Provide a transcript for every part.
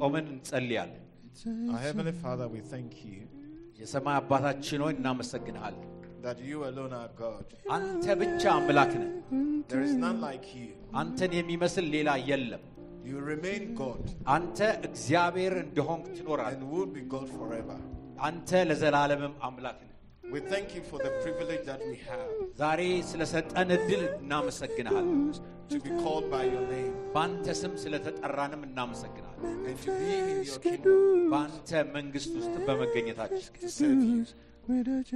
ቆመን እንጸልያለን። Our Heavenly Father, we thank you የሰማይ አባታችን ሆይ እናመሰግንሃለን። that you alone are God. አንተ ብቻ አምላክ ነህ። There is none like you. አንተን የሚመስል ሌላ የለም። You remain God አንተ እግዚአብሔር እንደሆንክ ትኖራለህ። and will be God forever. አንተ ለዘላለምም አምላክ ነህ። We thank you for the privilege that we have ዛሬ ስለሰጠን እድል እናመሰግንሃለን። to be called by your name በአንተ ስም ስለተጠራንም እናመሰግናለን። and to be in your kingdom በአንተ መንግስት ውስጥ በመገኘታችን to serve you.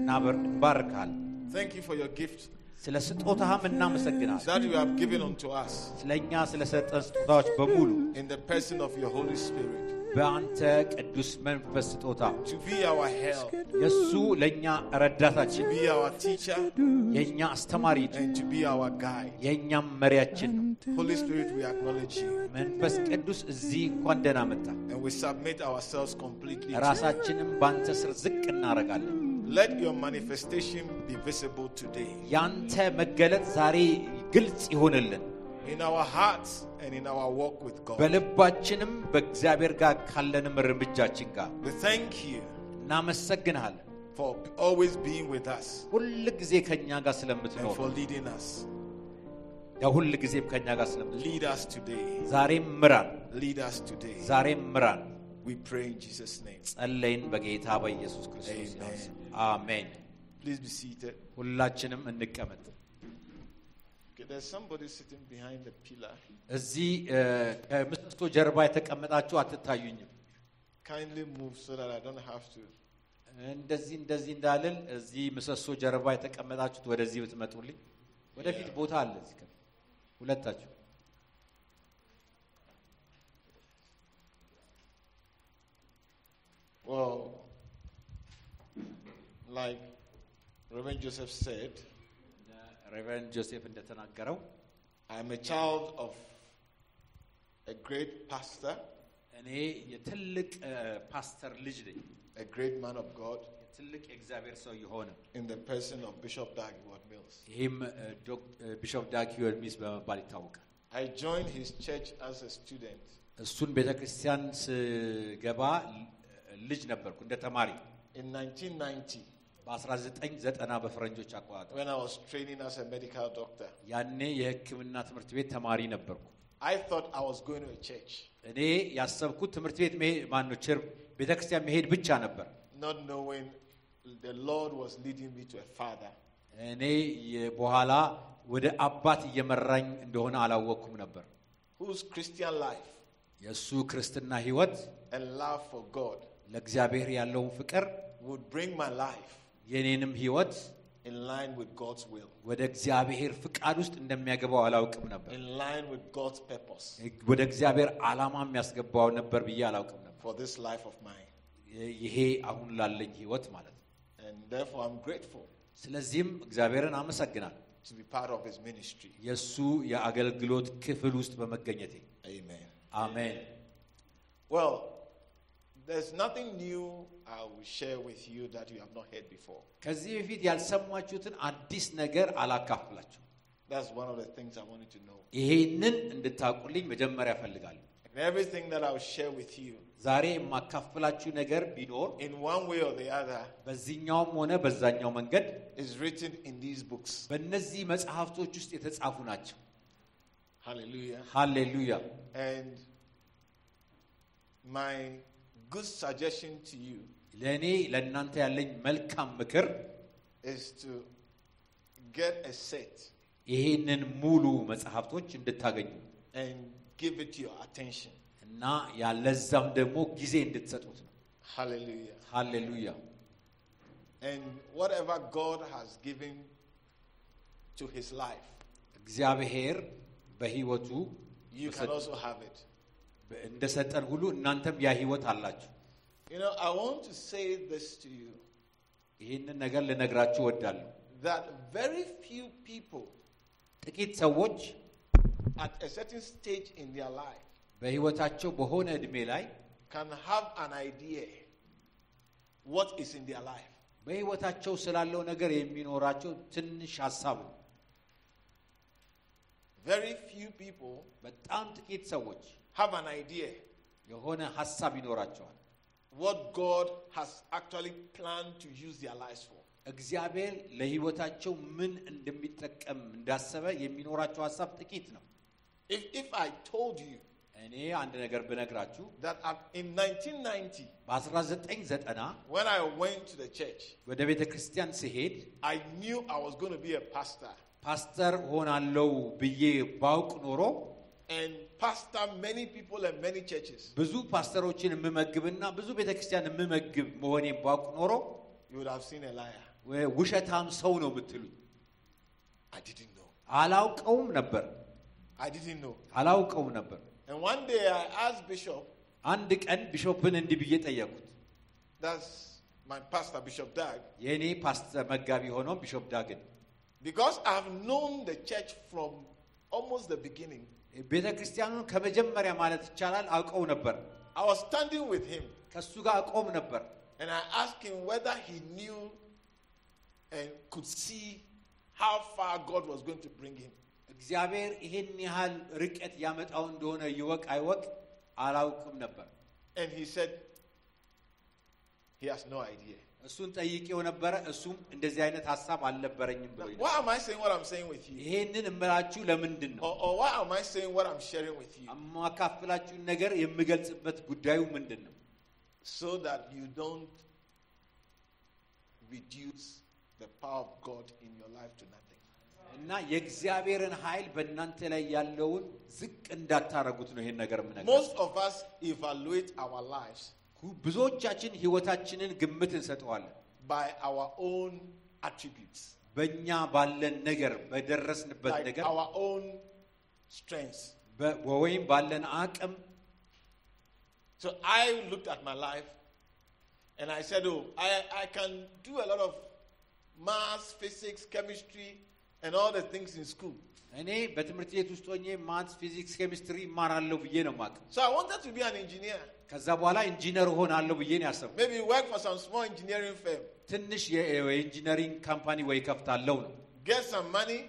እናበር- እንባርካለን። Thank you for your gift ስለ ስጦታህም እናመሰግናለን። that you have given unto us ስለ እኛ ስለሰጠን ስጦታዎች በሙሉ በአንተ ቅዱስ መንፈስ ስጦታ የእሱ ለእኛ ረዳታችን፣ የእኛ አስተማሪ፣ የእኛም መሪያችን። መንፈስ ቅዱስ እዚህ እንኳን ደህና መጣ። ራሳችንም በአንተ ስር ዝቅ እናደርጋለን። ያንተ መገለጥ ዛሬ ግልጽ ይሆንልን። በልባችንም በእግዚአብሔር ጋር ካለንም እርምጃችን ጋር እናመሰግንሃለን። ሁል ጊዜ ከእኛ ጋር ስለምትኖር ሁል ጊዜም ከእኛ ጋር ስለምትኖር ዛሬም ምራን። ዛሬም ምራን። ጸለይን በጌታ በኢየሱስ ክርስቶስ አሜን። ሁላችንም እንቀመጥ። እዚህ እ፣ ከምሰሶ ጀርባ የተቀመጣችሁ አትታዩኝም። Kindly move so that I don't have to. እንደዚህ እንደዚህ እንዳልል እዚህ ምሰሶ ጀርባ የተቀመጣችሁት ወደዚህ ብትመጡልኝ። ወደፊት ቦታ አለ እዚህ ከፊት ሁለታችሁ። Well, like Reverend Joseph said, Reverend Joseph Ndetanagarao. I'm a child of a great pastor. A pastor A great man of God. In the person of Bishop Dag Mills. Him Bishop Doug Ward Mills I joined his church as a student. እሱን ቤተ ክርስቲያን ስገባ ልጅ ነበርኩ እንደ ተማሪ በ1990 በፈረንጆች አቆጣጠር when I was training as a medical doctor. ያኔ የሕክምና ትምህርት ቤት ተማሪ ነበርኩ። I thought I was going to a church, እኔ ያሰብኩት ትምህርት ቤት መሄድ ማነው ቸር ቤተ ክርስቲያን መሄድ ብቻ ነበር። not knowing the Lord was leading me to a father. እኔ በኋላ ወደ አባት እየመራኝ እንደሆነ አላወቅኩም ነበር። whose Christian life የእሱ ክርስትና ሕይወት and love for God ለእግዚአብሔር ያለውን ፍቅር would bring my life የኔንም ሕይወት in line with God's will, ወደ እግዚአብሔር ፍቃድ ውስጥ እንደሚያገባው አላውቅም ነበር። in line with God's purpose ወደ እግዚአብሔር ዓላማ የሚያስገባው ነበር ብዬ አላውቅም ነበር። for this life of mine. ይሄ አሁን ላለኝ ሕይወት ማለት ነው። And therefore, I'm grateful ስለዚህም እግዚአብሔርን አመሰግናል to be part of His ministry. የእሱ የአገልግሎት ክፍል ውስጥ በመገኘቴ Amen. አሜን። Well, there's nothing new I will share with you that you have not heard before. ከዚህ በፊት ያልሰማችሁትን አዲስ ነገር አላካፍላችሁ። That's one of the things I wanted to know. ይሄንን እንድታውቁልኝ መጀመሪያ እፈልጋለሁ። And everything that I'll share with you, ዛሬ የማካፍላችሁ ነገር ቢኖር in one way or the other, በዚህኛውም ሆነ በዛኛው መንገድ is written in these books. በእነዚህ መጽሐፍቶች ውስጥ የተጻፉ ናቸው። Hallelujah. ሃሌሉያ። And my good suggestion to you ለእኔ ለእናንተ ያለኝ መልካም ምክር is to get a set ይሄንን ሙሉ መጽሐፍቶች እንድታገኙ and give it your attention. እና ያለዛም ደግሞ ጊዜ እንድትሰጡት ነው። Hallelujah. ሃሌሉያ። And whatever God has given to his life, እግዚአብሔር በህይወቱ you can also have it. እንደሰጠን ሁሉ እናንተም ያ ህይወት አላችሁ። You know, I want to say this to you ይህንን ነገር ልነግራችሁ እወዳለሁ። that very few people ጥቂት ሰዎች at a certain stage in their life በህይወታቸው በሆነ እድሜ ላይ can have an idea what is in their life. በህይወታቸው ስላለው ነገር የሚኖራቸው ትንሽ ሀሳብ ነው። Very few people በጣም ጥቂት ሰዎች have an idea የሆነ ሀሳብ ይኖራቸዋል። what God has actually planned to use their lives for. እግዚአብሔር ለህይወታቸው ምን እንደሚጠቀም እንዳሰበ የሚኖራቸው ሀሳብ ጥቂት ነው። If, if I told you እኔ አንድ ነገር ብነግራችሁ that at- in 1990, በ1990 when I went to the church, ወደ ቤተ ክርስቲያን ስሄድ I knew I was going to be a pastor ፓስተር ሆናለው ብዬ ባውቅ ኖሮ and pastor many people and many churches. ብዙ ፓስተሮችን የምመግብና ብዙ ቤተ ክርስቲያን የምመግብ መሆኔን ባውቅ ኖሮ You would have seen a liar. ወ- ውሸታም ሰው ነው የምትሉኝ። I didn't know. አላውቀውም ነበር I didn't know. አላውቀውም ነበር። And one day I asked Bishop, አንድ ቀን ቢሾፕን እንዲህ ብዬ ጠየቁት። that's my pastor, Bishop Dag, የእኔ ፓስተር መጋቢ ሆነው ቢሾፕ ዳግን because I've known the church from almost the beginning. ቤተ ክርስቲያኑን ከመጀመሪያ ማለት ይቻላል አውቀው ነበር። I was standing with him ከእሱ ጋር አቆም ነበር። and I asked him whether he knew and could see how far God was going to bring him. እግዚአብሔር ይሄን ያህል ርቀት ያመጣው እንደሆነ ይወቅ አይወቅ አላውቅም ነበር። And he said, he has no idea. እሱን ጠይቄው ነበረ። እሱም እንደዚህ አይነት ሀሳብ አልነበረኝም ብሎ Why am I saying what I'm saying with you? ይሄንን እምላችሁ ለምንድን ነው? Or, or why am I saying what I'm sharing with you? የማካፍላችሁን ነገር የምገልጽበት ጉዳዩ ምንድን ነው? So that you don't reduce the power of God in your life to nothing. እና የእግዚአብሔርን ኃይል በእናንተ ላይ ያለውን ዝቅ እንዳታረጉት ነው ይሄን ነገር የምነግርህ። Most of us evaluate our lives ብዙዎቻችን ህይወታችንን ግምት እንሰጠዋለን by our own attributes, በእኛ ባለን ነገር በደረስንበት like ነገር our own strengths. በ- ወይም ባለን አቅም So I looked at my life and I said, Oh, I, I can do a lot of maths, physics, chemistry, and all the things in school. እኔ በትምህርት ቤት ውስጥ ሆኜ ማትስ፣ ፊዚክስ፣ ኬሚስትሪ ይማራለሁ ብዬ ነው የማውቀው። So I wanted to be an engineer, ከዛ በኋላ ኢንጂነር ሆናለሁ ብዬ ነው ያሰብኩት። maybe work for some small engineering firm, ትንሽ የ- የኢንጂነሪንግ ካምፓኒ ወይ ከፍታለሁ ነው get some money,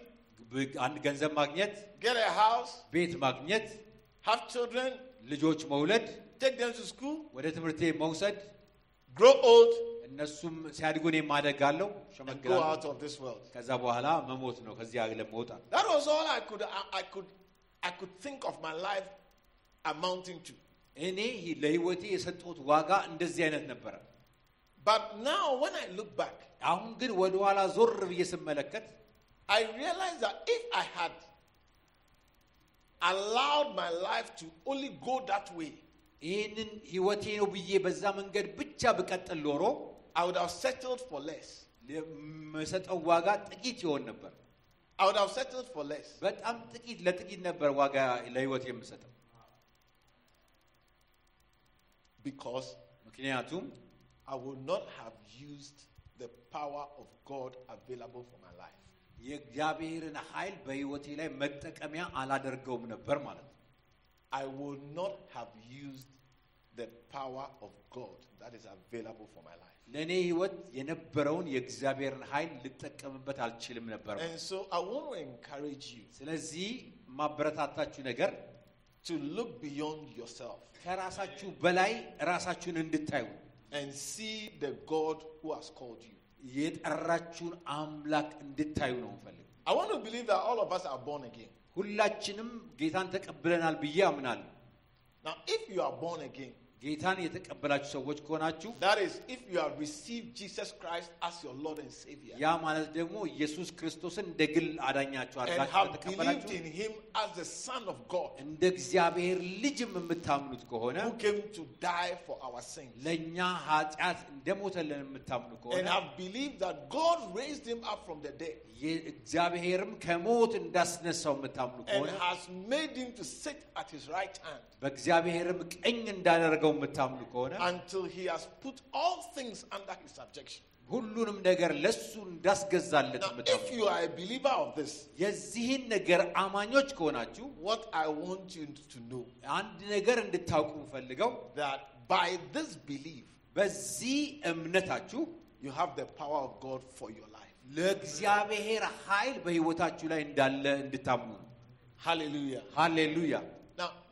ብ- አንድ ገንዘብ ማግኘት፣ get a house, ቤት ማግኘት፣ have children, ልጆች መውለድ፣ take them to school, ወደ ትምህርት ቤት መውሰድ፣ grow old, እነሱም ሲያድጉ እኔም ማደጋለሁ፣ and go ሸመግላለሁ። out of this world. ከዛ በኋላ መሞት ነው ከዚህ ዓለም መውጣት። That was all I could, I, I could, I could think of my life amounting to. እኔ ለህይወቴ የሰጠሁት ዋጋ እንደዚህ አይነት ነበረ። But now, when I look back, አሁን ግን ወደ ኋላ ዞር ብዬ ስመለከት I realized that if I had allowed my life to only go that way, ይህንን ህይወቴ ነው ብዬ በዛ መንገድ ብቻ ብቀጥል ኖሮ I would have settled for less. የምሰጠው ዋጋ ጥቂት ይሆን ነበር። I would have settled for less. በጣም ጥቂት ለጥቂት ነበር ዋጋ ለህይወት የምሰጠው። Because ምክንያቱም I would not have used the power of God available for my life. የእግዚአብሔርን ኃይል በህይወቴ ላይ መጠቀሚያ አላደርገውም ነበር ማለት ነው። I would not have used the power of God that is available for my life. ለእኔ ህይወት የነበረውን የእግዚአብሔርን ኃይል ልጠቀምበት አልችልም ነበር። And so I want to encourage you ስለዚህ ማበረታታችሁ ነገር to look beyond yourself ከራሳችሁ በላይ ራሳችሁን እንድታዩ and see the God who has called you. የጠራችሁን አምላክ እንድታዩ ነው እንፈልግ። I want to believe that all of us are born again. ሁላችንም ጌታን ተቀብለናል ብዬ አምናለሁ። Now, if you are born again, ጌታን የተቀበላችሁ ሰዎች ከሆናችሁ that is, if you have received Jesus Christ as your Lord and Savior, ያ ማለት ደግሞ ኢየሱስ ክርስቶስን እንደ ግል አዳኛችሁ and አድርጋችሁ have believed ከተቀበላችሁ in Him as the Son of God, እንደ እግዚአብሔር ልጅም የምታምኑት ከሆነ who came to die for our sins, ለእኛ ኃጢአት እንደሞተልን የምታምኑ and ከሆነ have believed that God raised Him up from the dead, እግዚአብሔርም ከሞት እንዳስነሳው የምታምኑ and ከሆነ has made Him to sit at His right hand በእግዚአብሔርም ቀኝ እንዳደረገው እንዳደረገው የምታምኑ ከሆነ until he has put all things under his subjection ሁሉንም ነገር ለሱ እንዳስገዛለት የዚህን ነገር አማኞች ከሆናችሁ አንድ ነገር እንድታውቁ ፈልገው በዚህ እምነታችሁ ለእግዚአብሔር ኃይል በሕይወታችሁ ላይ እንዳለ እንድታምኑ። ሃሌሉያ ሃሌሉያ።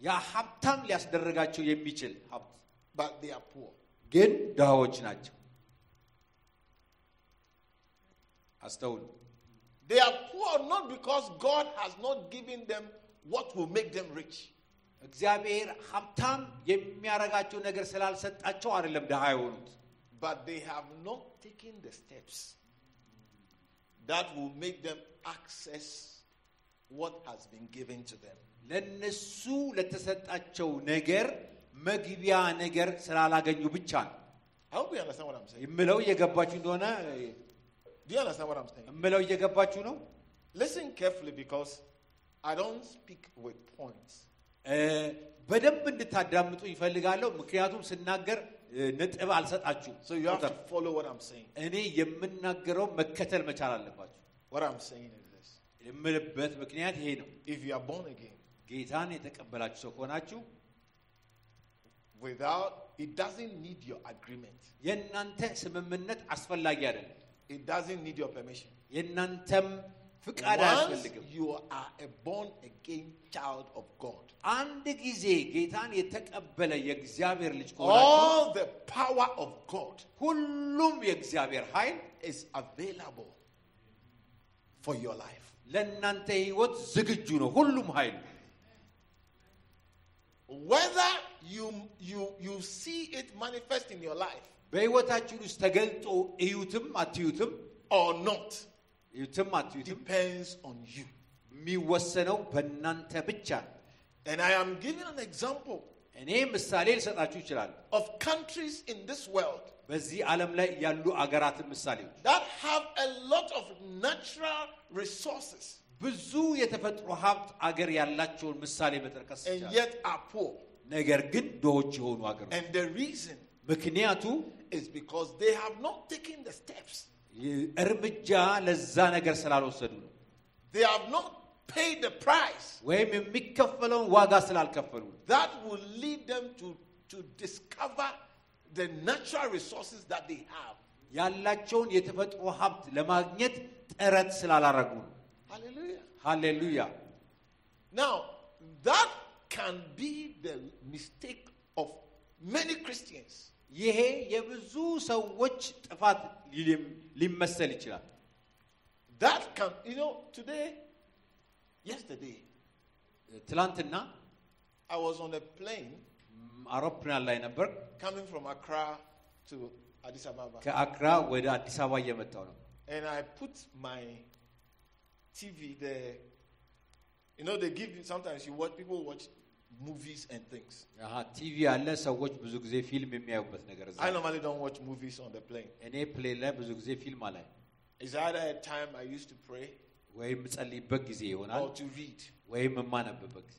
ያ ሀብታም ሊያስደረጋቸው የሚችል ሀብት but they are poor. ግን ድሃዎች ናቸው። አስተውሉ። They are poor not because God has not given them what will make them rich, እግዚአብሔር ሀብታም የሚያረጋቸው ነገር ስላልሰጣቸው አይደለም ድሃ የሆኑት። but they have not taken the steps that will make them access what has been given to them. ለነሱ ለተሰጣቸው ነገር መግቢያ ነገር ስላላገኙ ብቻ ነው understand what I'm saying. የምለው እየገባችሁ እንደሆነ Do you understand what I'm saying? የምለው እየገባችሁ ነው። Listen carefully because I don't speak with points. በደንብ እንድታዳምጡ ይፈልጋለሁ። ምክንያቱም ስናገር ነጥብ saying. እኔ የምናገረው መከተል መቻል አለባችሁ። የምልበት ምክንያት ይሄ ነው። if you are born again, ጌታን የተቀበላችሁ ሰው ከሆናችሁ without it doesn't need your agreement, የእናንተ ስምምነት አስፈላጊ አይደለም። it doesn't need your permission. የእናንተም ፍቃድ Once አያስፈልግም። you are a born again child of God, አንድ ጊዜ ጌታን የተቀበለ የእግዚአብሔር ልጅ ከሆናችሁ all the power of God ሁሉም የእግዚአብሔር ኃይል is available for your life. ለእናንተ ሕይወት ዝግጁ ነው። ሁሉም ኃይል Whether you, you, you see it manifest in your life በሕይወታችን ውስጥ ተገልጦ እዩትም አትዩትም or not እዩትም አትዩትም depends on you. የሚወሰነው በእናንተ ብቻ ነው። And I am giving an example እኔ ምሳሌ ልሰጣችሁ ይችላል። of countries in this world በዚህ ዓለም ላይ ያሉ አገራትን ምሳሌዎች ብዙ የተፈጥሮ ሀብት አገር ያላቸውን ምሳሌ መጠቀስ ነገር ግን ድሆች የሆኑ አገሮች ምክንያቱ እርምጃ ለዛ ነገር ስላልወሰዱ ነው። ወይም የሚከፈለውን ዋጋ ስላልከፈሉ ነው። that will lead them to, to discover the natural resources that they have. ያላቸውን የተፈጥሮ ሀብት ለማግኘት ጥረት ስላላረጉ ነው። Hallelujah. ሃሌሉያ። Now, that can be the mistake of many Christians. ይሄ የብዙ ሰዎች ጥፋት ሊም- ሊመሰል ይችላል። That can, you know, today, yesterday, ትላንትና I was on a plane ም፣ አውሮፕላን ላይ ነበር። coming from Accra to Addis Ababa. ከአክራ ወደ አዲስ አበባ እየመጣው ነው። And I put my TV there. You know, they give you, sometimes you watch, people watch movies and things. አሃ፣ ቲቪ ያለ ሰዎች ብዙ ጊዜ ፊልም የሚያዩበት ነገር እዛ I normally don't watch movies on the plane. እኔ ፕሌን ላይ ብዙ ጊዜ ፊልም አላይ It's either a time I used to pray ወይም ጸልይበት ጊዜ ይሆናል or to read ወይም የማነብበት ጊዜ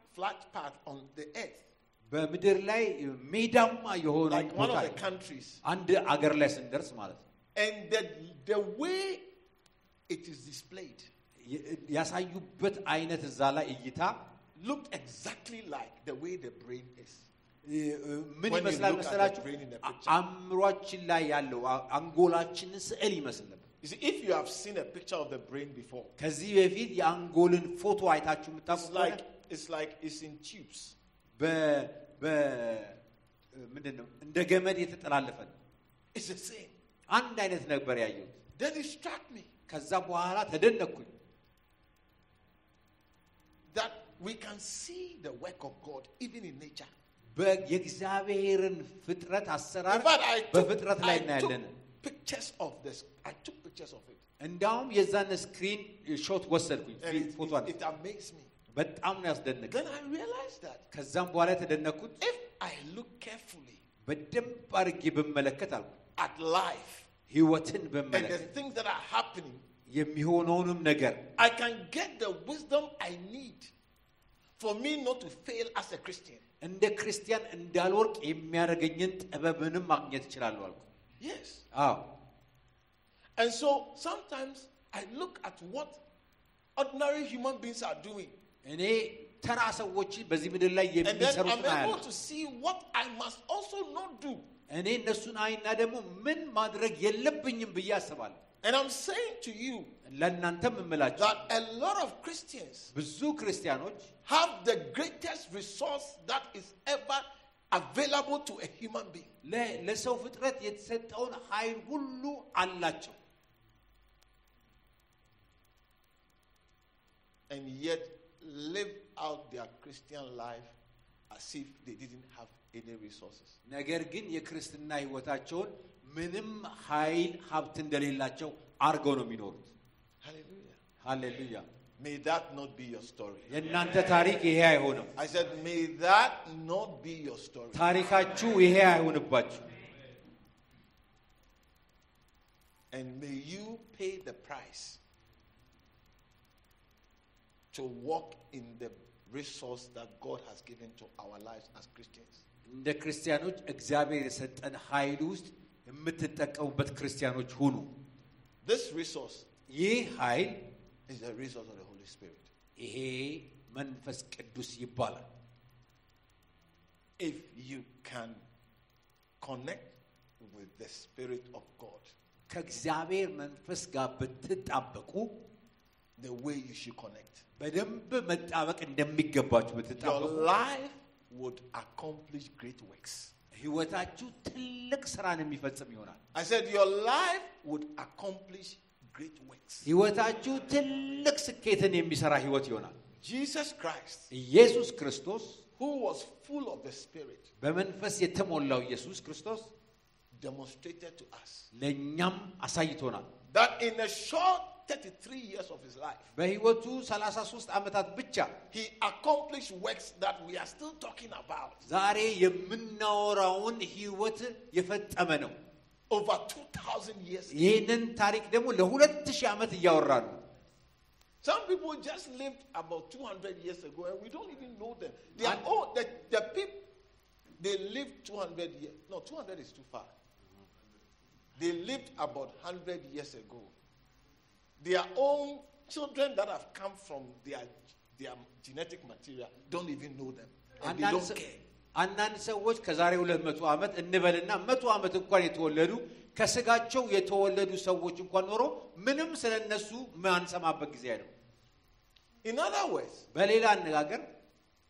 flat path on the earth, በምድር ላይ ሜዳማ የሆነ like one ቦታ of the አየ። countries. አንድ አገር ላይ ስንደርስ ማለት ነው And the, the way it is displayed የ- ያሳዩበት አይነት እዛ ላይ እይታ looked exactly like the way the brain is. እ- እ- ምን When you ይመስላል look at the መሰላችሁ? brain in the አ- picture. አእምሯችን ላይ ያለው አ- አንጎላችንን ስዕል ይመስል ነበር። You see, if you have seen a picture of the brain before, ከዚህ በፊት የአንጎልን ፎቶ አይታችሁ የምታውቁ it's ከሆነ like it's like it's in tubes. በ- በ- ምንድን ነው እንደ ገመድ የተጠላለፈ ነው። It's the same. አንድ አይነት ነበር ያየሁት። Then it struck me ከዛ በኋላ ተደነቅኩኝ። that we can see the work of God even in nature. በ- የእግዚአብሔርን ፍጥረት አሰራር In fact, I took, በፍጥረት ላይ I took እናያለን። pictures of this. I took pictures of it. እንዳውም የዛን ስክሪን ሾት ወሰድኩኝ And it, ፎቶ it, it amazed me. በጣም ነው ያስደነቀ። Then I realized that ከዛም በኋላ የተደነቅኩት if I look carefully በደንብ አድርጌ ብመለከት አልኩ at life ህይወትን and the ብመለከት things that are happening, የሚሆነውንም ነገር I can get the wisdom I need for me not to fail as a Christian. እንደ ክርስቲያን እንዳልወርቅ የሚያደርገኝን ጥበብንም ማግኘት እችላለሁ አልኩ። Yes. አዎ And so sometimes I look at what ordinary human beings are doing. እኔ ተራ ሰዎች በዚህ ምድር ላይ And then I'm የሚሰሩትን able አያለሁ። to see what I must also not do. እኔ እነሱን አይና ደግሞ ምን ማድረግ የለብኝም ብዬ አስባለሁ። And I'm saying to you ለእናንተም እምላችሁ that a lot of Christians ብዙ ክርስቲያኖች have the greatest resource that is ever available to a human being. ለ- ለሰው ፍጥረት የተሰጠውን ኃይል ሁሉ አላቸው። and yet live out their Christian life as if they didn't have any resources. ነገር ግን የክርስትና ህይወታቸውን ምንም ኃይል ሀብት እንደሌላቸው አድርገው ነው የሚኖሩት። Hallelujah. ሃሌሉያ! May that not be your story. የእናንተ ታሪክ ይሄ አይሆንም። I said, may that not be your story. ታሪካችሁ ይሄ አይሆንባችሁ። And may you pay the price to walk in the resource that God has given to our lives as Christians. እንደ ክርስቲያኖች እግዚአብሔር የሰጠን ኃይል ውስጥ የምትጠቀሙበት ክርስቲያኖች ሁኑ። This resource ይህ ኃይል is the resource of the Holy Spirit. ይሄ መንፈስ ቅዱስ ይባላል። If you can connect with the Spirit of God, ከእግዚአብሔር መንፈስ ጋር ብትጣበቁ the way you should connect, በደንብ መጣበቅ እንደሚገባችሁ your ብትጣበቁ life would accomplish great works. ህይወታችሁ ትልቅ ስራን የሚፈጽም ይሆናል። I said, your life would accomplish great works. ህይወታችሁ ትልቅ ስኬትን የሚሰራ ህይወት ይሆናል። Jesus Christ, ኢየሱስ ክርስቶስ who was full of the Spirit, በመንፈስ የተሞላው ኢየሱስ ክርስቶስ demonstrated to us ለእኛም አሳይቶናል። that in a short 33 years of his life, በህይወቱ 33 ዓመታት ብቻ he accomplished works that we are still talking about. ዛሬ የምናወራውን ህይወት የፈጸመ ነው። Over 2,000 years. ይህንን ታሪክ ደግሞ ለሁለት ሺህ ዓመት እያወራ ነው። Some people just lived about 200 years ago and we don't even know them. They are And- all, the, the people, they lived 200 years. No, 200 is too far. They lived about 100 years ago. Their own children that have come from their, their genetic material don't even know them. And they don't care. አንዳንድ ሰዎች ከዛሬ ሁለት መቶ ዓመት እንበልና መቶ ዓመት እንኳን የተወለዱ ከስጋቸው የተወለዱ ሰዎች እንኳን ኖሮ ምንም ስለ እነሱ ማንሰማበት ጊዜ ነው። In other words, በሌላ አነጋገር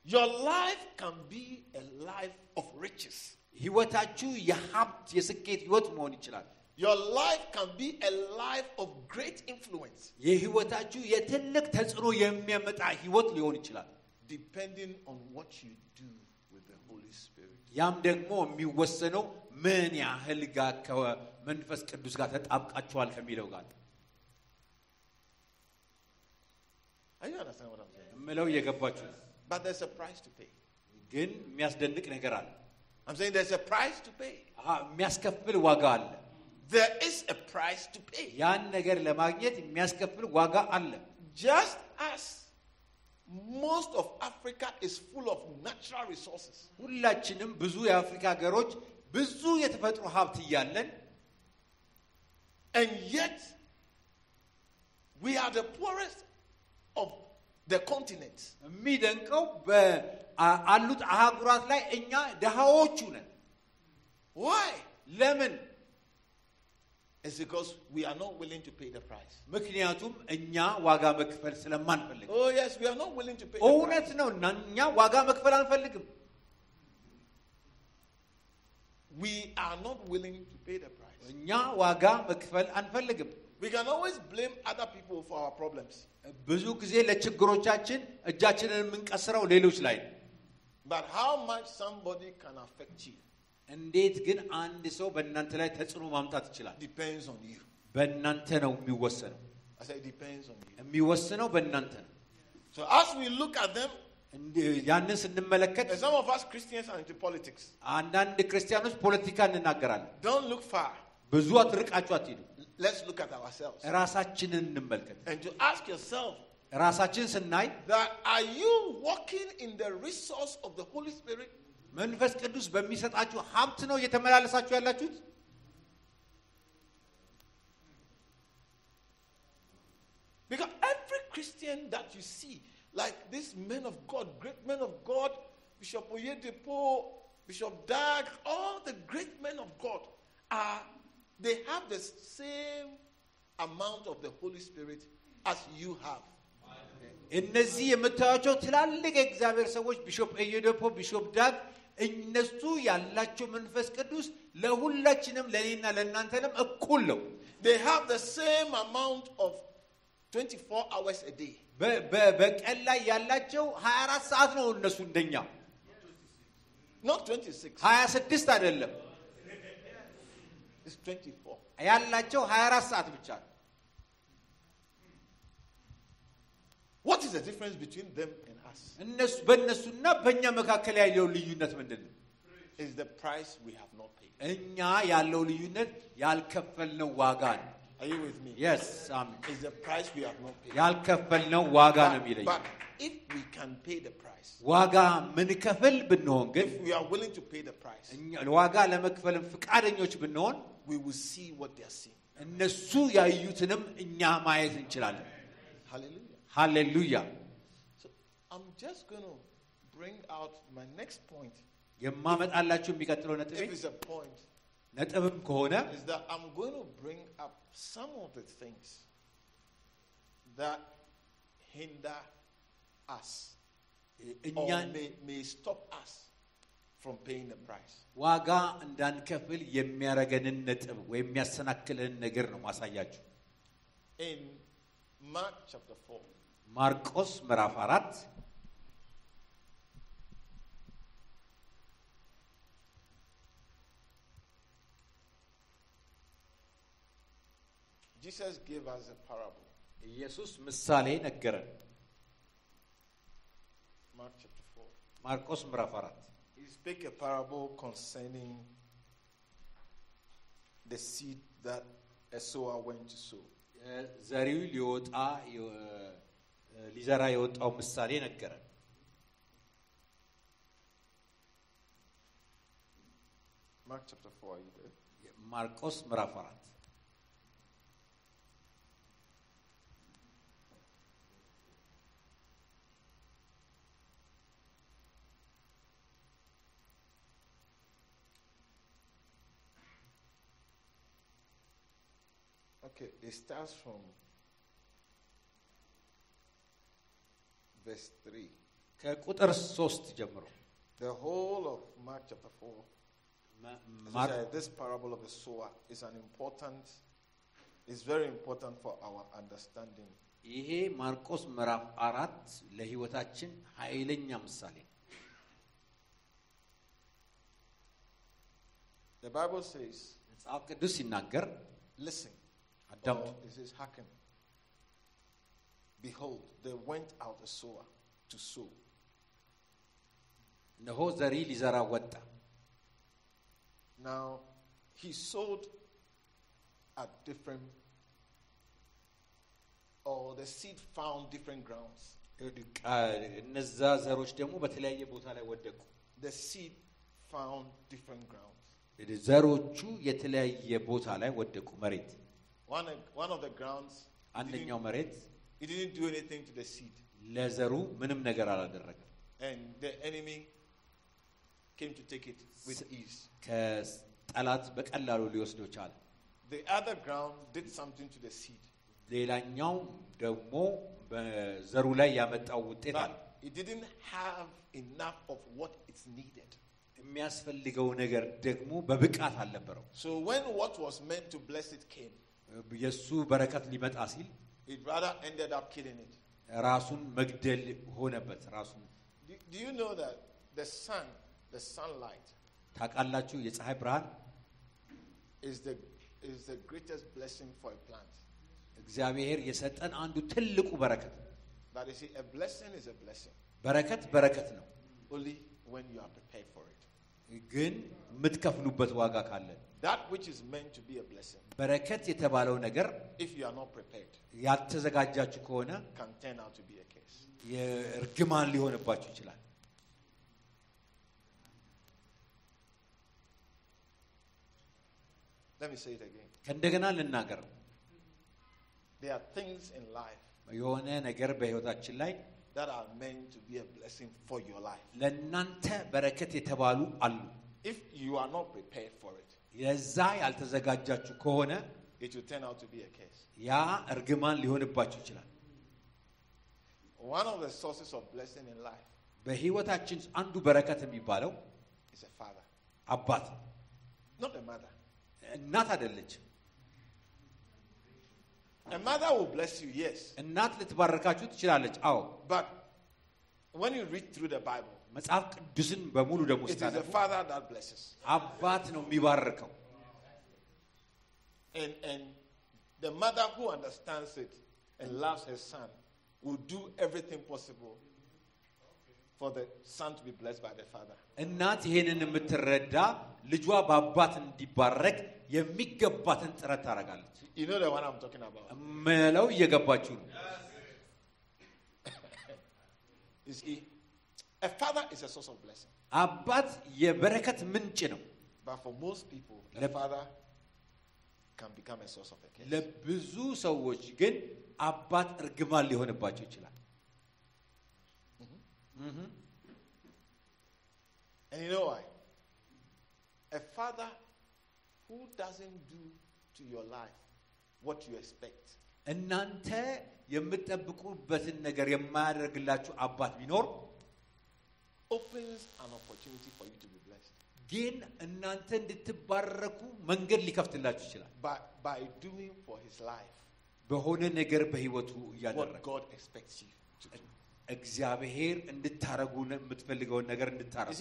your life can be a life of riches. ህይወታችሁ የሀብት የስኬት ህይወት መሆን ይችላል። Your life can be a life of great influence. የህይወታችሁ የትልቅ ተጽዕኖ የሚያመጣ ህይወት ሊሆን ይችላል። depending on what you do with the Holy Spirit. ያም ደግሞ የሚወሰነው ምን ያህል ጋር ከመንፈስ ቅዱስ ጋር ተጣብቃችኋል ከሚለው ጋር ነው። Are you understanding what I'm saying? የምለው እየገባችሁ ነው። But there's a price to pay. ግን የሚያስደንቅ ነገር አለ። I'm saying there's a price to pay. አሃ፣ የሚያስከፍል ዋጋ አለ። There is a price to pay. ያን ነገር ለማግኘት የሚያስከፍል ዋጋ አለ። Just as most of Africa is full of natural resources, ሁላችንም ብዙ የአፍሪካ ሀገሮች ብዙ የተፈጥሮ ሀብት እያለን and yet we are the poorest of the continents. የሚደንቀው በአሉት አህጉራት ላይ እኛ ድሃዎቹ ነን። Why? ለምን? It's because we are not willing to pay the price. ምክንያቱም እኛ ዋጋ መክፈል ስለማንፈልግ። Oh, yes, we are not willing to pay the እውነት price. ነው እና እኛ ዋጋ መክፈል አንፈልግም። We are not willing to pay the price. እኛ ዋጋ መክፈል አንፈልግም። We can always blame other people for our problems. ብዙ ጊዜ ለችግሮቻችን እጃችንን የምንቀስረው ሌሎች ላይ ነው። But how much somebody can affect you እንዴት ግን አንድ ሰው በእናንተ ላይ ተጽዕኖ ማምጣት ይችላል? depends on you. በእናንተ ነው የሚወሰነው። I say it depends on you. የሚወስነው በእናንተ ነው። So as we look at them, እንዲ- ያንን ስንመለከት and some of us Christians are into politics. አንዳንድ ክርስቲያኖች ፖለቲካ እንናገራለን። Don't look far. ብዙ አትርቃችሁ አትሄዱ። Let's look at ourselves. ራሳችንን እንመልከት። And to ask yourself ራሳችን ስናይ that are you walking in the resource of the Holy Spirit? መንፈስ ቅዱስ በሚሰጣችሁ ሀብት ነው እየተመላለሳችሁ ያላችሁት? Because every Christian that you see, like these men of God, great men of God, Bishop Oyedepo, Bishop Dag, all the great men of God are they have the same amount of the Holy Spirit as you have. እነዚህ የምታዩቸው ትላልቅ የእግዚአብሔር ሰዎች ቢሾፕ ኤየዶፖ፣ ቢሾፕ ዳግ እነሱ ያላቸው መንፈስ ቅዱስ ለሁላችንም ለእኔና ለእናንተንም እኩል ነው። They have the same amount of 24 hours a day. በ- በ- በቀን ላይ ያላቸው 24 ሰዓት ነው እነሱ እንደኛ Not 26. 26 አይደለም It's 24. ያላቸው 24 ሰዓት ብቻ ነው። What is the difference between them and us? እነሱ በእነሱና በእኛ መካከል ያለው ልዩነት ምንድን ነው? Is the price we have not paid. እኛ ያለው ልዩነት ያልከፈልነው ዋጋ ነው። Are you with me? የስ አሜን። Is the price we have not paid. ያልከፈልነው ዋጋ ነው But, የሚለኝ። but if we can pay the price, ዋጋ ምንከፍል ብንሆን ግን if we are willing to pay the price, እኛ- ዋጋ ለመክፈልም ፈቃደኞች ብንሆን we will see what they are seeing. እነሱ ያዩትንም እኛ ማየት እንችላለን። Hallelujah. ሃሌሉያ። So I'm just going to bring out my next point. የማመጣላችሁ የሚቀጥለው ነጥቤ If it's a point, ነጥብም ከሆነ is that I'm going to bring up some of the things that hinder us or እኛን may, may stop us from paying the price. ዋጋ እንዳንከፍል የሚያረገንን ነጥብ ወይም የሚያሰናክለንን ነገር ነው ማሳያችሁ። In Mark chapter 4, ማርቆስ ምዕራፍ አራት Jesus gave us a parable. ኢየሱስ ምሳሌ ነገረን። Mark chapter 4. ማርቆስ ምዕራፍ አራት He spake a parable concerning the seed that a sower went to sow. ዘሪው ሊወጣ የ- ሊዘራ የወጣው ምሳሌ ነገረን። Mark chapter 4, are you there? ማርቆስ ምዕራፍ አራት Okay, it starts from verse 3. ከቁጥር ሶስት ጀምሮ The whole of Mark chapter 4, ማ- as I ማር- said, this parable of the sower is an important, is very important for our understanding. ይሄ ማርቆስ ምዕራፍ አራት ለሕይወታችን ኃይለኛ ምሳሌ ነው። The Bible says, መጽሐፍ ቅዱስ ሲናገር listen, አዳምጡ። or it says, hearken. Behold, there went out a sower to sow. እነሆ ዘሪ ሊዘራ ወጣ። Now, he sowed at different, or the seed found different grounds. እነዛ ዘሮች ደግሞ በተለያየ ቦታ ላይ ወደቁ። The seed found different grounds. ዘሮቹ የተለያየ ቦታ ላይ ወደቁ። መሬት One, one of the grounds, he አንደኛው didn't, መሬት he didn't do anything to the seed. ለዘሩ ምንም ነገር አላደረገም። And the enemy came to take it with ease. ከጠላት በቀላሉ ሊወስደው ቻለ። The other ground did something to the seed. ሌላኛው ደግሞ በዘሩ ላይ ያመጣው ውጤት አለ። But it didn't have enough of what it's needed. የሚያስፈልገው ነገር ደግሞ በብቃት አልነበረው። So when what was meant to bless it came, የእሱ በረከት ሊመጣ ሲል it rather ended up killing it. ራሱን መግደል ሆነበት። ራሱን Do, do you know that the sun, the sunlight, ታውቃላችሁ፣ የፀሐይ ብርሃን is the, is the greatest blessing for a plant? እግዚአብሔር የሰጠን አንዱ ትልቁ በረከት ነው። But you see, a blessing is a blessing በረከት በረከት ነው፣ ግን የምትከፍሉበት ዋጋ ካለ። በረከት የተባለው ነገር ያልተዘጋጃችሁ ከሆነ እርግማን ሊሆንባችሁ ይችላል። ከእንደገና ልናገር። የሆነ ነገር በሕይወታችን ላይ that are meant to be a blessing for your life. ለእናንተ በረከት የተባሉ አሉ። If you are not prepared for it, የዛ ያልተዘጋጃችሁ ከሆነ it will turn out to be a curse. ያ እርግማን ሊሆንባችሁ ይችላል። One of the sources of blessing in life በህይወታችን አንዱ በረከት የሚባለው is a father, አባት ነው። not a mother. እናት አይደለችም። A mother will bless you, yes. እናት ልትባረካችሁ ትችላለች። አዎ But when you read through the Bible, መጽሐፍ ቅዱስን በሙሉ ደግሞ it is the ስታነቡ father that blesses. አባት ነው የሚባርከው። And, and the mother who understands it and loves her son will do everything possible for the son to be blessed by the father. እናት ይሄንን የምትረዳ ልጇ በአባት እንዲባረክ የሚገባትን ጥረት ታደርጋለች። You know the one I'm talking about. ምለው እየገባችሁ ነው። You see, a father is a source of blessing. አባት የበረከት ምንጭ ነው። But for most people, a Lep- father can become a source of a curse. ለብዙ ሰዎች ግን አባት እርግማን ሊሆንባቸው ይችላል። And you know why? A father who doesn't do to your life what you expect እናንተ የምትጠብቁበትን ነገር የማያደርግላችሁ አባት ቢኖር opens an opportunity for you to be blessed ግን እናንተ እንድትባረኩ መንገድ ሊከፍትላችሁ ይችላል። by, by doing for his life በሆነ ነገር በህይወቱ what እያደረገ God expects you to do. እግዚአብሔር እንድታረጉ የምትፈልገውን ነገር እንድታረጉ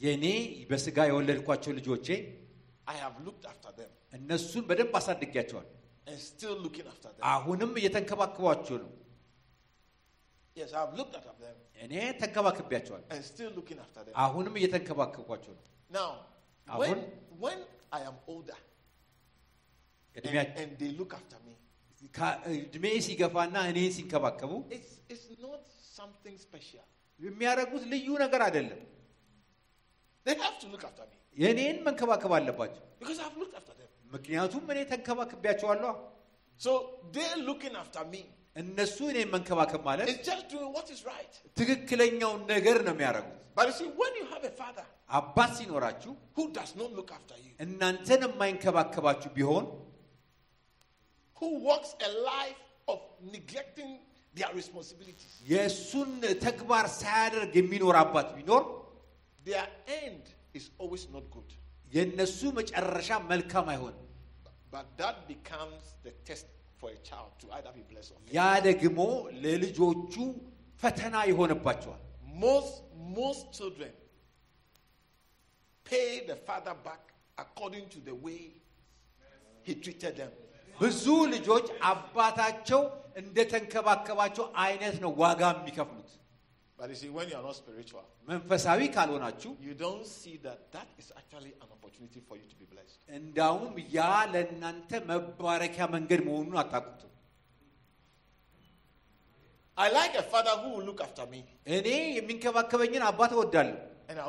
የእኔ በስጋ የወለድኳቸው ልጆቼ እነሱን በደንብ አሳድጊያቸዋል። አሁንም እየተንከባከቧቸው ነው። እኔ ተንከባክቢያቸዋል። አሁንም እየተንከባከቧቸው ነው። አሁን እድሜያቸው when, when I am older and, እድሜያ- and they look after me, ካ- እድሜ ሲገፋና እኔ ሲንከባከቡ it's, it's not something special. የሚያደርጉት ልዩ ነገር አይደለም። They have to look after me የእኔን መንከባከብ አለባቸው። because I've looked after them. ምክንያቱም እኔ ተንከባክቤያቸዋለሁ። So they're looking after me. እነሱ እኔን መንከባከብ ማለት It's just doing what is right. ትክክለኛውን ነገር ነው የሚያደርጉት። But you see, when you have a father አባት ሲኖራችሁ who does not look after you, እናንተን የማይንከባከባችሁ ቢሆን who walks a life of neglecting their responsibilities, የእሱን ተግባር ሳያደርግ የሚኖር አባት ቢኖር their end is always not good. የእነሱ መጨረሻ መልካም አይሆንም። But that becomes the test for a child to either be blessed or fail. ያ ደግሞ ለልጆቹ ፈተና ይሆንባቸዋል። Most, most children pay the father back according to the way he treated them. ብዙ ልጆች አባታቸው እንደተንከባከባቸው አይነት ነው ዋጋ የሚከፍሉት። But you see, when you are not spiritual, መንፈሳዊ ካልሆናችሁ you don't see that that is actually an opportunity for you to be blessed. እንዳውም ያ ለእናንተ መባረኪያ መንገድ መሆኑን አታውቁትም። I like a father who will look after me, እኔ የሚንከባከበኝን አባት እወዳለሁ and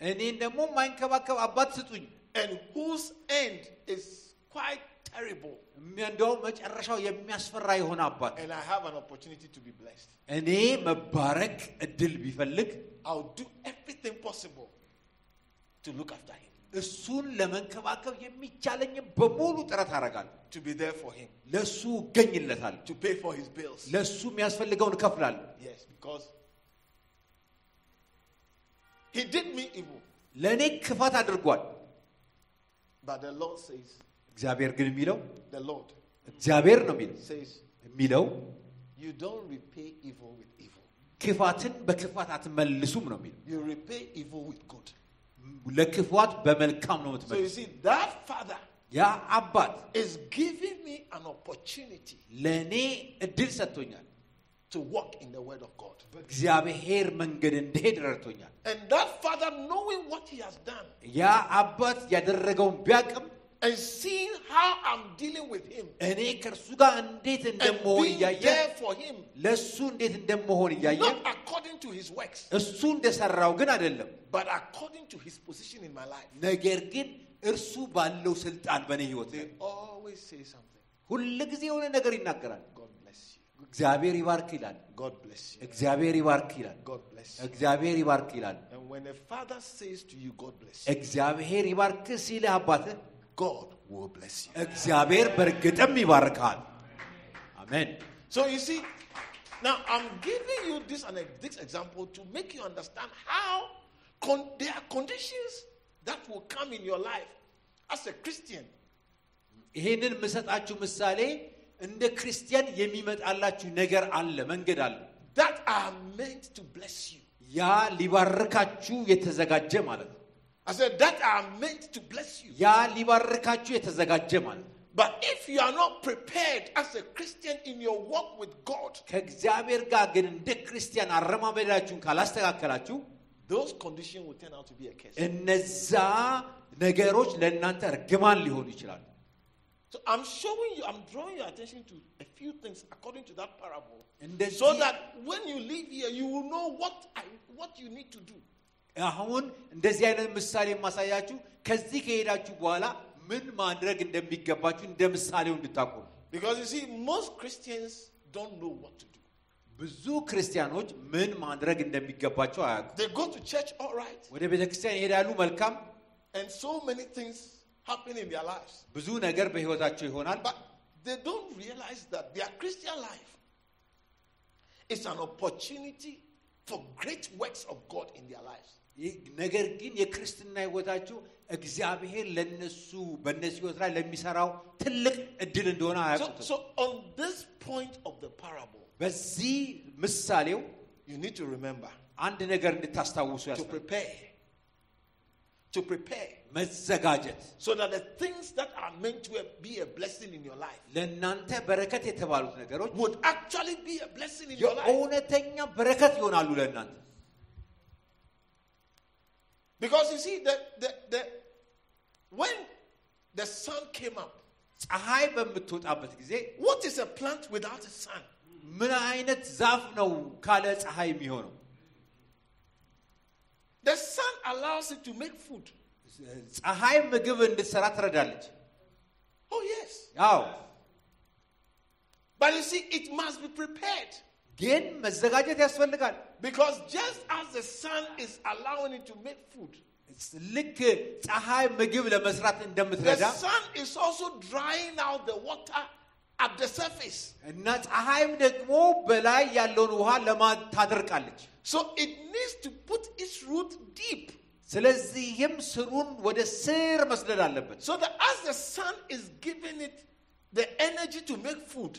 I'll look after him. እና እንከባከበዋለሁ። But give me a father who will neglect me እኔን ደግሞ የማይንከባከብ አባት ስጡኝ። and whose end is quite terrible, እሚ- እንደውም መጨረሻው የሚያስፈራ የሆነ አባት and I have an opportunity to be blessed. እኔ መባረክ እድል ቢፈልግ I'll do everything possible to look after him, እሱን ለመንከባከብ የሚቻለኝን በሙሉ ጥረት አደርጋለሁ። to be there for him, ለእሱ እገኝለታለሁ። to pay for his bills. ለእሱ የሚያስፈልገውን እከፍላለሁ። Yes, because he did me evil. ለእኔ ክፋት አድርጓል። But the Lord says, እግዚአብሔር ግን የሚለው the Lord እግዚአብሔር ነው የሚለው says, የሚለው you don't repay evil with evil. ክፋትን በክፋት አትመልሱም ነው የሚለው። You repay evil with good. ለክፋት በመልካም ነው So you የምትመልሱ። see, that father ያ አባት is giving me an opportunity ለእኔ እድል ሰጥቶኛል። to walk in the word of God. በእግዚአብሔር መንገድ እንድሄድ ረድቶኛል። And that father, knowing what he has done ያ አባት ያደረገውን ቢያቅም and seeing how I'm dealing with him እኔ ከእርሱ ጋር እንዴት and እንደመሆን being እያየ there for him, ለእሱ እንዴት እንደመሆን እያየ not according to his works, እሱ እንደሰራው ግን አይደለም፣ but according to his position in my life. ነገር ግን እርሱ ባለው ስልጣን በእኔ ህይወት ላይ They always say something. ሁል ጊዜ የሆነ ነገር ይናገራል። God bless you. እግዚአብሔር ይባርክ ይላል። God bless you. እግዚአብሔር ይባርክ ይላል። God bless you. እግዚአብሔር ይባርክ ይላል። And when a father says to you, God bless you, እግዚአብሔር ይባርክ ሲልህ አባትህ God will bless you. እግዚአብሔር በእርግጥም ይባርካል። አሜን። So you see, now I'm giving you this and this example to make you understand how con- there are conditions that will come in your life as a Christian ይሄንን የምሰጣችሁ ምሳሌ እንደ ክርስቲያን የሚመጣላችሁ ነገር አለ፣ መንገድ አለ። that are meant to bless you. ያ ሊባርካችሁ የተዘጋጀ ማለት ነው። I said that are meant to bless you. ያ ሊባርካችሁ የተዘጋጀ ማለት ነው። But if you are not prepared as a Christian in your walk with God, ከእግዚአብሔር ጋር ግን እንደ ክርስቲያን አረማመዳችሁን ካላስተካከላችሁ those conditions will turn out to be a curse. እነዛ ነገሮች ለእናንተ እርግማን ሊሆኑ ይችላሉ። So I'm showing you, I'm drawing your attention to a few things according to that parable. እንደዚህ- So that when you leave here, you will know what I what you need to do. አሁን እንደዚህ አይነት ምሳሌ የማሳያችሁ ከዚህ ከሄዳችሁ በኋላ ምን ማድረግ እንደሚገባችሁ እንደ ምሳሌው እንድታውቁ ነው። Because you see, most Christians don't know what to do. ብዙ ክርስቲያኖች ምን ማድረግ እንደሚገባቸው አያውቁም። They go to church all right, ወደ ቤተ ክርስቲያን ይሄዳሉ፣ መልካም and so many things happen in their lives. ብዙ ነገር በህይወታቸው ይሆናል። But they don't realize that their Christian life is an opportunity for great works of God in their lives. ይህ ነገር ግን የክርስትና ህይወታቸው እግዚአብሔር ለነሱ በእነሱ ህይወት ላይ ለሚሰራው ትልቅ እድል እንደሆነ So, አያውቁትም። so on this point of the parable, በዚህ ምሳሌው you need to remember አንድ ነገር እንድታስታውሱ to ያስፈልጋል። prepare. To prepare. መዘጋጀት So that the things that are meant to be a blessing in your life ለእናንተ በረከት የተባሉት ነገሮች would actually be a blessing in your life. የእውነተኛ በረከት ይሆናሉ ለእናንተ። Because you see, the, the, the, when the sun came up, ፀሐይ በምትወጣበት ጊዜ what is a plant without a sun? ምን አይነት ዛፍ ነው ካለ ፀሐይ የሚሆነው? The sun allows it to make food. ፀሐይ ምግብ እንድትሰራ ትረዳለች። Oh, yes. ያው But you see, it must be prepared. ግን መዘጋጀት ያስፈልጋል። Because just as the sun is allowing it to make food, ልክ ፀሐይ ምግብ ለመስራት the እንደምትረዳ sun is also drying out the water at the surface. እና ፀሐይም ደግሞ በላይ ያለውን ውሃ ለማ ታደርቃለች። So it needs to put its root deep. ስለዚህም ስሩን ወደ ስር መስደድ አለበት So that as the sun is giving it the energy to make food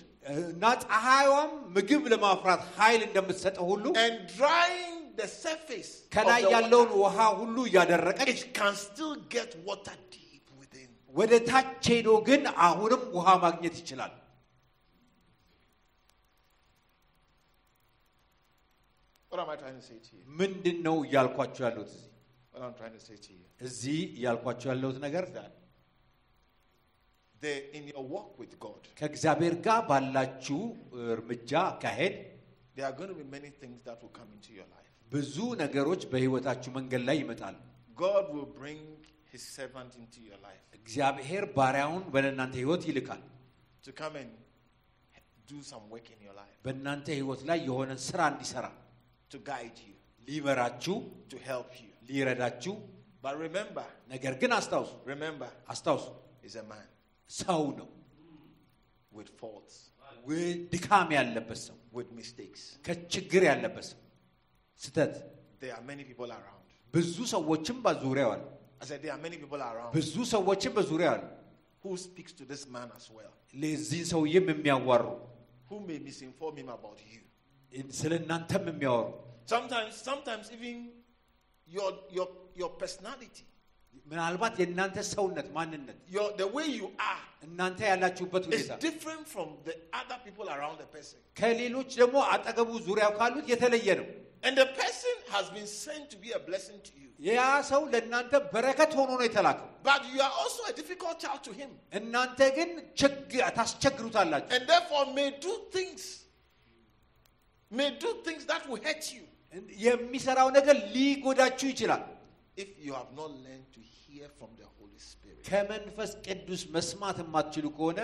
እና ፀሐይዋም ምግብ ለማፍራት ኃይል እንደምትሰጠው ሁሉ and drying the surface of ከላይ the ያለውን water, ውሃ ሁሉ እያደረቀች it can still get water deep within. ወደ ታች ሄዶ ግን አሁንም ውሃ ማግኘት ይችላል። What am I trying to say to you? ምንድን ነው እያልኳቸው ያለሁት እዚህ What I'm trying to say to you እዚህ እያልኳቸው ያለሁት ነገር is that they, in your walk with God, ከእግዚአብሔር ጋር ባላችሁ እርምጃ አካሄድ there are going to be many things that will come into your life. ብዙ ነገሮች በህይወታችሁ መንገድ ላይ ይመጣሉ። God will bring his servant into your life እግዚአብሔር ባሪያውን ወደ እናንተ ህይወት ይልካል። to come and do some work in your life, በእናንተ ህይወት ላይ የሆነ ስራ እንዲሰራ to guide you, ሊመራችሁ፣ to help you. ሊረዳችሁ። But remember, ነገር ግን አስታውሱ remember, አስታውሱ he's a man ሰው ነው፣ with faults, ው- ድካም ያለበት ሰው፣ with mistakes. ከችግር ያለበት ሰው፣ ስተት There are many people around. ብዙ ሰዎችም በዙሪያው አሉ። I said there are many people around ብዙ ሰዎችም በዙሪያው አሉ። who speaks to this man as well, ለዚህን ሰውዬም የሚያዋሩ who may misinform him about you. ስለ እናንተም የሚያወሩ Sometimes, sometimes even your your your personality, ምናልባት የእናንተ ሰውነት ማንነት your the way you are እናንተ ያላችሁበት is ሁኔታ different from the other people around the person. ከሌሎች ደግሞ አጠገቡ ዙሪያው ካሉት የተለየ ነው። And the person has been sent to be a blessing to you. ያ ሰው ለእናንተ በረከት ሆኖ ነው የተላከው። But you are also a difficult child to him. እናንተ ግን ችግ- ታስቸግሩታላችሁ። And therefore may do things, may do things that will hurt you የሚሰራው ነገር ሊጎዳችሁ ይችላል። if you have not learned to hear from the Holy Spirit ከመንፈስ ቅዱስ መስማት የማትችሉ ከሆነ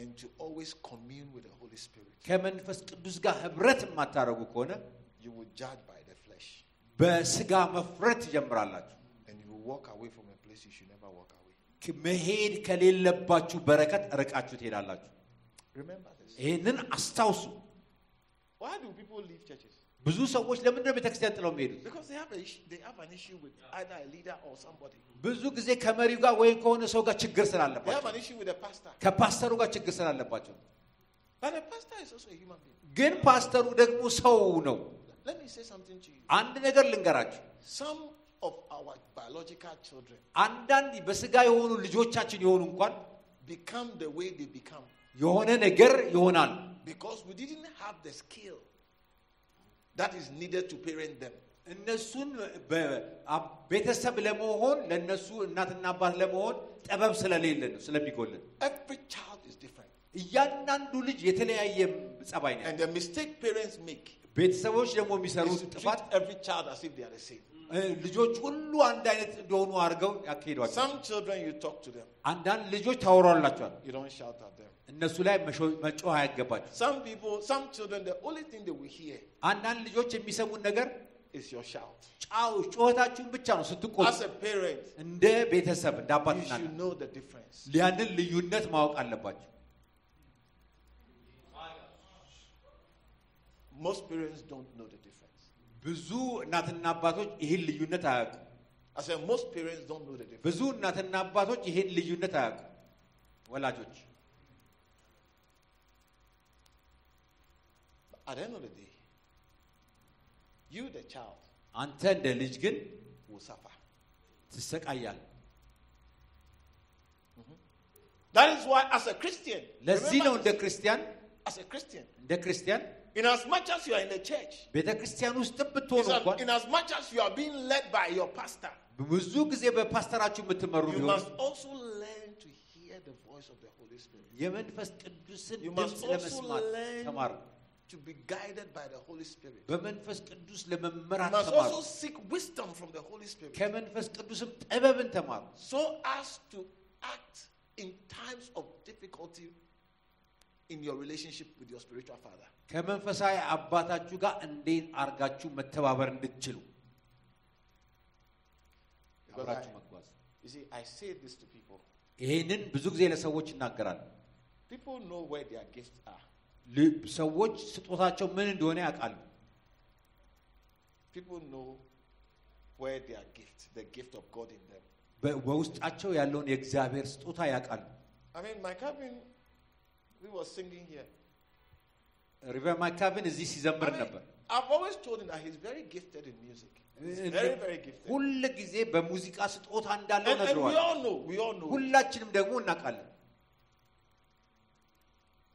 and to always commune with the Holy Spirit. ከመንፈስ ቅዱስ ጋር ህብረት የማታደርጉ ከሆነ You will judge by the flesh በስጋ መፍረት ትጀምራላችሁ። and you will walk away from a place you should never walk away. መሄድ ከሌለባችሁ በረከት ርቃችሁ ትሄዳላችሁ። Remember this. ይህንን አስታውሱ። Why do people leave churches? ብዙ ሰዎች ለምንድን ነው ቤተክርስቲያን ጥለው የሚሄዱት? Because they have, a, issue- they have an issue with either a leader or somebody. ብዙ ጊዜ ከመሪው ጋር ወይም ከሆነ ሰው ጋር ችግር They have ስላለባቸው an issue with the pastor. ከፓስተሩ ጋር ችግር ስላለባቸው But the pastor is also a human being. ግን ፓስተሩ ደግሞ ሰው ነው። Let me say something to you. አንድ ነገር ልንገራችሁ። Some of our biological children አንዳንድ በስጋ የሆኑ ልጆቻችን የሆኑ እንኳን become the way they become የሆነ ነገር ይሆናል። because we didn't have the skill that is needed to parent them. እነሱን በ- ቤተሰብ ለመሆን ለእነሱ እናትና አባት ለመሆን ጥበብ ስለሌለ ነው ስለሚጎልን። Every child is different. እያንዳንዱ ልጅ የተለያየ ጸባይ ነው። And the mistake parents make ቤተሰቦች ደግሞ is የሚሰሩት to treat ጥፋት every child as if they are the same. እ፣ ልጆች ሁሉ አንድ አይነት እንደሆኑ አድርገው ያካሂዷቸው። Some children, you talk to them, አንዳንድ ልጆች ታወሯላቸዋል። you don't shout at them. እነሱ ላይ መጮህ አይገባቸው። Some people, some children, the only thing they will hear አንዳንድ ልጆች የሚሰሙን ነገር is your shout. ጫው ጩኸታችሁን ብቻ ነው ስትቆጡ። As a parent, እንደ ቤተሰብ እንደ you አባትና should እናት know the difference. ያንን ልዩነት ማወቅ አለባቸው። Most parents don't know the difference. ብዙ እናትና አባቶች ይህን ልዩነት አያውቁም። I said most parents don't know the difference. ብዙ እናትና አባቶች ይህን ልዩነት አያውቁም። ወላጆች At the end of the day, you, the child, አንተ እንደ ልጅ ግን will suffer. ትሰቃያለህ። That is why, as a Christian, ለዚህ ነው remember እንደ this, ክርስቲያን as a Christian, እንደ ክርስቲያን in as much as you are in the church, ቤተ ክርስቲያን ውስጥም ብትሆኑ እንኳን in as much as you are being led by your pastor, ብዙ ጊዜ በፓስተራችሁ የምትመሩ you ቢሆኑ must also learn to hear the voice of the Holy Spirit. የመንፈስ ቅዱስን You ድምፅ must also ለመስማት learn ተማሩ። to be guided by the Holy Spirit. በመንፈስ ቅዱስ You ለመመራት must ተማሩ። also seek wisdom from the Holy Spirit ከመንፈስ ቅዱስም ጥበብን ተማሩ። so as to act in times of difficulty in your relationship with your spiritual father. ከመንፈሳዊ አባታችሁ ጋር እንዴት አርጋችሁ መተባበር እንድትችሉ Because አብራችሁ I- መጓዝ። You see, I say this to people. ይህንን ብዙ ጊዜ ለሰዎች ይናገራሉ። People know where their gifts are. ሰዎች ስጦታቸው ምን እንደሆነ ያውቃሉ። People know where their gift, the gift of God in them. በ- በውስጣቸው ያለውን የእግዚአብሔር ስጦታ ያውቃሉ። I mean, my cabin, we were singing here. ሪቨር ማካብን እዚህ ሲዘምር ነበር። I've always told him that he's very gifted in music. He's very, very gifted. ሁል ጊዜ በሙዚቃ ስጦታ እንዳለው ነግረዋል።. ሁላችንም ደግሞ እናውቃለን።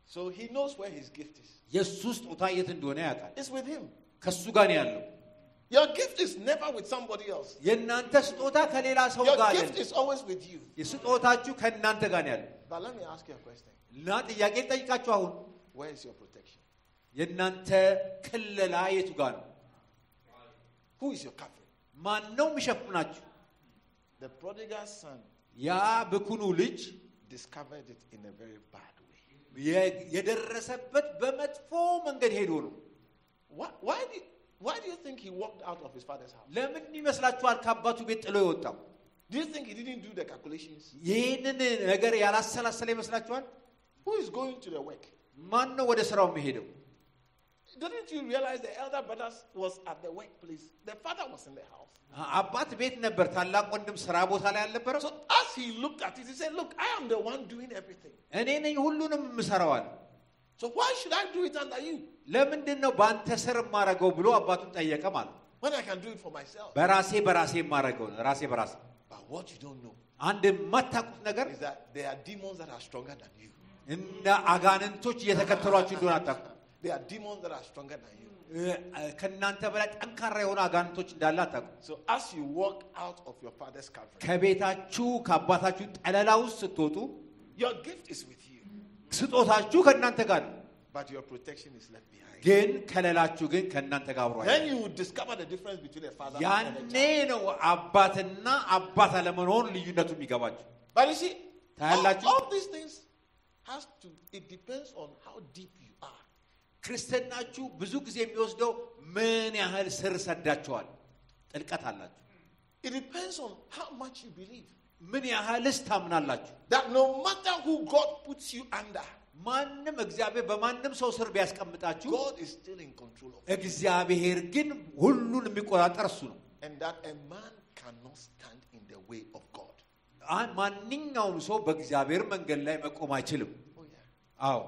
So he knows where his gift is. የእሱ ስጦታ የት እንደሆነ ያውቃል። It's with him. ከሱ ጋር ነው ያለው። Your gift is never with somebody else. የእናንተ ስጦታ ከሌላ ሰው Your ጋር gift አይደለም። is always with you. የስጦታችሁ ከእናንተ ጋር ነው ያለው But let me ask you a question. እና ጥያቄ ጠይቃችሁ አሁን Where is your protection? የእናንተ ክለላ የቱ ጋር ነው? Who is your covering? ማን ነው የሚሸፍናችሁ? The prodigal son ያ ብኩኑ ልጅ discovered it in a very bad way. የ- የደረሰበት በመጥፎ መንገድ ሄዶ ነው። Why, why, do, why do you think he walked out of his father's house? ለምን ይመስላችኋል ከአባቱ ቤት ጥሎ የወጣው? Do you think he didn't do the calculations? ይህንን ነገር ያላሰላሰለ ይመስላችኋል? Who is going to the work? ማን ነው ወደ ስራው የሚሄደው? Didn't you realize the elder brother was at the workplace? The father was in the house. አባት ቤት ነበር፣ ታላቅ ወንድም ስራ ቦታ ላይ አልነበረም? So as he looked at it, he said, Look, I am the one doing everything. እኔ ነኝ ሁሉንም የምሰራዋል። So why should I do it under you ለምንድን ነው በአንተ ስር የማረገው ብሎ አባቱን ጠየቀ ማለት ነው። when I can do it for myself? በራሴ በራሴ የማረገው ነው፣ ራሴ በራሴ But what you don't know አንድ የማታውቁት ነገር is that there are demons that are stronger than you. እና አጋንንቶች እየተከተሏችሁ እንደሆነ አታውቁም። There are demons that are stronger than you. እ- ከእናንተ በላይ ጠንካራ የሆኑ አጋንንቶች እንዳለ አታውቁም። So as you walk out of your father's covering, ከቤታችሁ ከአባታችሁ ጠለላ ውስጥ ስትወጡ your gift is with you, ስጦታችሁ ከእናንተ ጋር ነው፣ but your protection is left behind. ግን ከለላችሁ ግን ከእናንተ ጋር አብሮ አይደለም። Then you will discover the difference between a father and a ያኔ child. ነው አባትና አባት አለመሆን ልዩነቱ የሚገባችሁ። But you see, all, ታያላችሁ? all these things has to. It depends on how deep you are. ክርስትናችሁ ብዙ ጊዜ የሚወስደው ምን ያህል ስር ሰዳችኋል፣ ጥልቀት አላችሁ፣ It depends on how much you believe. ምን ያህልስ ታምናላችሁ። That no matter who God puts you under, ማንም እግዚአብሔር በማንም ሰው ስር ቢያስቀምጣችሁ God is still in control of. እግዚአብሔር ግን ሁሉን የሚቆጣጠር እሱ ነው። And that a man cannot stand in the way of God. ማንኛውም ሰው በእግዚአብሔር መንገድ ላይ መቆም አይችልም። Oh. አዎ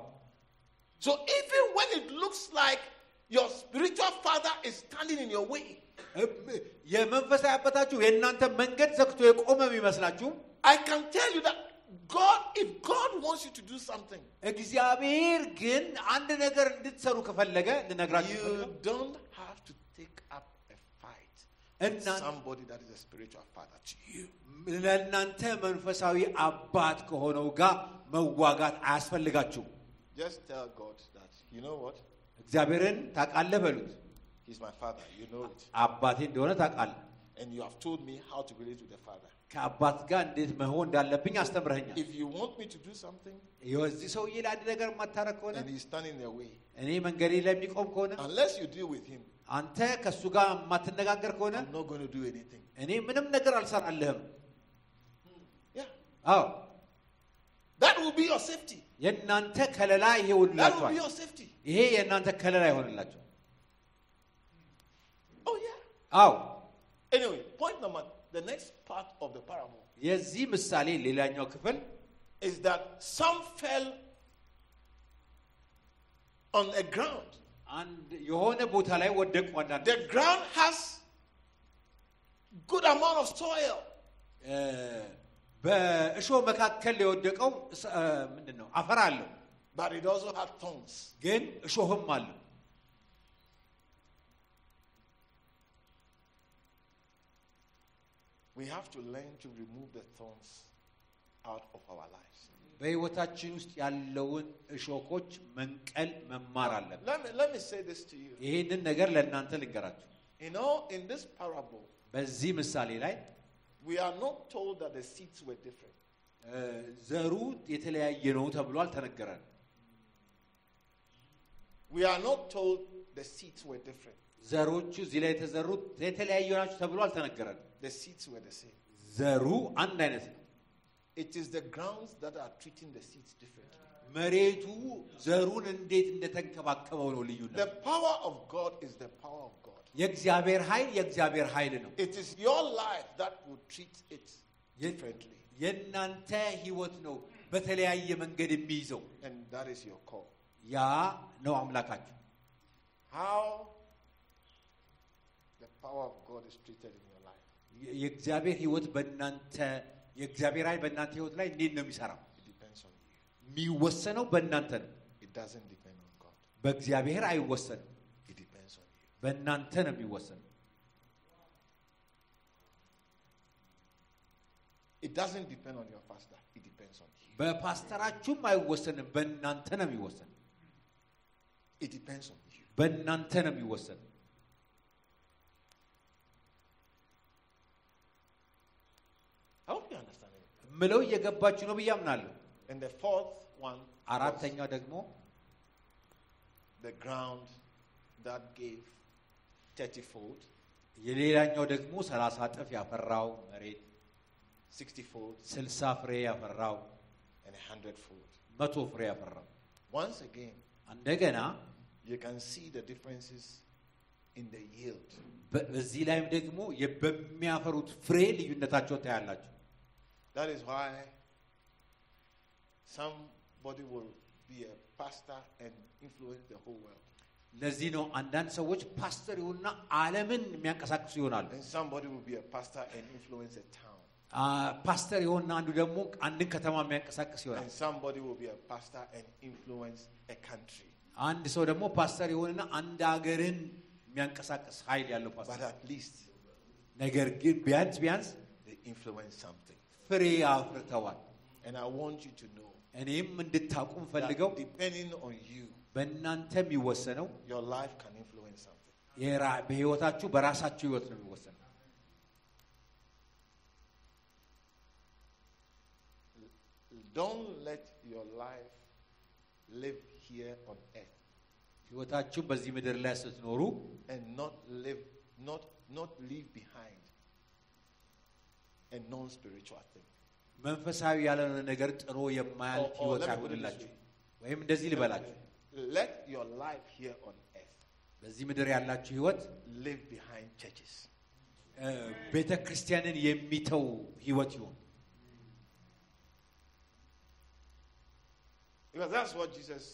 So even when it looks like your spiritual father is standing in your way, እም- የመንፈሳዊ አባታችሁ የእናንተ መንገድ ዘግቶ የቆመ ቢመስላችሁም I can tell you that God, if God wants you to do something, እግዚአብሔር ግን አንድ ነገር እንድትሰሩ ከፈለገ ልነግራችሁ you እፈልጋለሁ። don't have to take up a fight And with not- somebody that is a spiritual father to you. ለእናንተ መንፈሳዊ አባት ከሆነው ጋር መዋጋት አያስፈልጋችሁም። Just tell God that, you know what? እግዚአብሔርን ታውቃለህ በሉት። He's my father. You know it. አባቴ እንደሆነ ታውቃለህ። And you have told me how to relate with the father. ከአባት ጋር እንዴት መሆን እንዳለብኝ አስተምረኸኛል። If you want me to do something የዚህ ሰውዬ ላይ አንድ ነገር የማታረግ ከሆነ and he's standing in the way, እኔ መንገዴ ላይ የሚቆም ከሆነ unless you deal with him, አንተ ከእሱ ጋር የማትነጋገር ከሆነ I'm not going to do anything. እኔ ምንም ነገር አልሰራልህም። Yeah. አዎ That will be your safety. የእናንተ ከለላ ይሄ That will ይሆንላችኋል። be your safety. ይሄ የእናንተ ከለላ ይሆንላቸው። Oh, yeah. አዎ Anyway, point number, the next part of the parable የዚህ ምሳሌ ሌላኛው ክፍል is that some fell on a ground. አንድ የሆነ ቦታ ላይ ወደቁ። አንዳንድ በእሾህ መካከል የወደቀው ምንድን ነው? አፈር አለው ግን እሾህም አለው። በሕይወታችን ውስጥ ያለውን እሾኮች መንቀል መማር አለብን። ይህንን ነገር ለእናንተ ልንገራችሁ። በዚህ ምሳሌ ላይ we are not told that the seeds were different. እ፣ ዘሩ የተለያየ ነው ተብሎ አልተነገረንም። We are not told the seeds were different. ዘሮቹ እዚህ ላይ የተዘሩት የተለያዩ ናቸው ተብሎ አልተነገረንም። The seeds were the same. ዘሩ አንድ አይነት ነው። It is the grounds that are treating the seeds differently. መሬቱ ዘሩን እንዴት እንደተንከባከበው ነው ልዩነት። The power of God is the power of God. የእግዚአብሔር ኃይል የእግዚአብሔር ኃይል ነው። It is your life that will treat it differently. የእናንተ ህይወት ነው በተለያየ መንገድ የሚይዘው። And that is your call. ያ ነው አምላካችሁ። How the power of God is treated in your life. የ- የእግዚአብሔር ህይወት በእናንተ የእግዚአብሔር ኃይል በእናንተ ህይወት ላይ እንዴት ነው የሚሰራው? It depends on you. የሚወሰነው በእናንተ ነው። It doesn't depend on God. በእግዚአብሔር አይወሰንም። በእናንተ ነው የሚወሰነው። It doesn't depend on your pastor, it depends on you. በፓስተራችሁም አይወሰንም፣ በእናንተ ነው የሚወሰነው። It depends on you. በእናንተ ነው የሚወሰነው። I hope you understand it. ምለው እየገባችሁ ነው ብዬ አምናለሁ። And the fourth one, was አራተኛው ደግሞ the ground that gave 30 fold, የሌላኛው ደግሞ ሰላሳ እጥፍ ያፈራው መሬት 60 fold, ስልሳ ፍሬ ያፈራው and 100 fold. መቶ ፍሬ ያፈራው Once again, እንደገና you can see the differences in the yield. በ- በዚህ ላይም ደግሞ የ- በሚያፈሩት ፍሬ ልዩነታቸው ታያላችሁ። That is why somebody will be a pastor and influence the whole world. ለዚህ ነው አንዳንድ ሰዎች ፓስተር ይሁንና ዓለምን የሚያንቀሳቅሱ ይሆናሉ። And somebody will be a pastor and influence a town. አ፣ ፓስተር የሆንና አንዱ ደግሞ አንድን ከተማ የሚያንቀሳቅስ ይሆናል። And somebody will be a pastor and influence a country. አንድ ሰው ደግሞ ፓስተር የሆንና አንድ ሀገርን የሚያንቀሳቅስ ኃይል ያለው But ፓስተር፣ at least ነገር ግን ቢያንስ ቢያንስ they influence something. ፍሬ አፍርተዋል። And I want you to know እኔም እንድታውቁ that ፈልገው depending on you, በእናንተ የሚወሰነው your life can influence something. የራ- በህይወታችሁ በራሳችሁ ህይወት ነው የሚወሰነው። Don't let your life live here on earth ህይወታችሁ በዚህ ምድር ላይ ስትኖሩ and not live, not, not leave behind a non-spiritual thing. መንፈሳዊ ያልሆነ ነገር ጥሎ የማያልፍ Or- or ህይወት let me put it this አይሆንላችሁ። way. ወይም እንደዚህ ልበላችሁ፣ Let your life here on earth በዚህ ምድር ያላችሁ ህይወት live behind churches. ቤተ ክርስቲያንን የሚተው ህይወት ይሁን። Because that's what Jesus,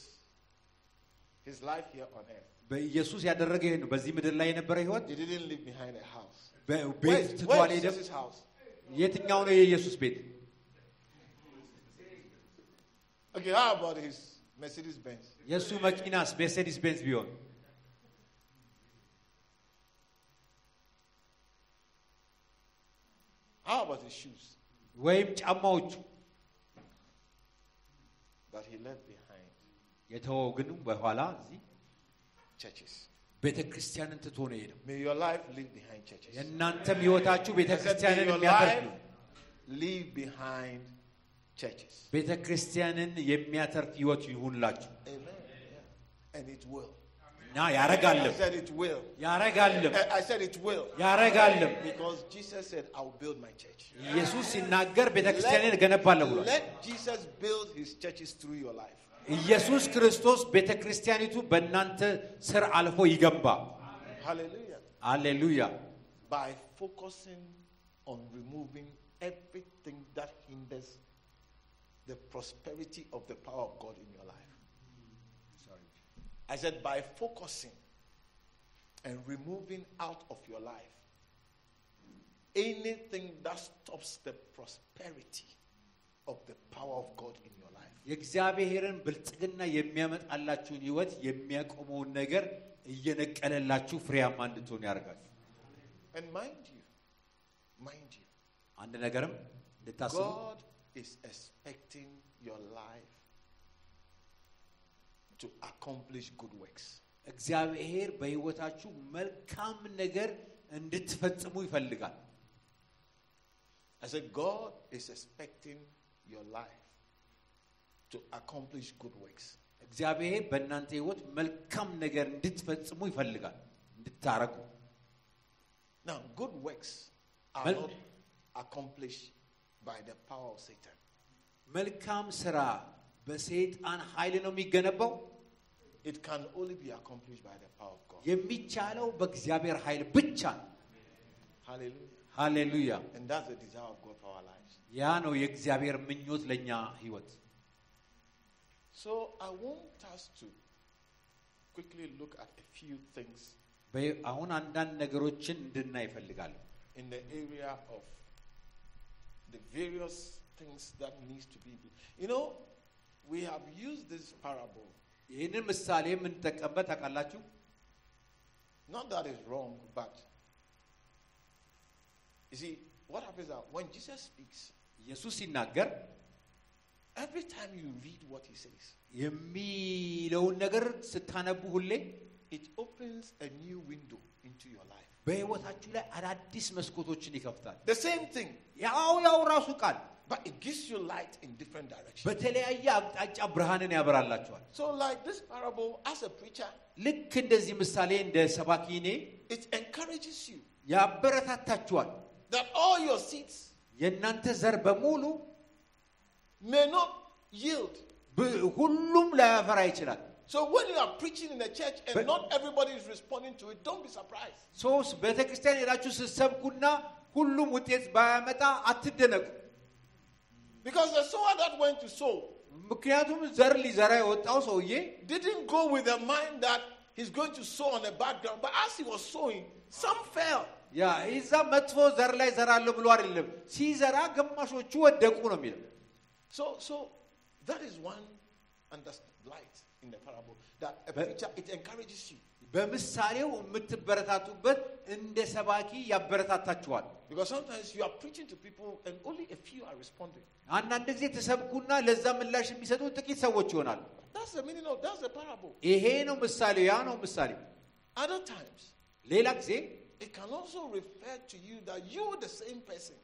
his life here on earth. በኢየሱስ ያደረገ ይሄ ነው። በዚህ ምድር ላይ የነበረ ህይወት He didn't live behind a house. በ- Where ቤት is, ትቶ where is አልሄደም። Jesus' house? የትኛው ነው የኢየሱስ ቤት? Okay, how about his Mercedes Benz? የእሱ መኪናስ ሜርሴዲስ ቤንዝ ቢሆን How about his shoes ወይም ጫማዎቹ that he left behind? የተወው ግን በኋላ እዚህ Churches. ቤተ ክርስቲያንን ትቶ ነው የሄደው። May your life live behind churches. የእናንተም ህይወታችሁ ቤተ I said, may ክርስቲያንን your የሚያተርፍ life ነው። leave behind churches. ቤተ ክርስቲያንን የሚያተርፍ ህይወት ይሁንላችሁ Amen. Yeah. And it will. እና I ያረጋልም said it will. ያረጋልም I I said it will. ያረጋልም። Because Jesus said, I'll build my church. ኢየሱስ ሲናገር ቤተ ክርስቲያንን እገነባለሁ ብሏል። let Jesus build his churches through your life. ኢየሱስ ክርስቶስ ቤተ ክርስቲያኒቱ በእናንተ ስር አልፎ ይገንባ። Hallelujah. አሌሉያ። By focusing on removing everything that hinders the prosperity of the power of God in your life. I said, by focusing and removing out of your life anything that stops the prosperity of the power of God in your life. የእግዚአብሔርን ብልጽግና የሚያመጣላችሁን ህይወት የሚያቆመውን ነገር እየነቀለላችሁ ፍሬያማ እንድትሆኑ ያደርጋችሁ። And mind you, mind you, አንድ ነገርም እንድታስቡ God is expecting your life to accomplish good works. እግዚአብሔር በህይወታችሁ መልካም ነገር እንድትፈጽሙ ይፈልጋል። I said, God is expecting your life to accomplish good works. እግዚአብሔር በእናንተ ህይወት መልካም ነገር እንድትፈጽሙ ይፈልጋል፣ እንድታረጉ። Now, good works are Well- not accomplished by the power of Satan. መልካም ስራ በሰይጣን ኃይል ነው የሚገነባው። It can only be accomplished by the power of God. የሚቻለው በእግዚአብሔር ኃይል ብቻ ነው። Hallelujah. ሃሌሉያ። And that's the desire of God for our lives. ያ ነው የእግዚአብሔር ምኞት ለእኛ ህይወት። So I want us to quickly look at a few things አሁን አንዳንድ ነገሮችን እንድናይ ይፈልጋለሁ። in the area of the various things that needs to be. You know, we have used this parable ይህንን ምሳሌ የምንጠቀምበት ታውቃላችሁ፣ Not that it's wrong, but you see, what happens is that when Jesus speaks, ኢየሱስ ሲናገር every time you read what he says, የሚለውን ነገር ስታነቡ ሁሌ it opens a new window into በሕይወታችሁ ላይ አዳዲስ መስኮቶችን ይከፍታል። The same thing, ያው ያው ራሱ ቃል but it gives you light in different directions. በተለያየ አቅጣጫ ብርሃንን ያበራላችኋል። So, like this parable, as a preacher, ልክ እንደዚህ ምሳሌ እንደ ሰባኪ እኔ it encourages you ያበረታታችኋል። that all your seeds የእናንተ ዘር በሙሉ may not yield. ሁሉም ላያፈራ ይችላል። So when you are preaching in a church and But- not everybody is responding to it, don't be surprised. ሶስት ቤተ ክርስቲያን ሄዳችሁ ስትሰብኩና ሁሉም ውጤት ባያመጣ አትደነቁ። Because the sower that went to sow ምክንያቱም ዘር ሊዘራ የወጣው ሰውዬ didn't go with the mind that he's going to sow on the background, but as he was sowing, some fell. ያ እዛ መጥፎ ዘር ላይ ዘራለሁ ብሎ አይደለም ሲዘራ ግማሾቹ ወደቁ ነው የሚለው። So, so that is one understand light in the parable that a But- preacher it encourages you በምሳሌው የምትበረታቱበት እንደ ሰባኪ ያበረታታችኋል። because sometimes you are preaching to people and only a few are responding. አንዳንድ ጊዜ ተሰብኩና ለዛ ምላሽ የሚሰጡ ጥቂት ሰዎች ይሆናሉ። That's the meaning of that's the parable. ይሄ ነው ምሳሌው፣ ያ ነው ምሳሌው። Other times, ሌላ ጊዜ it can also refer to you that you, the same person,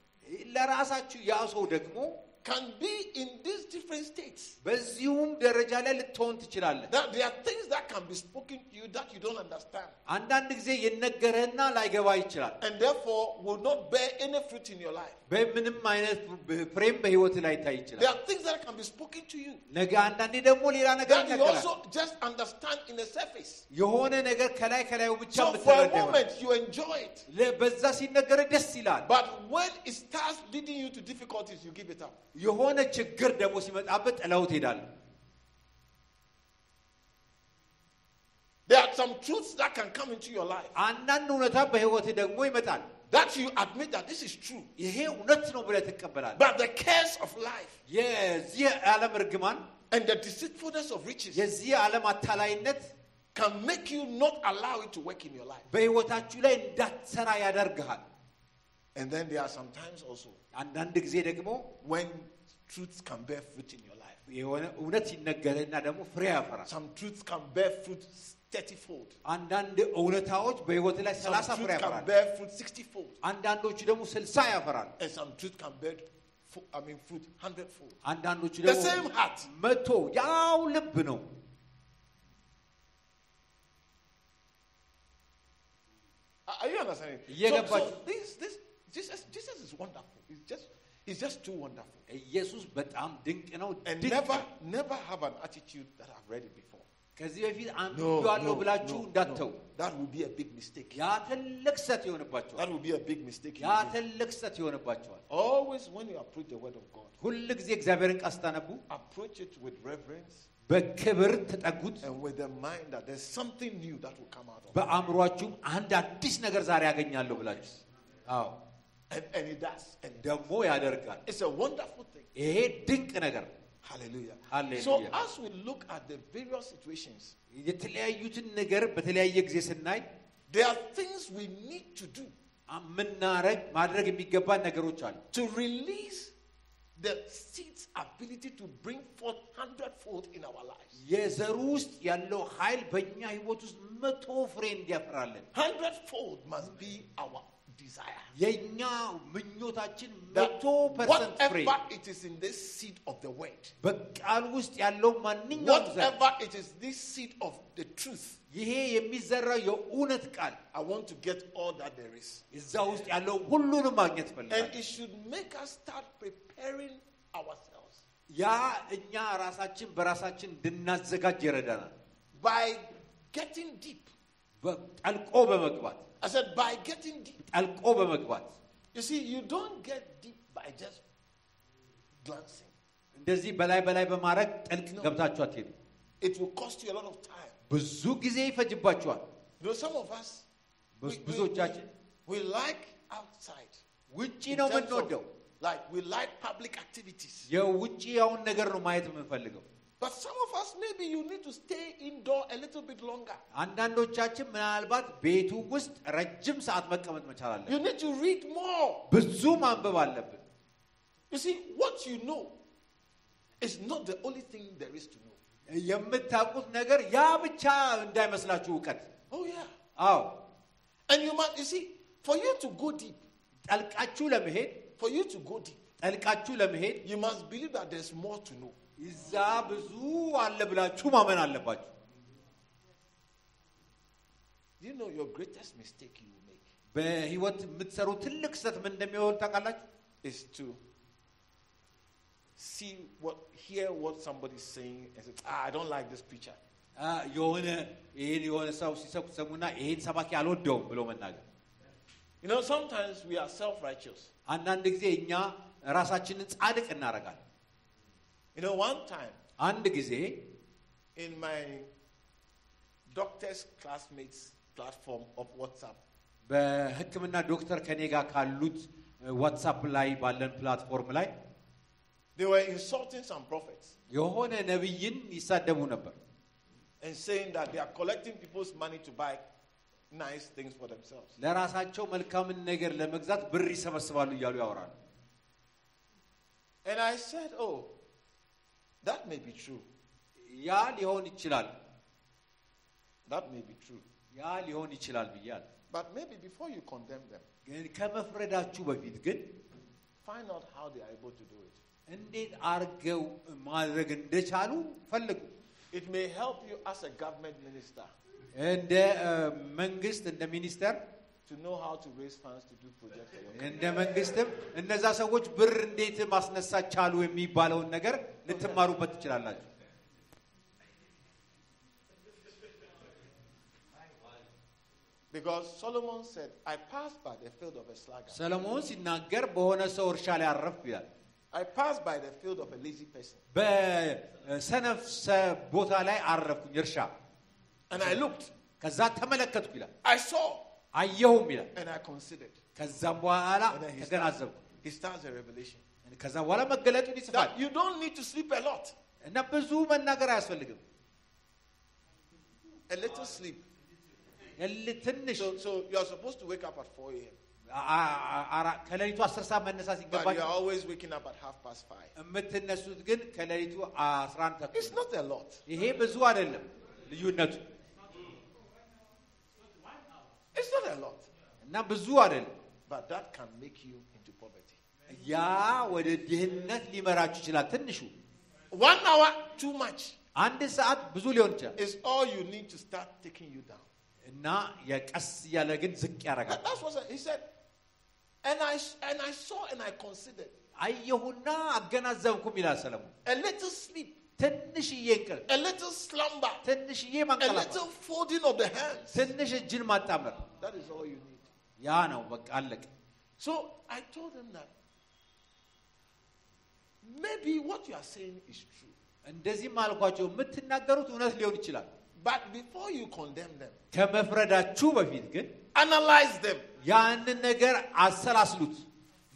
ለራሳችሁ ያ ሰው ደግሞ can be in these different states. በዚሁም ደረጃ ላይ ልትሆን ትችላለህ። That there are things that can be spoken to you that you don't understand, አንዳንድ ጊዜ ይነገርህና ላይገባ ይችላል። and therefore will not bear any fruit in your life. በምንም አይነት ፍሬም በህይወት ላይ ይታይ There ይችላል። are things that can be spoken to you ነገ አንዳንዴ ደግሞ ሌላ ነገር that you ይነገራል። also just understand in the surface. የሆነ ነገር ከላይ ከላዩ ብቻ So for a የምትረዳ ይሆናል። moment you enjoy it, ለ- በዛ ሲነገር ደስ ይላል። but when it starts leading you to difficulties, you give it up. የሆነ ችግር ደግሞ ሲመጣበት ጥለው ትሄዳለህ። There are some truths that can come into your life አንዳንድ እውነታ በህይወት ደግሞ ይመጣል። that you admit that this is true, ይሄ እውነት ነው ብለህ ትቀበላለህ። but the cares of life የዚህ ዓለም እርግማን፣ and the deceitfulness of riches የዚህ ዓለም አታላይነት can make you not allow it to work in your life. በህይወታችሁ ላይ እንዳትሰራ ያደርግሃል። And then there are some times also አንዳንድ ጊዜ ደግሞ when truths can bear fruit in your life. የሆነ እውነት ይነገርህና ደግሞ ፍሬ ያፈራል። Some truths can bear fruit 30 fold. አንዳንድ እውነታዎች በህይወት ላይ Some ሰላሳ ፍሬ truths can ያፈራል። bear fruit 60 fold. አንዳንዶቹ ደግሞ ስልሳ ያፈራል። And some truth can bear, fo- I mean, fruit 100 fold. አንዳንዶቹ The ደግሞ same heart. መቶ ያው ልብ ነው። Are are you understanding? So, እየገባችሁ? so this, this, Jesus, Jesus is wonderful. He's just, he's just too wonderful. ኢየሱስ በጣም ድንቅ ነው። And ድንቅ never, ነው። never have an attitude that I've read it before. ከዚህ በፊት አንብቤዋለሁ ብላችሁ እንዳትተው። That would be a big mistake. ያ ትልቅ ስህተት ይሆንባቸዋል። That would be a big mistake. ያ you do. ትልቅ ስህተት ይሆንባቸዋል። Always when you approach the word of God, ሁል ጊዜ እግዚአብሔርን ቃል ስታነቡ approach it with reverence በክብር ተጠጉት። and with the mind that there's something new that will come out of it. በአእምሯችሁም አንድ አዲስ ነገር ዛሬ ያገኛለሁ ብላችሁ አዎ And, and it does. And ደግሞ ያደርጋል። it's a wonderful thing. ይሄ ድንቅ ነገር Hallelujah. Hallelujah. So as we look at the various situations, የተለያዩትን ነገር በተለያየ ጊዜ ስናይ there are things we need to do የምናረግ ማድረግ የሚገባን ነገሮች አሉ። to release the seed's ability to bring forth hundredfold in our lives. የዘሩ ውስጥ ያለው ኃይል በእኛ ህይወት ውስጥ መቶ ፍሬ እንዲያፈራለን Hundredfold must be our desire. የእኛ ምኞታችን That መቶ ፐርሰንት ፍሬ whatever it is in this seed of the word, በቃል ውስጥ ያለው ማንኛውም ዘር whatever it is, this seed of the truth, ይሄ የሚዘራው የእውነት ቃል I want to get all that there is. እዛ ውስጥ ያለው ሁሉንም ማግኘት And ፈልጋል። it should make us start preparing ourselves ያ እኛ ራሳችን በራሳችን እንድናዘጋጅ ይረዳናል። by getting deep. በ- ጠልቆ በመግባት I said, by getting deep. ጠልቆ በመግባት You see, you don't get deep by just glancing. እንደዚህ በላይ በላይ በማድረግ ጥልቅ ገብታችሁ አትሄዱ። It will cost you a lot of time. ብዙ ጊዜ ይፈጅባችኋል። You know, some of us, we, ብዙ- we, ብዙዎቻችን we like outside. ውጪ In ነው terms of, የምንወደው። like, we like public activities. የውጭ ያውን ነገር ነው ማየት የምንፈልገው። But some of us, maybe you need to stay indoor a little little bit longer. አንዳንዶቻችን ምናልባት ቤቱ ውስጥ ረጅም ሰዓት መቀመጥ መቻል አለን። You need to read more. ብዙ ማንበብ አለብን። You see, what you know is not the only thing there is to know. የምታውቁት ነገር ያ ብቻ እንዳይመስላችሁ እውቀት። Oh, yeah. አዎ And you must, you see, for you to go deep, ጠልቃችሁ ለመሄድ for you to go deep, ጠልቃችሁ ለመሄድ you must believe that there's more to know. እዛ ብዙ አለ ብላችሁ ማመን አለባችሁ። Do you know your greatest mistake you will make በህይወት የምትሰሩ ትልቅ ስህተት ምን እንደሚሆን ታውቃላችሁ? is to see what, hear what somebody's saying and say, ah, I don't like this preacher. አ፣ የሆነ ይህን የሆነ ሰው ሲሰብክ ሰሙና ይህን ሰባኪ አልወደውም ብሎ መናገር። You know, sometimes we are self-righteous. አንዳንድ ጊዜ እኛ ራሳችንን ጻድቅ እናደርጋለን። You know, one time አንድ ጊዜ in my doctor's classmates platform of WhatsApp, በሕክምና ዶክተር ከኔ ጋር ካሉት ዋትሳፕ ላይ ባለን ፕላትፎርም ላይ they were insulting some prophets የሆነ ነቢይን ይሳደቡ ነበር and saying that they are collecting people's money to buy nice things for themselves. ለራሳቸው መልካምን ነገር ለመግዛት ብር ይሰበስባሉ እያሉ ያወራሉ። And I said, oh, that may be true. ያ ሊሆን ይችላል፣ That may be true. ያ ሊሆን ይችላል ብያል። But maybe before you condemn them, ግን ከመፍረዳችሁ በፊት ግን find out how they are able to do it. እንዴት አርገው ማድረግ እንደቻሉ ፈልጉ። It may help you as a government minister እንደ እ፣ መንግስት እንደ ሚኒስተር to know how to raise funds to do projects for your እንደ መንግስትም እነዛ ሰዎች ብር እንዴት ማስነሳት ቻሉ የሚባለውን ነገር ልትማሩበት ትችላላችሁ። Because Solomon said, I passed by the field of a sluggard. ሰለሞን ሲናገር በሆነ ሰው እርሻ ላይ አረፍ ይላል። I passed by the field of a lazy person. በሰነፍ ሰ- ቦታ ላይ አረፍኩኝ እርሻ። And I looked, ከዛ ተመለከትኩ ይላል። I saw, አየሁም ይላል። and I considered. ከዛም በኋላ And then he starts, ተገናዘብኩ። he starts a revelation. ከዛ በኋላ መገለጡን ይጽፋል That you don't need to sleep a lot. እና ብዙ መናገር አያስፈልግም። A little sleep. እል- ትንሽ So, so you are supposed to wake up at 4 a.m. አ- አ- አ- ከሌሊቱ አስር ሰዓት መነሳት But you are ሲገባቸው always waking up at half past 5. የምትነሱት ግን ከሌሊቱ 11 ተኩል It's not a lot. ይሄ ብዙ አይደለም ልዩነቱ It's not a lot. እና ብዙ አይደለም። But that can make you into poverty. ያ ወደ ድህነት ሊመራችሁ ይችላል። ትንሹ One hour, too much, አንድ ሰዓት ብዙ ሊሆን ይችላል is all you need to start taking you down. እና የቀስ እያለ ግን ዝቅ ያደርጋል። That- That's what he said. And I, and I saw and I considered አየሁና አገናዘብኩም ይላል ሰለሞን። a little sleep, ትንሽዬ እንቅልፍ፣ a little slumber, ትንሽዬ a ማንቀላፋት፣ little folding of the hands. ትንሽ እጅን ማጣመር፣ That is all you need. ያ ነው በቃ አለቀ። So I told them that maybe what you are saying is true. እንደዚህም አልኳቸው የምትናገሩት እውነት ሊሆን ይችላል። But before you condemn them, ከመፍረዳችሁ በፊት ግን analyze them. ያንን ነገር አሰላስሉት።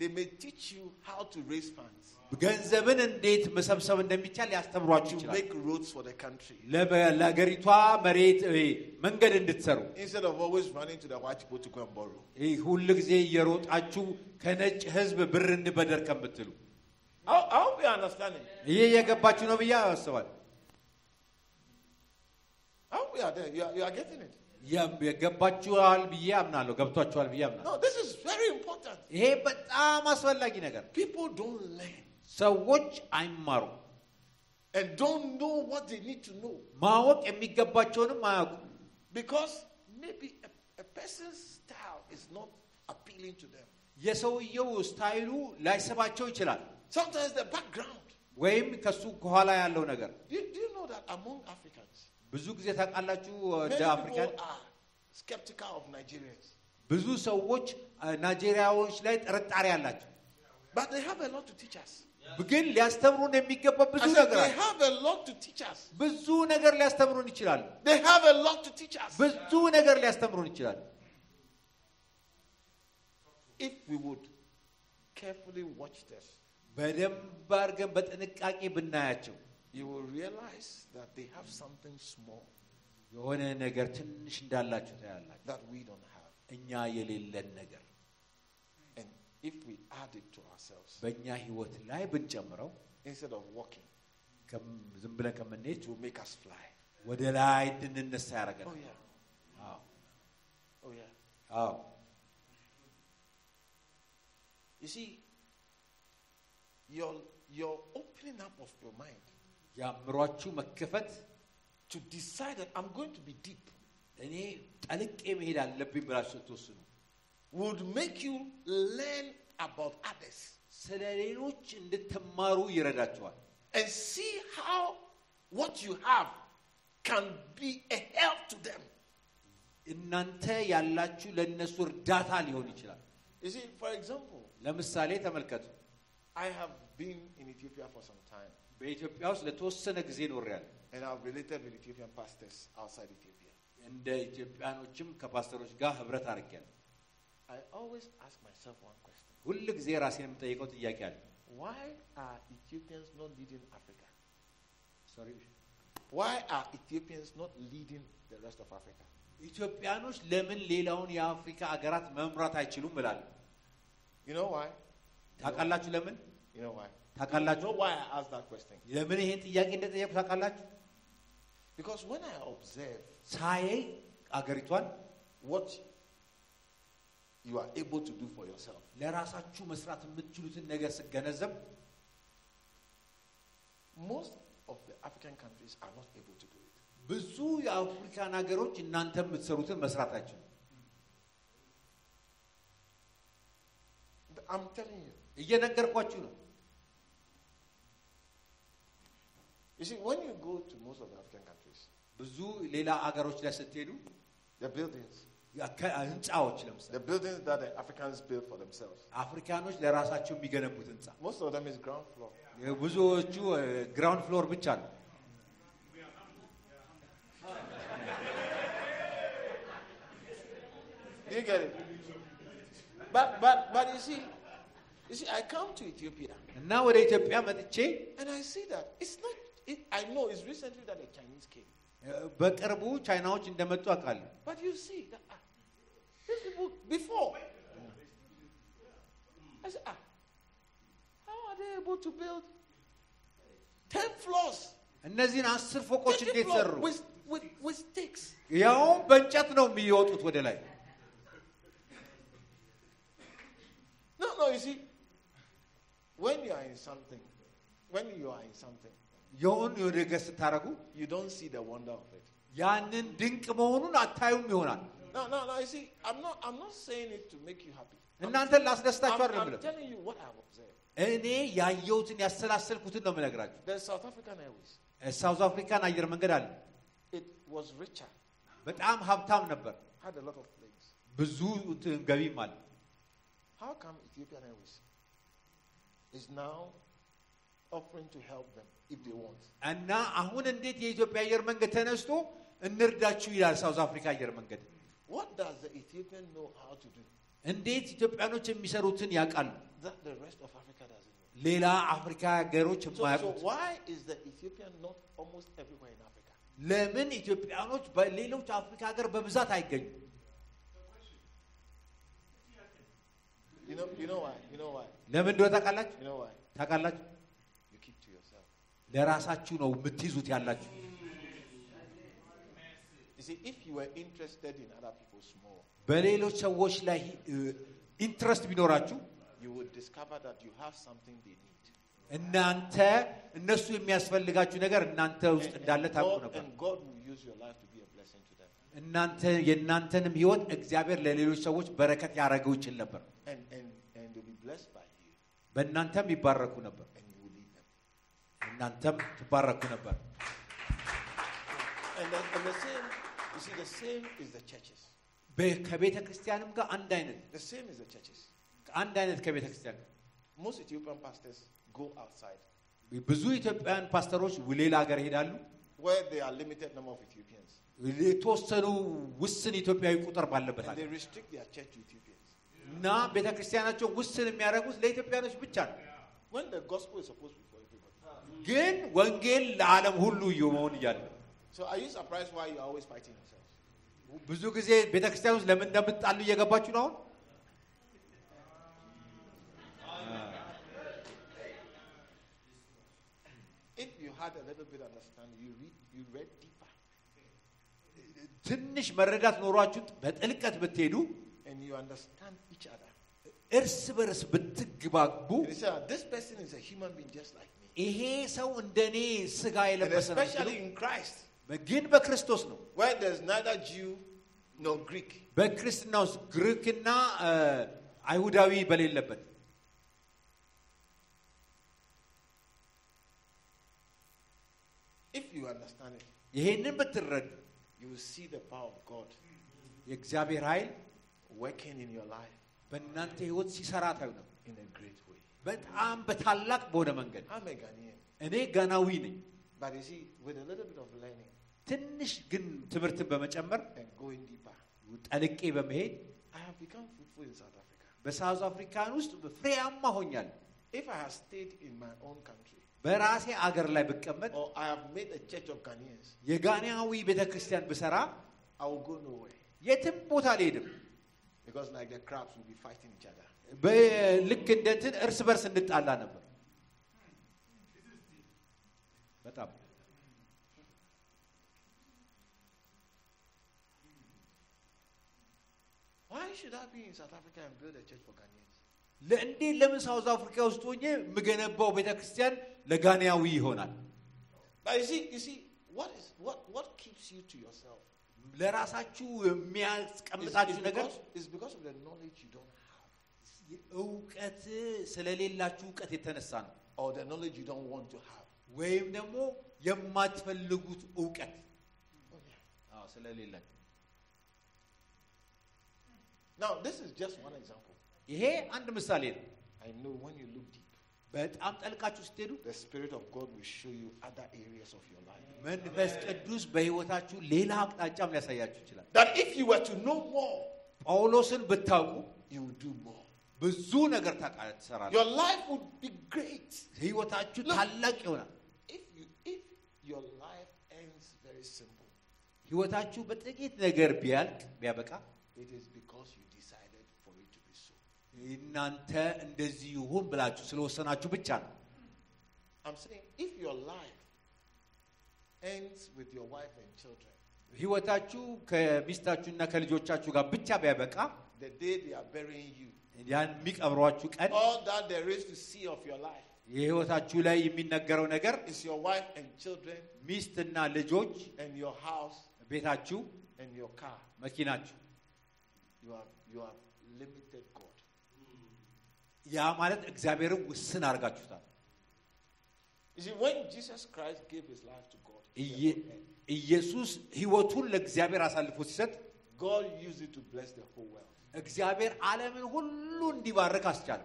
They may teach you how to raise funds, ገንዘብን እንዴት መሰብሰብ እንደሚቻል ያስተምሯችሁ ይችላል። ለሀገሪቷ መሬት መንገድ እንድትሰሩ። ሁል ጊዜ እየሮጣችሁ ከነጭ ሕዝብ ብር እንበደር ከምትሉ። ይህ እየገባችሁ ነው ብዬ አስባለሁ። ገባችኋል ብዬ አምናለሁ። ገብቷችኋል ብዬ አምናለሁ። ይሄ በጣም አስፈላጊ ነገር ነው። People don't learn ሰዎች አይማሩም። and don't know what they need to know ማወቅ የሚገባቸውንም አያውቁም። because maybe a, a person's style is not appealing to them. የሰውየው ስታይሉ ላይስባቸው ይችላል፣ Sometimes the background. ወይም ከሱ ከኋላ ያለው ነገር Do you, do you know that among Africans, ብዙ ጊዜ ታውቃላችሁ። many እንደ አፍሪካን people are skeptical of Nigerians, ብዙ ሰዎች አ፣ ናይጄሪያዎች ላይ ጥርጣሬ አላቸው፣ but they have a lot to teach us. ግን ሊያስተምሩን የሚገባ ብዙ I said ነገር they አለ። have a lot to teach us. ብዙ ነገር ሊያስተምሩን ይችላሉ። They have a lot to teach us. ብዙ ነገር ሊያስተምሩን ይችላሉ። If we would carefully watch them, በደንብ አድርገን በጥንቃቄ ብናያቸው you will realize that they have something small የሆነ ነገር ትንሽ እንዳላችሁ ታያላችሁ። that we don't have. እኛ የሌለን ነገር And if we add it to ourselves, በእኛ ህይወት ላይ ብንጨምረው instead of walking, ከም- ዝም ብለን ከምንሄድ it will make us fly. ወደ ላይ እንድንነሳ Oh, ያደርገናል። yeah. አዎ Oh, yeah. አዎ You see, your, your opening up of your mind የአእምሯችሁ መከፈት to decide that I'm going to be deep እኔ ጠልቄ መሄድ አለብኝ ብላችሁ ስትወስኑ would make you learn about others ስለ ሌሎች እንድትማሩ ይረዳችኋል። and see how what you have can be a help to them. እናንተ ያላችሁ ለእነሱ እርዳታ ሊሆን ይችላል። You see, for example, ለምሳሌ ተመልከቱ። I have been in Ethiopia for some time በኢትዮጵያ ውስጥ ለተወሰነ ጊዜ ኖሬያለሁ። and I've related with Ethiopian pastors outside Ethiopia. እንደ ኢትዮጵያኖችም ከፓስተሮች ጋር ህብረት አድርጌያለሁ። I always ask myself one question ሁል ጊዜ ራሴን የምጠይቀው ጥያቄ አለ። Why are Ethiopians not leading Africa? Why are Ethiopians not leading the rest of Africa? ኢትዮጵያኖች ለምን ሌላውን የአፍሪካ አገራት መምራት አይችሉም እላለሁ። You know why? ታውቃላችሁ ለምን? You know why? You ታውቃላችሁ know why I asked that question? ለምን ይሄን ጥያቄ እንደጠየቁ ታውቃላችሁ? Because when I observe ሳየይ አገሪቷን what you are able to do for yourself, ለራሳችሁ መስራት የምትችሉትን ነገር ስገነዘብ most of the African countries are not able to do it. ብዙ የአፍሪካን ሀገሮች እናንተ የምትሰሩትን አይችሉም። I'm telling you. እየነገርኳችሁ ነው። You see, when you go to most of the African countries, ብዙ ሌላ አገሮች ላይ ስትሄዱ the buildings, ህንፃዎች ለምሳሌ the buildings that the Africans build for themselves, አፍሪካኖች ለራሳቸው የሚገነቡት ህንፃ most of them is ground floor. ብዙዎቹ ግራውንድ ፍሎር ብቻ ነው። Do you get it? But but but you see, you see, I come to Ethiopia እና ወደ ኢትዮጵያ መጥቼ and I see that it's not. It, I know it's recently that the Chinese came, እ፣ በቅርቡ ቻይናዎች እንደመጡ አውቃለሁ። but you see that ah, these people before. I said, ah, how are they able to build ten floors? እነዚህን አስር ፎቆች 20 እንዴት floors ሰሩ? with, with, with sticks? ያውም በእንጨት ነው የሚወጡት ወደ ላይ። No, no, you see, when you are in something, when you are in something, የሆኑ የሆነ ነገር ስታደርጉ you don't see the wonder of it. ያንን ድንቅ መሆኑን አታዩም ይሆናል። No, no, no, you see, I'm not, I'm not saying it to make you happy. I'm, እናንተን ላስደስታችሁ I'm, አይደለም I'm ብለው telling you what I've observed. እኔ ያየሁትን ያሰላሰልኩትን ነው የምነግራችሁ። The South African Airways, ሳውዝ አፍሪካን አየር መንገድ አለ። it was richer, በጣም ሀብታም ነበር። had a lot of planes. ብዙ እንትን ገቢም አለ። How come Ethiopian Airways is now offering to help them if they want? እና አሁን እንዴት የኢትዮጵያ አየር መንገድ ተነስቶ እንርዳችሁ ይላል ሳውዝ አፍሪካ አየር መንገድ። What does the Ethiopian know how to do እንዴት ኢትዮጵያኖች የሚሰሩትን ያውቃሉ፣ that the rest of Africa doesn't know? ሌላ አፍሪካ ሀገሮች So, so የማያውቁት። why is the Ethiopian not almost everywhere in Africa? ለምን ኢትዮጵያኖች በሌሎች አፍሪካ ሀገር በብዛት አይገኙም? You know, you know why? You know why? ለምን እንደሆነ ታውቃላችሁ? You know why? ታውቃላችሁ? You keep to yourself. ለራሳችሁ ነው የምትይዙት ያላችሁ። በሌሎች ሰዎች ላይ ኢንትረስት ቢኖራችሁ you would discover that you have something they need. እናንተ እነሱ የሚያስፈልጋችሁ ነገር እናንተ ውስጥ And- እንዳለ and ታውቁ God, ነበር። and God will use your life to be a blessing to them. እናንተ የእናንተንም ህይወት እግዚአብሔር ለሌሎች ሰዎች በረከት ያደረገው ይችል ነበር። And, and, and they'll be blessed by you, በእናንተም ይባረኩ ነበር። and you will lead them. እናንተም ትባረኩ ነበር። And, then, and the same, you see, the same is the churches. በ- ከቤተ ክርስቲያንም ጋር አንድ አይነት The same is the churches. አንድ አይነት ከቤተ ክርስቲያን ጋር Most Ethiopian pastors go outside ብዙ ኢትዮጵያውያን ፓስተሮች ሌላ ሀገር ይሄዳሉ። where there are limited number of Ethiopians. የተወሰኑ ውስን ኢትዮጵያዊ ቁጥር ባለበት And they ሀገር restrict their church to Ethiopians. እና ቤተ ክርስቲያናቸው ውስን የሚያደርጉት ለኢትዮጵያኖች ብቻ ነው። When the gospel is supposed to be for everybody. ግን ወንጌል ለዓለም ሁሉ እዩ መሆን እያለ So are you surprised why you're always fighting yourselves? ብዙ ጊዜ ቤተ ክርስቲያን ውስጥ ለምን እንደምትጣሉ እየገባችሁ ነው አሁን If you had a little bit understanding, you read, you read deeper, ትንሽ መረዳት ኖሯችሁ በጥልቀት ብትሄዱ and you understand each other. እርስ በርስ ብትግባቡ And you say, "Ah, this person is a human being just like me. ይሄ ሰው እንደ እኔ ስጋ And የለበሰ ነው especially ስትሉ፣ in Christ, ግን በክርስቶስ ነው where there's neither Jew nor Greek. በክርስትና ውስጥ ግሪክና እ፣ አይሁዳዊ በሌለበት If you understand it, ይሄንን ብትረዱ you will see the power of God የእግዚአብሔር ኃይል working in your life በእናንተ ህይወት ሲሰራ ታዩ ነው in a great way. በጣም በታላቅ በሆነ መንገድ I'm a Ghanaian, እኔ ጋናዊ ነኝ but you see, with a little bit of learning ትንሽ ግን ትምህርትን በመጨመር ጠልቄ በመሄድ በሳውዝ አፍሪካን ውስጥ ፍሬያማ ሆኛል። በራሴ አገር ላይ ብቀመጥ የጋኒያዊ ቤተ ክርስቲያን ብሰራ የትም ቦታ አልሄድም። ልክ እንደ እንትን እርስ በርስ እንጣላ ነበር። በጣም Why should I be in South Africa and build a church for Ghanaians? ለእንዴት ለምን ሳውዝ አፍሪካ ውስጥ ሆኜ የምገነባው ቤተ ክርስቲያን ለጋናዊ ይሆናል But you see, you see, what is what what keeps you to yourself? ለራሳችሁ የሚያስቀምጣችሁ ነገር because, it's because of the knowledge you don't have, እውቀት ስለሌላችሁ እውቀት የተነሳ ነው or the knowledge you don't want to have. ወይም ደግሞ የማትፈልጉት እውቀት Oh, ስለሌላችሁ Now, this is just one example. ይሄ አንድ ምሳሌ ነው I know when you look deep, በጣም ጠልቃችሁ ስትሄዱ the Spirit of God will show you other areas of your life. መንፈስ ቅዱስ በህይወታችሁ ሌላ አቅጣጫም ሊያሳያችሁ ይችላል That if you were to know more, ጳውሎስን ብታውቁ you will do more. ብዙ ነገር ታቃ- ትሰራላችሁ Your life would be great. ህይወታችሁ Look. ታላቅ ይሆናል If you if your life ends very simple, ህይወታችሁ በጥቂት ነገር ቢያልቅ ቢያበቃ it is because እናንተ እንደዚህ ይሁን ብላችሁ ስለወሰናችሁ ብቻ ነው I'm saying if your life ends with your wife and children, ህይወታችሁ ከሚስታችሁና ከልጆቻችሁ ጋር ብቻ ቢያበቃ the day they are burying you, ያን የሚቀብሯችሁ ቀን all that there is to see of your life የህይወታችሁ ላይ የሚነገረው ነገር is your wife and children ሚስትና ልጆች and your house ቤታችሁ and your car. መኪናችሁ You you limited. ያ ማለት እግዚአብሔርን ውስን አድርጋችሁታል። ኢየሱስ ህይወቱን ለእግዚአብሔር አሳልፎ ሲሰጥ እግዚአብሔር ዓለምን ሁሉ እንዲባርክ አስቻለ።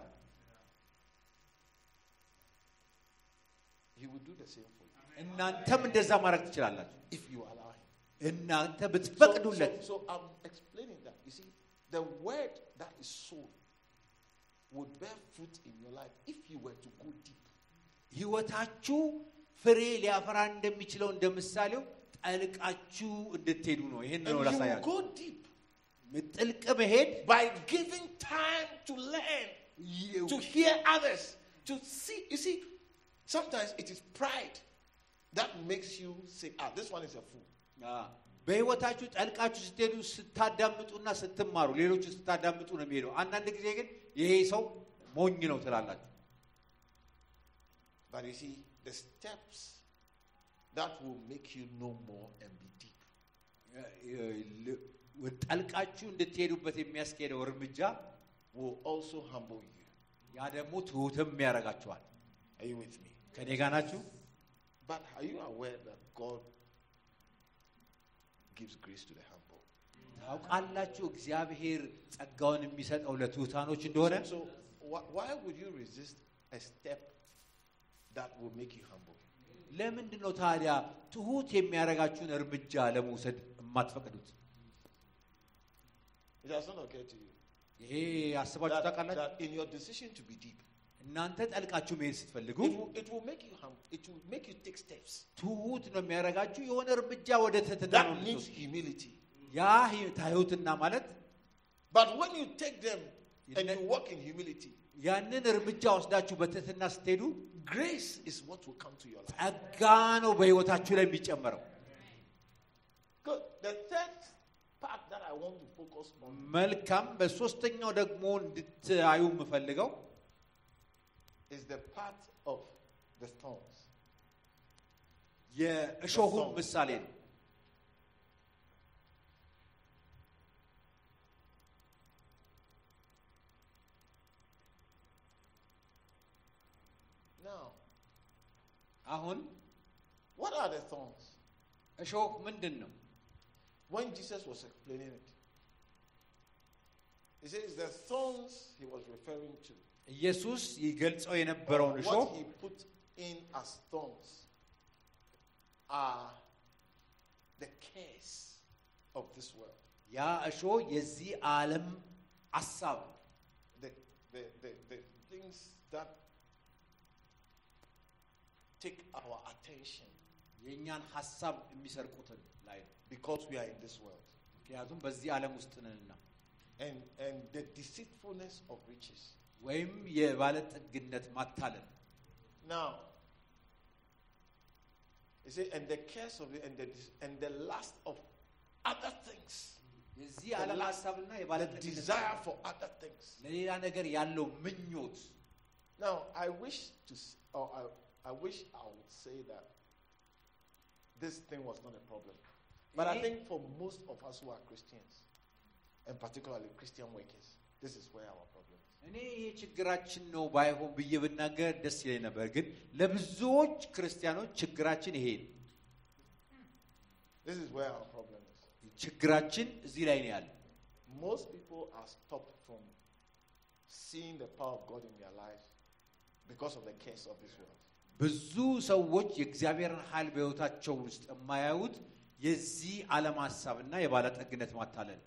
እናንተም እንደዛ ማድረግ ትችላላችሁ እናንተ ብትፈቅዱለት። would bear fruit in your life if you were to go deep. ህይወታችሁ ፍሬ ሊያፈራ እንደሚችለው እንደ ምሳሌው ጠልቃችሁ እንድትሄዱ ነው ይህን And ነው you will ላሳያችሁ go deep ጥልቅ መሄድ by giving time to learn, to hear others, to see. You see, sometimes it is pride that makes you say, ah, this one is a fool. አ፣ በህይወታችሁ ጠልቃችሁ ስትሄዱ ስታዳምጡና ስትማሩ ሌሎቹ ስታዳምጡ ነው የሚሄደው አንዳንድ ጊዜ ግን ይሄ ሰው ሞኝ ነው ትላላችሁ But you see, the steps that will make you know more and be deep ጠልቃችሁ እንድትሄዱበት የሚያስኬደው እርምጃ will also humble you. ያ ደግሞ ትሁትም ያደርጋችኋል Are you with me? ከኔ ጋር ናችሁ But are you aware that God gives grace to the humble? ታውቃላችሁ እግዚአብሔር ጸጋውን የሚሰጠው ለትሑታኖች እንደሆነ? ለምንድን ነው ታዲያ ትሁት የሚያደርጋችሁን እርምጃ ለመውሰድ የማትፈቅዱት? ይሄ አስባችሁ ታውቃላችሁ። እናንተ ጠልቃችሁ መሄድ ስትፈልጉ ትሁት ነው የሚያደርጋችሁ? የሆነ እርምጃ ወደ ትህትና That needs የምትወስዱ። humility. ያ ህ- ትሁትና ማለት But when you take them and ne- you walk in humility, ያንን እርምጃ ወስዳችሁ በትህትና ስትሄዱ grace is what will come to your life. ጸጋ ነው በህይወታችሁ ላይ የሚጨመረው። Good. The third part that I want to focus on መልካም። በሶስተኛው ደግሞ እንድታዩ የምፈልገው is the part of the thorns. የእሾሁን ምሳሌ ነው። አሁን what are the thorns? እሾህ ምንድን ነው? When Jesus was explaining it, he says the thorns he was referring to, ኢየሱስ ይገልጸው or የነበረውን እሾህ what he put in as thorns, are the cares of this world. ያ እሾህ የዚህ ዓለም አሳብ ነው። the, the, the, the things that take our attention የእኛን ሀሳብ የሚሰርቁትን ላይ ነው። because we are in this world. ምክንያቱም በዚህ ዓለም ውስጥ ነንና And, and the deceitfulness of riches. ወይም የባለጠግነት ማታለል Now, you see, and the cares of it, and the, dis- and the lust of other things, የዚህ The ዓለም last- ሀሳብና the የባለጠግነት desire for other things. ለሌላ ነገር ያለው ምኞት Now, I wish to, s- or I, I wish I would say that this thing was not a problem. But I Eh? think for most of us who are Christians, and particularly Christian workers, this is where our problem is. እኔ ይሄ ችግራችን ነው ባይሆን ብዬ ብናገር ደስ ይለኝ ነበር። ግን ለብዙዎች ክርስቲያኖች ችግራችን ይሄ ነው። This is where our problem is. ችግራችን እዚህ ላይ ነው ያለ። Most people are stopped from seeing the power of God in their lives because of the curse of this world. ብዙ ሰዎች የእግዚአብሔርን ኃይል በሕይወታቸው ውስጥ የማያዩት የዚህ ዓለም ሀሳብና የባለጠግነት ማታለል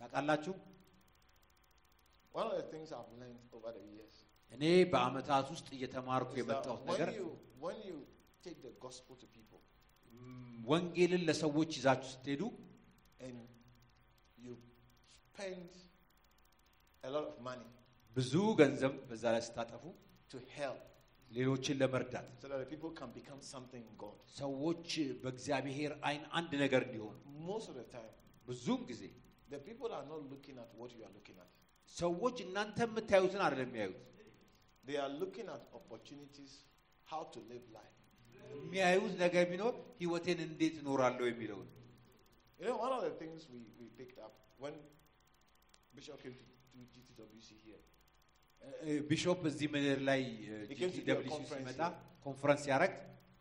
ታውቃላችሁ። እኔ በዓመታት ውስጥ እየተማርኩ የመጣሁት ነገር ወንጌልን ለሰዎች ይዛችሁ ስትሄዱ ብዙ ገንዘብ በዛ ላይ ስታጠፉ ሌሎችን ለመርዳት so that the people can become something in God. ሰዎች በእግዚአብሔር አይን አንድ ነገር እንዲሆኑ Most of the time, ብዙውን ጊዜ the people are not looking at what you are looking at. ሰዎች እናንተ የምታዩትን አይደለም የሚያዩት They are looking at opportunities, how to live life. የሚያዩት ነገር ቢኖር ህይወቴን እንዴት እኖራለሁ የሚለውን You know, one of the things we, we picked up when Bishop came to, to GTWC here, እ- ቢሾፕ እዚህ ምድር ላይ He came to do a ጂቲደብሊሲ conference ሲመጣ here. ኮንፈረንስ ሲያደርግ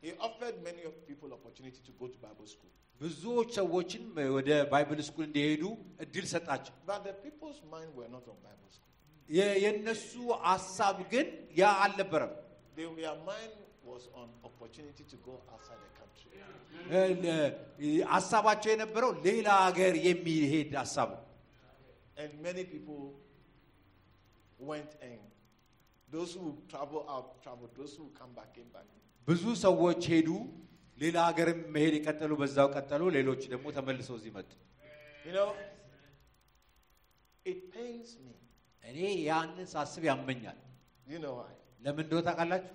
he offered many of people opportunity to go to Bible school. ብዙዎች ሰዎችን ወደ ባይብል ስኩል እንዲሄዱ እድል ሰጣቸው። But the people's mind were not on Bible school. የ- የእነሱ ሀሳብ ግን ያ አልነበረም። They, their mind was on opportunity to go outside the country. እ- ለ- ሀሳባቸው የነበረው ሌላ ሀገር የሚሄድ ሀሳብ ነው። And many people went and those who travel out traveled, those who come back came back. ብዙ ሰዎች ሄዱ፣ ሌላ ሀገርም መሄድ የቀጠሉ በዛው ቀጠሉ። ሌሎች ደግሞ ተመልሰው እዚህ መጡ። You know, it pains me. እኔ ያንን ሳስብ ያመኛል። You know why? ለምን እንደሆነ ታውቃላችሁ?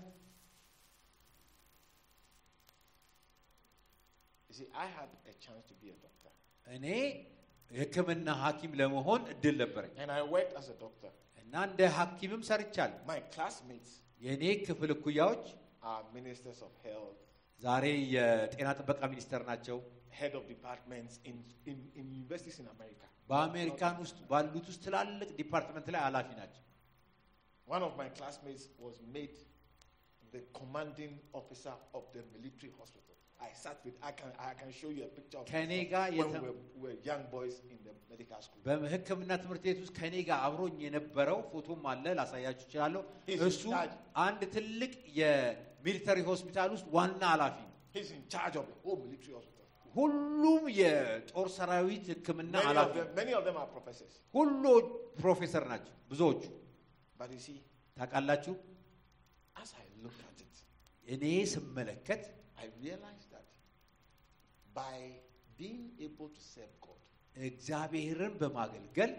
You see, I had a chance to be a doctor. እኔ የሕክምና ሐኪም ለመሆን እድል ነበረኝ And I worked as a doctor. እና እንደ ሐኪምም ሰርቻለሁ። My classmates የእኔ ክፍል እኩያዎች are ministers of health, ዛሬ የጤና ጥበቃ ሚኒስተር ናቸው። head of departments in, in, in universities in America. በአሜሪካን ውስጥ ባሉት ውስጥ ትላልቅ ዲፓርትመንት ላይ ኃላፊ ናቸው። One of my classmates was made the commanding officer of the military hospital. I sat with, I can, I can show you a picture of ጋር when we were, we were young boys in the medical school. በሕክምና ትምህርት ቤት ውስጥ ከእኔ ጋር አብሮኝ የነበረው ፎቶም አለ ላሳያችሁ እችላለሁ። He's in እሱ charge. አንድ ትልቅ የሚሊተሪ ሆስፒታል ውስጥ ዋና ኃላፊ ነው። He's in charge of the whole military hospital. ሁሉም የጦር ሰራዊት ሕክምና Many ኃላፊ of, them, many of them are professors. ሁሉ ፕሮፌሰር ናቸው ብዙዎቹ። But you see, ታውቃላችሁ As I look at it, እኔ ስመለከት I realized by being able to serve God, እግዚአብሔርን በማገልገል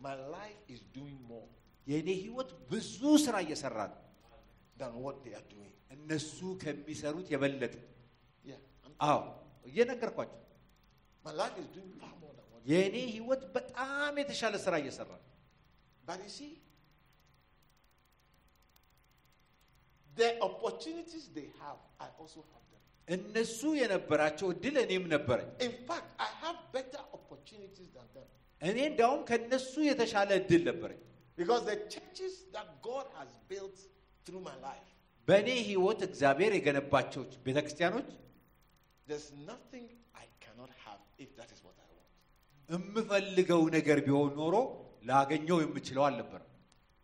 my life is doing more የእኔ ህይወት ብዙ ስራ እየሰራ ነው than what they are doing. እነሱ ከሚሰሩት የበለጠ Yeah. I'm- አዎ እየነገርኳቸው my life is doing far more than what. የእኔ ህይወት በጣም የተሻለ ስራ እየሰራ ነው But you see, the opportunities they have, I also have them. እነሱ የነበራቸው እድል እኔም ነበረኝ than them. እኔ እንዳውም ከነሱ የተሻለ እድል ነበረኝ through my life, በእኔ ህይወት እግዚአብሔር የገነባቸው ቤተክርስቲያኖች there's nothing I cannot have if that is what I want. የምፈልገው ነገር ቢሆን ኖሮ ላገኘው የምችለው አልነበረም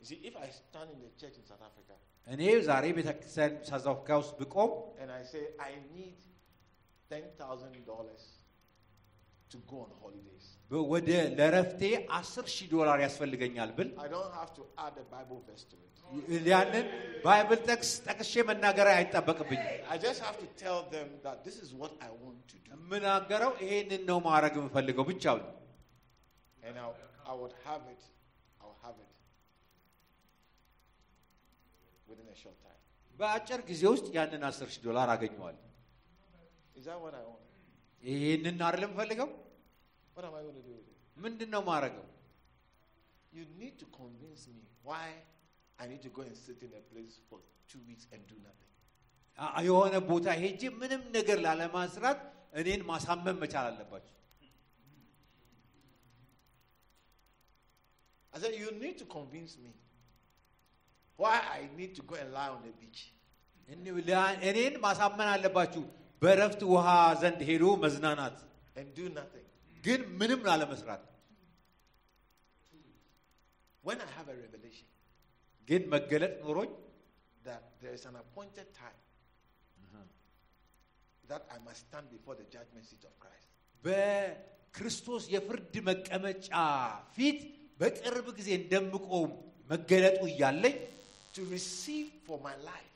You see, if I stand in the church in South Africa እኔ ዛሬ ቤተክርስቲያን ሳውዝ አፍሪካ ውስጥ ብቆም and I say, I need $10,000 to go on holidays, በ- ወደ ለረፍቴ አስር ሺህ ዶላር ያስፈልገኛል ብል I don't have to add a Bible verse to it. ያንን ባይብል ጠቅስ ጠቅሼ መናገር አይጠበቅብኝም I just have to tell them that this is what I want to do. የምናገረው ይሄንን ነው ማድረግ የምፈልገው ብቻ ነው And I'll, I would have it. I'll have it በአጭር ጊዜ ውስጥ ያንን አስር ሺህ ዶላር አገኘዋል። ይህንን አይደለም ፈልገው ምንድን ነው ማድረገው? የሆነ ቦታ ሄጄ ምንም ነገር ላለማስራት እኔን ማሳመን መቻል አለባቸው። I said. why I need to go and lie on the beach. እኒ- ላ- እኔን ማሳመን አለባችሁ በእረፍት ውሃ ዘንድ ሄዶ መዝናናት and do nothing. ግን ምንም ላለመስራት When I have a revelation ግን መገለጥ ኖሮኝ that there is an appointed time that I must stand before the judgment seat of Christ, በክርስቶስ የፍርድ መቀመጫ ፊት በቅርብ ጊዜ እንደምቆም መገለጡ እያለኝ to receive for my life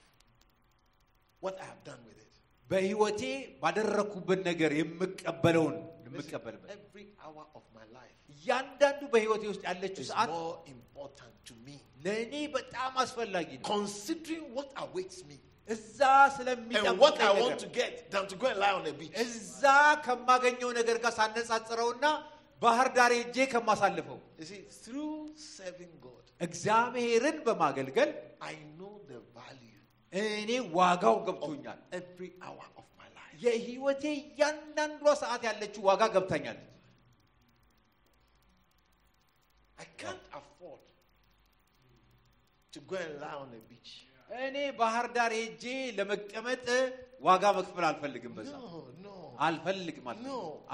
what I have done with it. በህይወቴ ባደረግኩበት ነገር የምቀበለውን Listen, የምቀበልበት every hour of my life እያንዳንዱ በህይወቴ ውስጥ ያለችው is ሰዓት more important to me. ለእኔ በጣም አስፈላጊ ነው Considering what awaits me እዛ and what I ስለሚጠብቀኝ want to ነገር get than to go and lie on the beach. እዛ ከማገኘው ነገር ጋር ሳነጻጽረውና ባህር ዳር ሄጄ ከማሳልፈው You see, through serving God, እግዚአብሔርን በማገልገል I know the value እኔ ዋጋው of ገብቶኛል every hour of my life. የህይወቴ እያንዳንዷ ሰዓት ያለችው ዋጋ ገብታኛለች I can't afford to go and lie on the beach. እኔ ባህር ዳር ሄጄ ለመቀመጥ ዋጋ መክፈል አልፈልግም በዛ No, no. አልፈልግም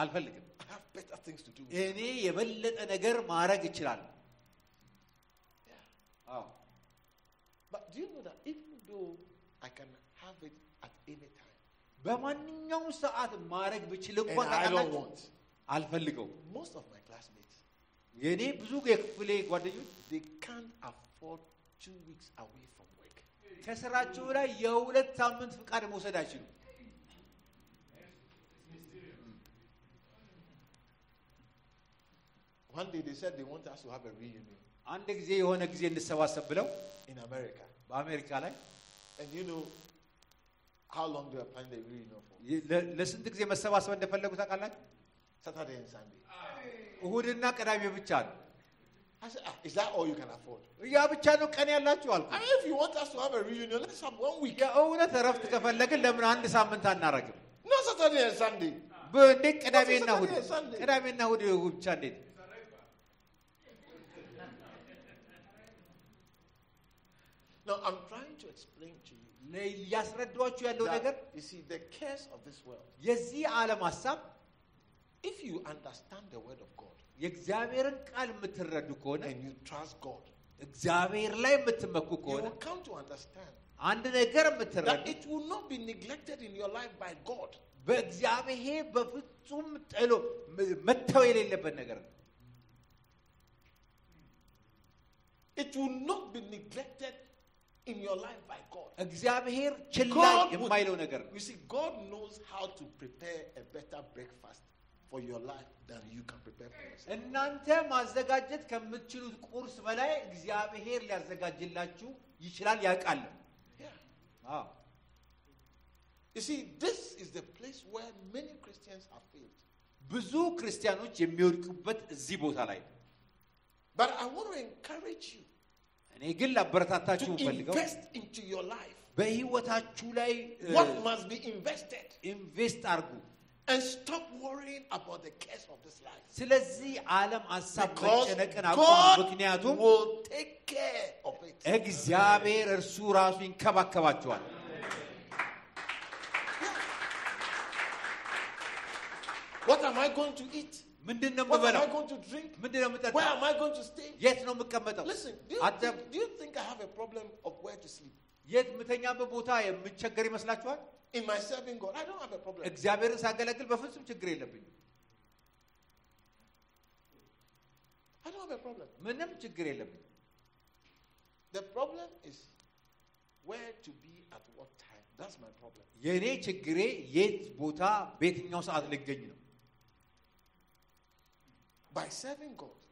አልፈልግም No. አልፈልግም I have better things to do. እኔ የበለጠ ነገር ማድረግ እችላለሁ Yeah. አዎ But do you know that even though I can have it at any time, በማንኛውም ሰዓት ማድረግ ብችል and እንኳን I don't ታውቃላችሁ want, አልፈልገው most of my classmates, የእኔ ብዙ የክፍሌ ጓደኞች they can't afford two weeks away from work. ከስራቸው ላይ የሁለት ሳምንት ፍቃድ መውሰድ አይችሉም One day they said they want us to have a reunion አንድ ጊዜ የሆነ ጊዜ እንሰባሰብ ብለው in America. በአሜሪካ ላይ And you know how long they are planning the reunion for? ለ- ለስንት ጊዜ መሰባሰብ እንደፈለጉ ታውቃላችሁ Saturday and Sunday. እሁድና ቅዳሜ ብቻ ነው I said, ah, is that all you can afford? ያ ብቻ ነው ቀን ያላችሁ አልኩ I mean, if you want us to have a reunion, let's have one week. የእውነት እረፍት ከፈለግን ለምን አንድ ሳምንት አናረግም Not Saturday and Sunday. እንዴት ቅዳሜና እሁድ Saturday, Sunday. ቅዳሜና እሁድ ብቻ እንዴት No, I'm trying to explain to you ለ- ሊያስረዷችሁ ያለው ነገር that, you see, the cares of this world, የዚህ ዓለም ሀሳብ if you understand the word of God የእግዚአብሔርን ቃል የምትረዱ ከሆነ and you trust God, እግዚአብሔር ላይ የምትመኩ you ከሆነ will come to understand አንድ ነገር that የምትረዱ it will not be neglected in your life by God. በእግዚአብሔር በፍጹም ጥሎ መተው የሌለበት ነገር ነው It will not be neglected in your life by God. እግዚአብሔር ችላ God would- የማይለው ነገር ነው። You see, God knows how to prepare a better breakfast for your life than you can prepare for yourself. እናንተ ማዘጋጀት ከምትችሉት ቁርስ በላይ እግዚአብሔር ሊያዘጋጅላችሁ ይችላል ያውቃል። Yeah. አዎ። You see, this is the place where many Christians have failed. ብዙ ክርስቲያኖች የሚወድቁበት እዚህ ቦታ ላይ ነው። But I want to encourage you እኔ ግን ላበረታታችሁ to ፈልገው invest into your life በህይወታችሁ ላይ እ፣ what must be invested ኢንቨስት አድርጉ። and stop worrying about the cares of this life. ስለዚህ ዓለም ሀሳብ Because መጨነቅን አቁሙ። God ምክንያቱም will take care of it. እግዚአብሔር እርሱ ራሱ ይንከባከባቸዋል። What am I going to eat? ምንድን ነው የምበላው? ምንድን ነው የምጠጣው? የት ነው የምቀመጠው? የት የምተኛበት ቦታ የምቸገር ይመስላችኋል? እግዚአብሔርን ሳገለግል በፍጹም ችግር የለብኝም። ምንም ችግር የለብኝም። የእኔ ችግሬ የት ቦታ በየትኛው ሰዓት ልገኝ ነው።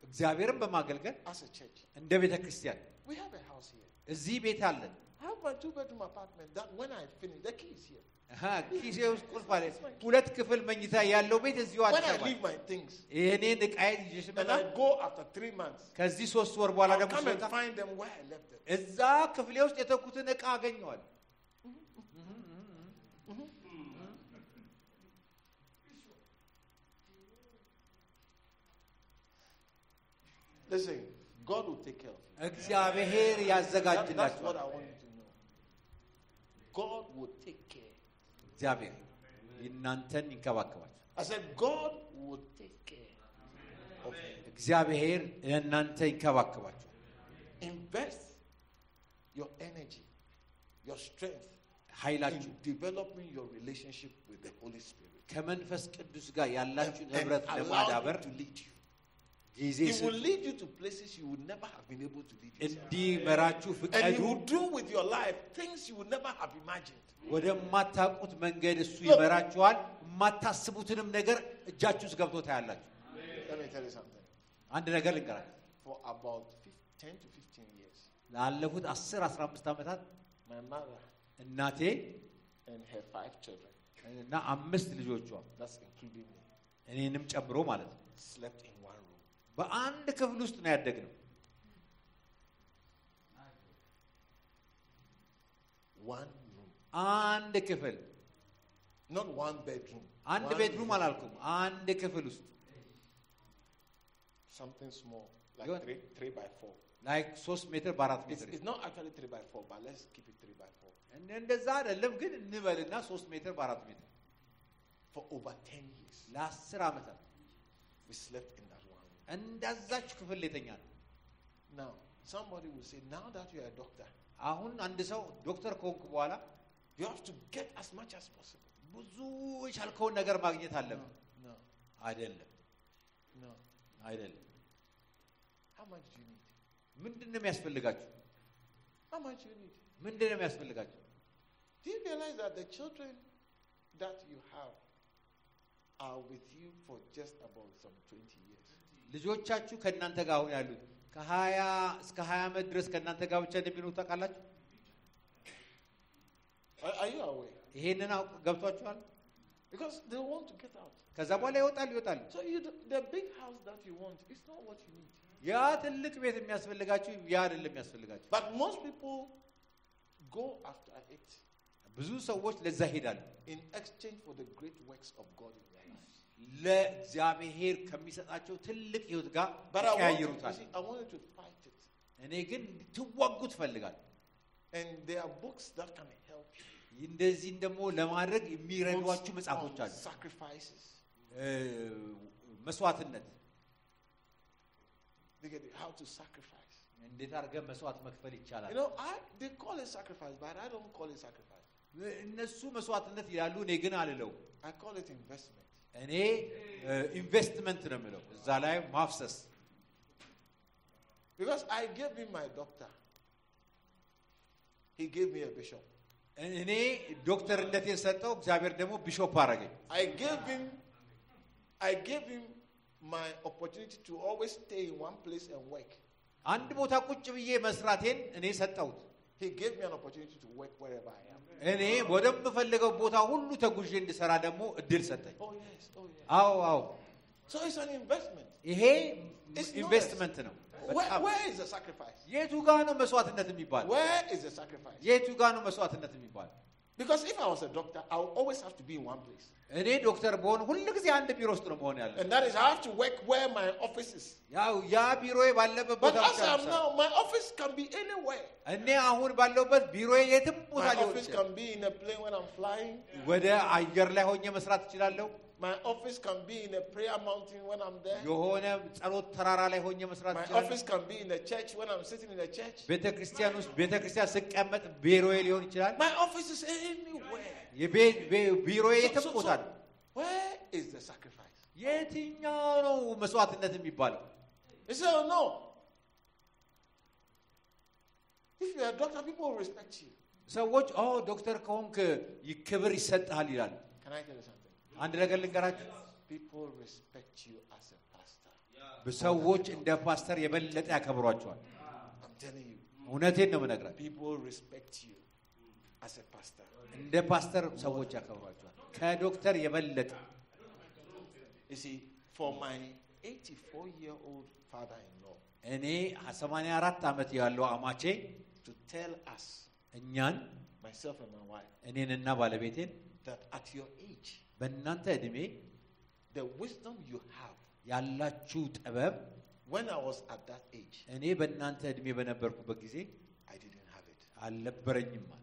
እግዚአብሔርን በማገልገል as a church, እንደ ቤተ ክርስቲያን we have a house here. እዚህ ቤት አለን። I have my two bedroom apartment that when I finish, the key is here. አሃ፣ ኪሴ ውስጥ ቁልፍ አለ። ሁለት ክፍል መኝታ ያለው ቤት እዚሁ When አዲስ I አበባ leave my things የእኔን ዕቃዬን ይዤ and ስመጣ I go after three months, ከዚህ ሶስት ወር በኋላ I'll ደግሞ come and ስወጣ find them where I left them. እዛ ክፍሌ ውስጥ የተኩትን ዕቃ አገኘዋል። Listen, God will take care of you. እግዚአብሔር That- that's what ያዘጋጅላችኋል። I want you to know. God will take care. እግዚአብሔር እናንተን ይንከባከባል። I said, God will take care of you. እግዚአብሔር እናንተ ይንከባከባችኋል። Invest your energy, your strength ኃይላችሁ in developing your relationship with the Holy Spirit. ከመንፈስ ቅዱስ ጋር ያላችሁን And ህብረት allow ለማዳበር him to lead you. እንዲመራችሁ ፍቀዱ። ወደማታውቁት መንገድ እሱ ይመራችኋል። የማታስቡትንም ነገር እጃችሁ ውስጥ ገብቶ ታያላችሁ። አንድ ነገር ልንገራችሁ። ላለፉት 10 15 ዓመታት እናቴ እና አምስት ልጆቿ እኔንም ጨምሮ ማለት ነው በአንድ ክፍል ውስጥ ነው ያደግነው። One room. አንድ ክፍል Not one bedroom. አንድ One ቤድሩም room. አላልኩም፣ አንድ ክፍል ውስጥ Something small, like Good. three, three by four. ላይክ ሶስት ሜትር በአራት It's, ሜትር it's not actually three by four, but let's keep it three by four. እንደ- እንደዛ አይደለም ግን እንበልና ሶስት ሜትር በአራት ሜትር For over 10 years, ለአስር ዓመታት እንዳዛች ክፍል የተኛ ነው። Now, somebody will say, now that you're a doctor, አሁን አንድ ሰው ዶክተር ከሆንኩ በኋላ you have to get as much as possible. ብዙ የቻልከውን ነገር ማግኘት አለብን። No, አይደለም no. አይደለም። How much do you need? ምንድን ነው የሚያስፈልጋችሁ? How much do you need? ምንድን ነው የሚያስፈልጋችሁ? Do you realize that the children that you have are with you for just about some 20 years? ልጆቻችሁ ከእናንተ ጋር አሁን ያሉት ከሀያ እስከ ሀያ ዓመት ድረስ ከእናንተ ጋር ብቻ እንደሚኖሩ ታውቃላችሁ። ይሄንን ገብቷችኋል? ከዛ በኋላ ይወጣሉ ይወጣሉ። ያ ትልቅ ቤት የሚያስፈልጋችሁ ያ አይደለም የሚያስፈልጋችሁ። ብዙ ሰዎች ለዛ ይሄዳሉ። ለእግዚአብሔር ከሚሰጣቸው ትልቅ ህይወት ጋር ያያይሩታል። እኔ ግን እንድትዋጉ ትፈልጋለሁ። እንደዚህም ደግሞ ለማድረግ የሚረዷችሁ መጽሐፎች አሉ። መስዋዕትነት እንዴት አድርገን መስዋዕት መክፈል ይቻላል? እነሱ መስዋዕትነት ይላሉ፣ እኔ ግን አልለውም። I call it investment. እኔ ኢንቨስትመንት ነው የምለው። እዛ ላይ ማፍሰስ Because I gave him my doctor. he gave me a bishop. እኔ ዶክተርነቴን ሰጠው፣ እግዚአብሔር ደግሞ ቢሾፕ አረገኝ። I gave him, I gave him my opportunity to always stay in one place and work. አንድ ቦታ ቁጭ ብዬ መስራቴን እኔ ሰጠሁት። He gave me an opportunity to work wherever I am. እኔ ወደምፈልገው ቦታ ሁሉ ተጉዤ እንድሰራ ደግሞ እድል ሰጠኝ። አዎ አዎ፣ ይሄ ኢንቨስትመንት ነው። የቱ ጋ ነው መስዋዕትነት የሚባል? የቱ ጋ ነው መስዋዕትነት የሚባል? Because if I was a doctor, I would always have to be in one place. እኔ ዶክተር በሆን ሁል ጊዜ አንድ ቢሮ ውስጥ ነው መሆን ያለ። And that is, I have to work where my office is. ያው ያ ቢሮዬ ባለበት But ቦታ as ብቻ I ነው am የምሰራው። now, my office can be anywhere. እኔ አሁን ባለሁበት ቢሮዬ የትም ቦታ My ሊሆን office ይችላል። can be in a plane when I'm flying. ወደ አየር ላይ ሆኜ መስራት እችላለሁ። My office can be in a prayer mountain when I'm there. የሆነ ጸሎት ተራራ ላይ ሆኜ መስራት My እችላለሁ። office can be in a church when I'm sitting in a church. ቤተ ክርስቲያን ውስጥ ቤተ ክርስቲያን ስቀመጥ ቢሮዬ ሊሆን ይችላል። My office is anywhere. የቤ- ቤ- ቢሮዬ የትም so- ቦታ so ነው። where is the sacrifice? የትኛው ነው መስዋዕትነት የሚባለው? He said, oh, no. If you're a doctor, people will respect you. ሰዎች ኦ ዶክተር ከሆንክ ይ- ክብር ይሰጥሃል ይላል። Can I tell you something? አንድ ነገር ልንገራችሁ፣ People respect you as a pastor. ሰዎች እንደ ፓስተር የበለጠ ያከብሯቸዋል። I'm telling you. እውነቴን ነው የምነግራችሁ። People respect you as a pastor. እንደ ፓስተር ሰዎች ያከብሯቸዋል፣ ከዶክተር የበለጠ። You see, for my 84 year old father in law እኔ 84 ዓመት ያለው አማቼ to tell us, እኛን myself and my wife, እኔንና ባለቤቴን that at your age, በእናንተ ዕድሜ the wisdom you have, ያላችሁ ጥበብ when I was at that age, እኔ በእናንተ ዕድሜ በነበርኩበት ጊዜ I didn't have it. አልነበረኝም አለ።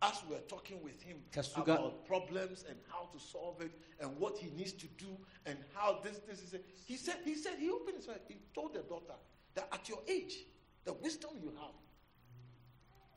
As we're talking with him ከእሱ about ጋር- problems and how to solve it and what he needs to do and how this, this is it. He said, he said, he opened his mouth, he told the daughter that at your age, the wisdom you have,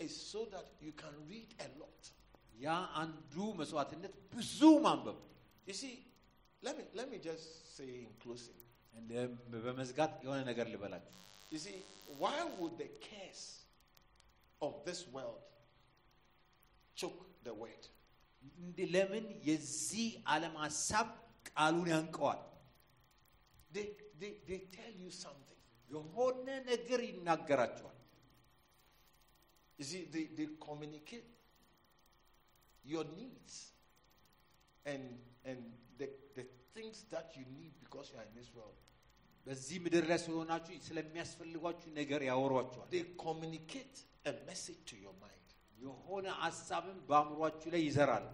is so that you can read a lot. ያ አንዱ መስዋዕትነት ብዙ ማንበብ። You see, let me let me just say in closing. እንደ- በመዝጋት የሆነ ነገር ልበላችሁ። You see, why would the cares of this world choke the word? እንዲህ ለምን የዚህ ዓለም ሀሳብ ቃሉን ያንቀዋል? They they, they tell you something. የሆነ ነገር ይናገራቸዋል። You see, they, they communicate your needs and and the, the things that you need because you are in this world. በዚህ ምድር ላይ ስለሆናችሁ ስለሚያስፈልጓችሁ ነገር ያወሯቸዋል። They communicate a message to your mind የሆነ ሀሳብን በአእምሯችሁ ላይ ይዘራል።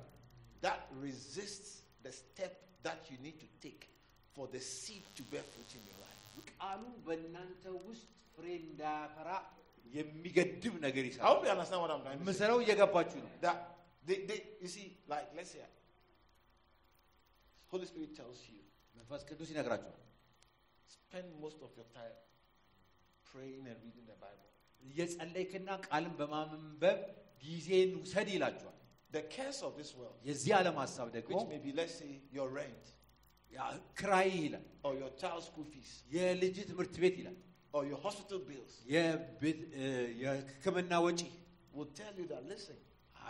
that resists the step that you need to take for the seed to bear fruit in your life. ቃሉ በእናንተ ውስጥ ፍሬ እንዳያፈራ የሚገድብ ነገር I ይሰራል። hope you understand what I'm trying to say. የምሰራው እየገባችሁ ነው። That they, they you see, like let's say Holy Spirit tells you, መንፈስ ቅዱስ ይነግራችኋል። spend most of your time praying and reading the Bible. እየጸለይክና ቃልን በማንበብ ጊዜን ውሰድ ይላችኋል። The cares of this world, የዚህ ዓለም ሀሳብ ደግሞ which may be, let's say, your rent ያ ክራይ ይላል፣ or your child's school fees የልጅ ትምህርት ቤት ይላል፣ or your hospital bills, የቤት- እ፣ የሕክምና ወጪ will tell you that, listen,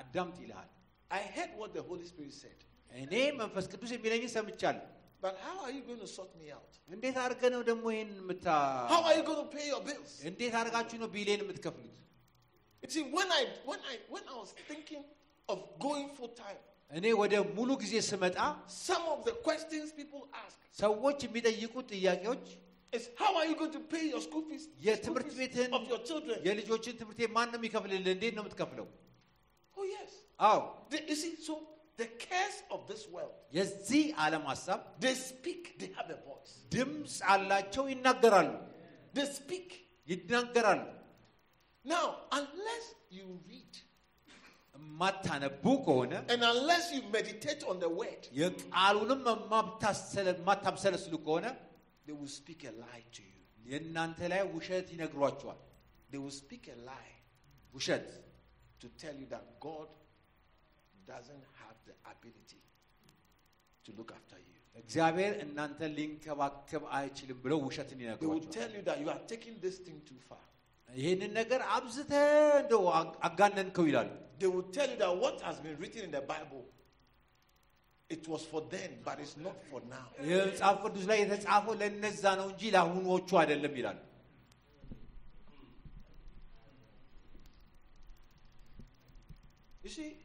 አዳምጥ ይልሃል። I heard what the Holy Spirit said, እኔ መንፈስ ቅዱስ የሚለኝን ሰምቻለሁ። but how are you going to sort me out? እንዴት አድርገህ ነው ደግሞ ይህን የምታ How are you going to pay your bills? እንዴት አድርጋችሁ ነው ቢሌን የምትከፍሉት? You see, when I when I when I was thinking of going full time, እኔ ወደ ሙሉ ጊዜ ስመጣ some of the questions people ask ሰዎች የሚጠይቁት ጥያቄዎች is how are you going to pay your school fees, school የትምህርት fees ቤትህን of your children? የልጆችን ትምህርት ቤት ማን ነው የሚከፍልልህ? እንዴት ነው የምትከፍለው? Oh yes. አዎ They- you see, so the cares of this world, የዚህ ዓለም ሀሳብ they speak, they have a voice. ድምፅ አላቸው፣ ይናገራሉ። They speak. ይናገራሉ። Now, unless you read የማታነቡ ከሆነ and unless you meditate on the word, የቃሉንም የማታሰለ- የማታብሰለስሉ ከሆነ they will speak a lie to you. የእናንተ ላይ ውሸት ይነግሯቸዋል። They will speak a lie ውሸት to tell you that God doesn't have the ability to look after you. እግዚአብሔር እናንተን ሊንከባከብ አይችልም ብለው ውሸትን They will ይነግሯቸዋል። tell you that you are taking this thing too far. ይህንን ነገር አብዝተህ እንደው አ- አጋነንከው ይላሉ። They will tell you that what has been written in the Bible, it was for then, but it's not for now. የመጽሐፍ ቅዱስ ላይ የተጻፈው ለነዛ ነው እንጂ ለአሁኖቹ አይደለም ይላሉ። You see,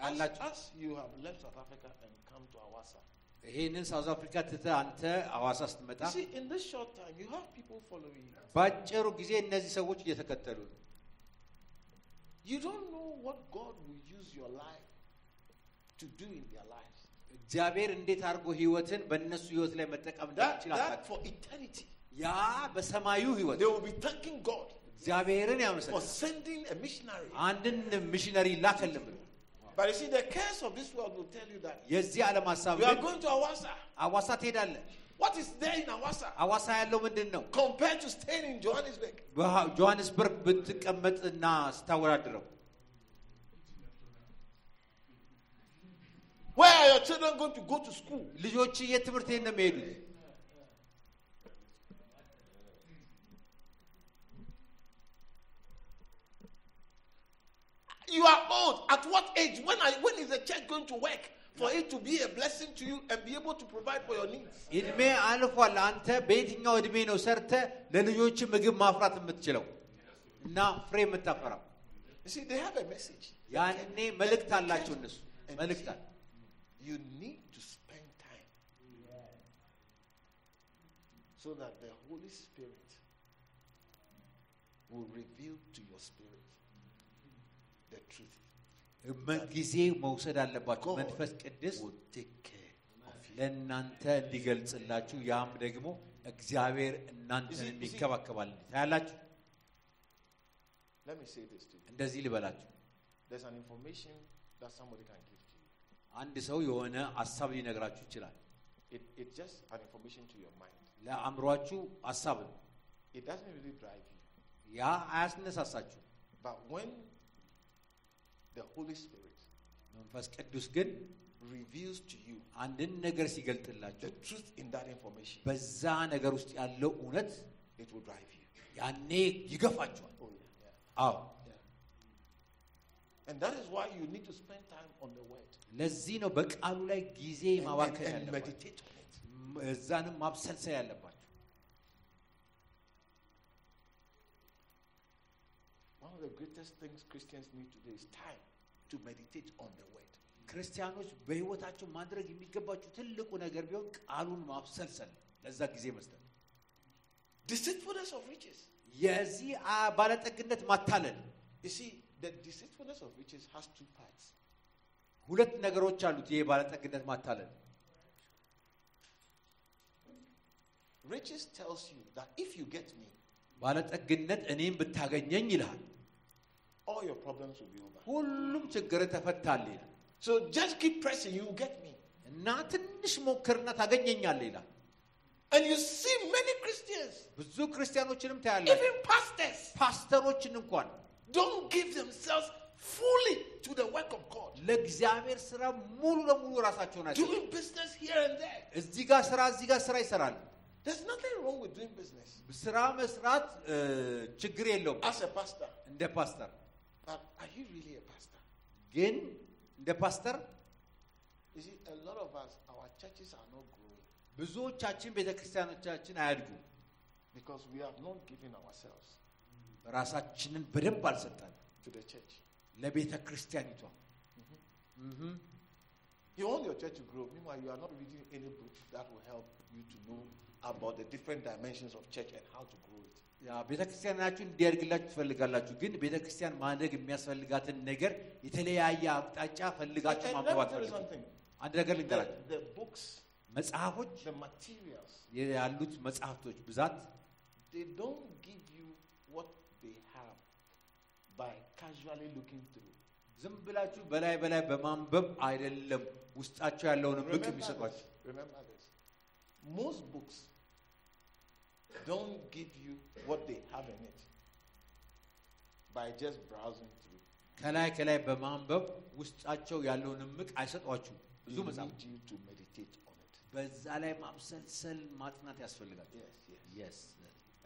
as, Allah- as you have left South Africa and come to Awasa, ይህንን ሳውዝ አፍሪካ ትተህ አንተ አዋሳ ስትመጣ you see, in this short time, you have people following you. በአጭሩ ጊዜ እነዚህ ሰዎች እየተከተሉ ነው። You don't know what God will use your life to do in their lives. እግዚአብሔር እንዴት አድርጎ ህይወትን በእነሱ ህይወት ላይ መጠቀም eternity. ያ በሰማዩ ህይወት እግዚአብሔርን ያመሰግናል።. አንድን ሚሽነሪ ላከልም ብሎ But you see, the curse of this world will tell you that የዚህ ዓለም ሀሳብ you are going to Awasa. አዋሳ ትሄዳለህ። What is there in Awasa አዋሳ ያለው ምንድን ነው? compared to staying in Johannesburg? በጆሃንስበርግ ብትቀመጥና ስታወዳድረው Where are your children going to go to school? ልጆች የትምህርት ቤት ነው የሚሄዱት። You are old. At what age? When, are, when is the church going to work for it to be a blessing to you and be able to provide for your needs? እድሜ አልፏል። አንተ በየትኛው እድሜ ነው ሰርተ ለልጆች ምግብ ማፍራት የምትችለው እና ፍሬ የምታፈራው? You see, they have a message. ያኔ መልእክት አላቸው እነሱ And መልእክት see, አለ። You need to spend time so that the Holy Spirit will reveal to your spirit the truth. ጊዜ መውሰድ አለባቸው። God መንፈስ ቅዱስ will take care of you. ለእናንተ እንዲገልጽላችሁ ያም ደግሞ እግዚአብሔር እናንተን You see- you see- ይንከባከባል። ታያላችሁ። Let me say this to you. እንደዚህ ልበላችሁ፣ አንድ ሰው የሆነ ሀሳብ ሊነግራችሁ ይችላል። ለአእምሯችሁ ሀሳብ ነው። ያ አያስነሳሳችሁ። መንፈስ ቅዱስ ግን አንድን ነገር ሲገልጥላችሁ በዛ ነገር ውስጥ ያለው እውነት ያኔ ይገፋችኋል። አዎ And that is why you need to spend time on the word ለዚህ ነው በቃሉ ላይ ጊዜ and, ማባከን and, and ያለባችሁ፣ meditate on it. እዛንም ማብሰልሰል ያለባችሁ። One of the greatest things Christians need today is time to meditate on the word. ክርስቲያኖች በህይወታቸው ማድረግ የሚገባቸው ትልቁ ነገር ቢሆን ቃሉን ማብሰልሰል፣ ለዛ ጊዜ መስጠት። Deceitfulness of riches. የዚህ አ- ባለጠግነት ማታለል You see, the deceitfulness of riches has two parts. ሁለት ነገሮች አሉት። ይሄ ባለጠግነት ማታለል Riches tells you that if you get me, ባለጠግነት እኔም ብታገኘኝ ይልሃል፣ all your problems will be over. ሁሉም ችግር ተፈታል ይላል So just keep pressing, you will get me. እና ትንሽ ሞክርና ታገኘኛለህ ይላል። And you see many Christians, ብዙ ክርስቲያኖችንም ታያላችሁ። even pastors, ፓስተሮችን እንኳን don't give themselves fully to the work of God. ለእግዚአብሔር ስራ ሙሉ ለሙሉ ራሳቸው ናቸው። Doing business here and there. እዚህ ጋር ስራ እዚህ ጋር ስራ ይሰራሉ። There's nothing wrong with doing business ስራ መስራት እ፣ ችግር የለውም as a pastor. እንደ ፓስተር። But are you really a pastor? ግን እንደ ፓስተር You see, a lot of us, our churches are not growing ብዙዎቻችን ቤተ ክርስቲያኖቻችን አያድጉም። because we have not given ourselves ራሳችንን በደንብ አልሰጠን to the church. ለቤተ ክርስቲያኒቷ። You want your church to grow. Meanwhile, you are not reading any book that will help you to know about the different dimensions of church and how to grow it. ያ ቤተ ክርስቲያናችሁ እንዲያድግላችሁ ትፈልጋላችሁ። ግን ቤተ ክርስቲያን ማድረግ የሚያስፈልጋትን ነገር የተለያየ አቅጣጫ ፈልጋችሁ And let ማንበብ me tell you አትፈልጉም። something. አንድ ነገር ልንገራችሁ፣ The, the books, መጽሐፎች the materials, ያሉት መጽሐፍቶች ብዛት they don't give by casually looking through. ዝም ብላችሁ በላይ በላይ በማንበብ አይደለም ውስጣቸው ያለውን ምቅ Remember this. የሚሰጧቸው። Remember this. Most books don't give you what they have in it by just browsing through. ከላይ ከላይ በማንበብ ውስጣቸው ያለውን ምቅ አይሰጧችሁም። ብዙ They መጽሐፍ need you to meditate on it. በዛ ላይ ማብሰልሰል ማጥናት ያስፈልጋል። Yes, yes. Yes.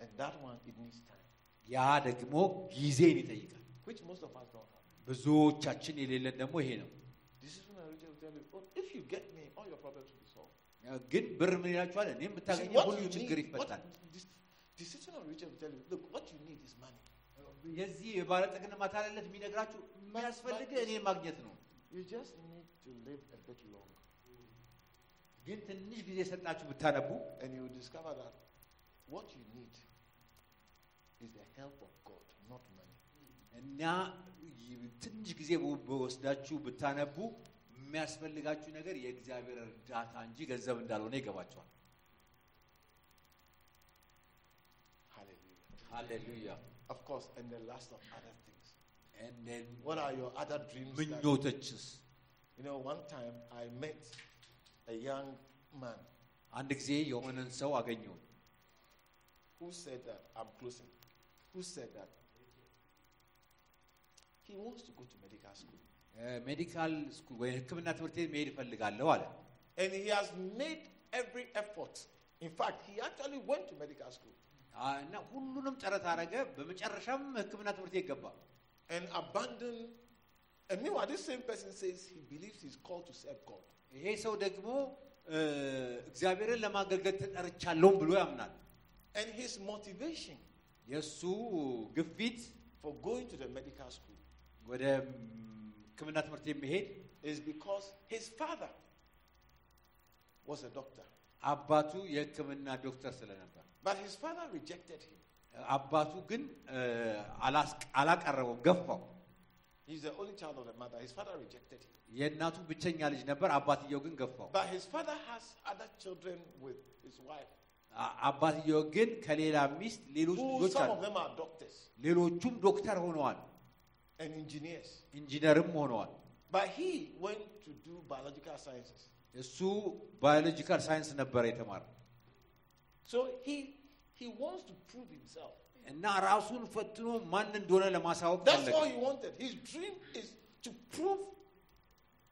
And that one, it needs time, ያ ደግሞ ጊዜን ይጠይቃል። ብዙዎቻችን የሌለን ደግሞ ይሄ ነው። ግን ብር ምን ይላችኋል? እኔ የምታገኘው ሁሉ ችግር ይፈታል። የዚህ የባለጠግነት ማታለለት የሚነግራችሁ የሚያስፈልግ እኔን ማግኘት ነው። ግን ትንሽ ጊዜ ሰጣችሁ ብታነቡ is the help of God, not money. እና ትንሽ ጊዜ በወስዳችሁ ብታነቡ የሚያስፈልጋችሁ ነገር የእግዚአብሔር እርዳታ እንጂ ገንዘብ እንዳልሆነ ይገባቸዋል። Hallelujah. ሃሌሉያ። Of course, and the last of other things. And then What are your other dreams? that- ምኞቶችስ? you know, one time I met a young man አንድ ጊዜ የሆነን ሰው አገኘው። who said that, I'm closing, who said that he wants to go to medical school. ሜዲካል ስኩል ወይ ሕክምና ትምህርት ቤት መሄድ እፈልጋለሁ አለ። And he has made every effort. In fact, he actually went to medical school አ- እና ሁሉንም ጥረት አረገ። በመጨረሻም ሕክምና ትምህርት ቤት ገባ። and abandoned. And meanwhile, this same person says he believes he's called to serve God. ይሄ ሰው ደግሞ እ፣ እግዚአብሔርን ለማገልገል ተጠርቻለሁም ብሎ ያምናል። And his motivation የእሱ ግፊት for going to the medical school ወደ ም, ሕክምና ትምህርት የሚሄድ is because his father was a doctor. አባቱ የሕክምና ዶክተር ስለነበር But his father rejected him. አባቱ ግን እ፣ አላስ- አላቀረበውም፣ ገፋው። He's the only child of the mother. His father rejected him. የእናቱ ብቸኛ ልጅ ነበር፣ አባትየው ግን ገፋው። But his father has other children with his wife. አ- አባትየው ግን ከሌላ ሚስት ሌሎች Who ልጆች some አሉ። of them are doctors ሌሎቹም ዶክተር ሆነዋል፣ and engineers. ኢንጂነርም ሆነዋል። But he went to do biological sciences. እሱ ባዮሎጂካል ሳይንስ ነበረ የተማረ So he he wants to prove himself. እና ራሱን ፈትኖ ማን እንደሆነ ለማሳወቅ That's ፈለገ። all he wanted. His dream is to prove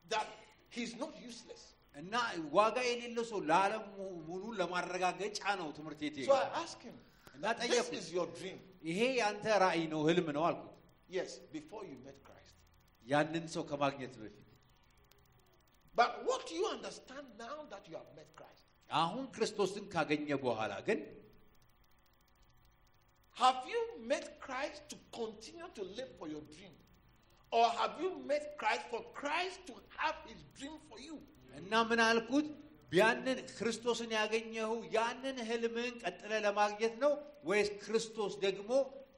that he's not useless. እና ዋጋ የሌለው ሰው ለዓለም ሙሉ ለማረጋገጫ ነው ትምህርት ቤት እና "This ጠየቁት፣ is your dream. ይሄ ያንተ ራእይ ነው ህልም ነው አልኩት።. ያንን ሰው ከማግኘት በፊት? አሁን ክርስቶስን ካገኘ በኋላ ግን Have you met Christ to continue to live for your dream? Or have you met Christ for Christ to have his dream for you? እና ምን አልኩት? ያንን ክርስቶስን ያገኘው ያንን ህልምን ቀጥለ ለማግኘት ነው ወይስ ክርስቶስ ደግሞ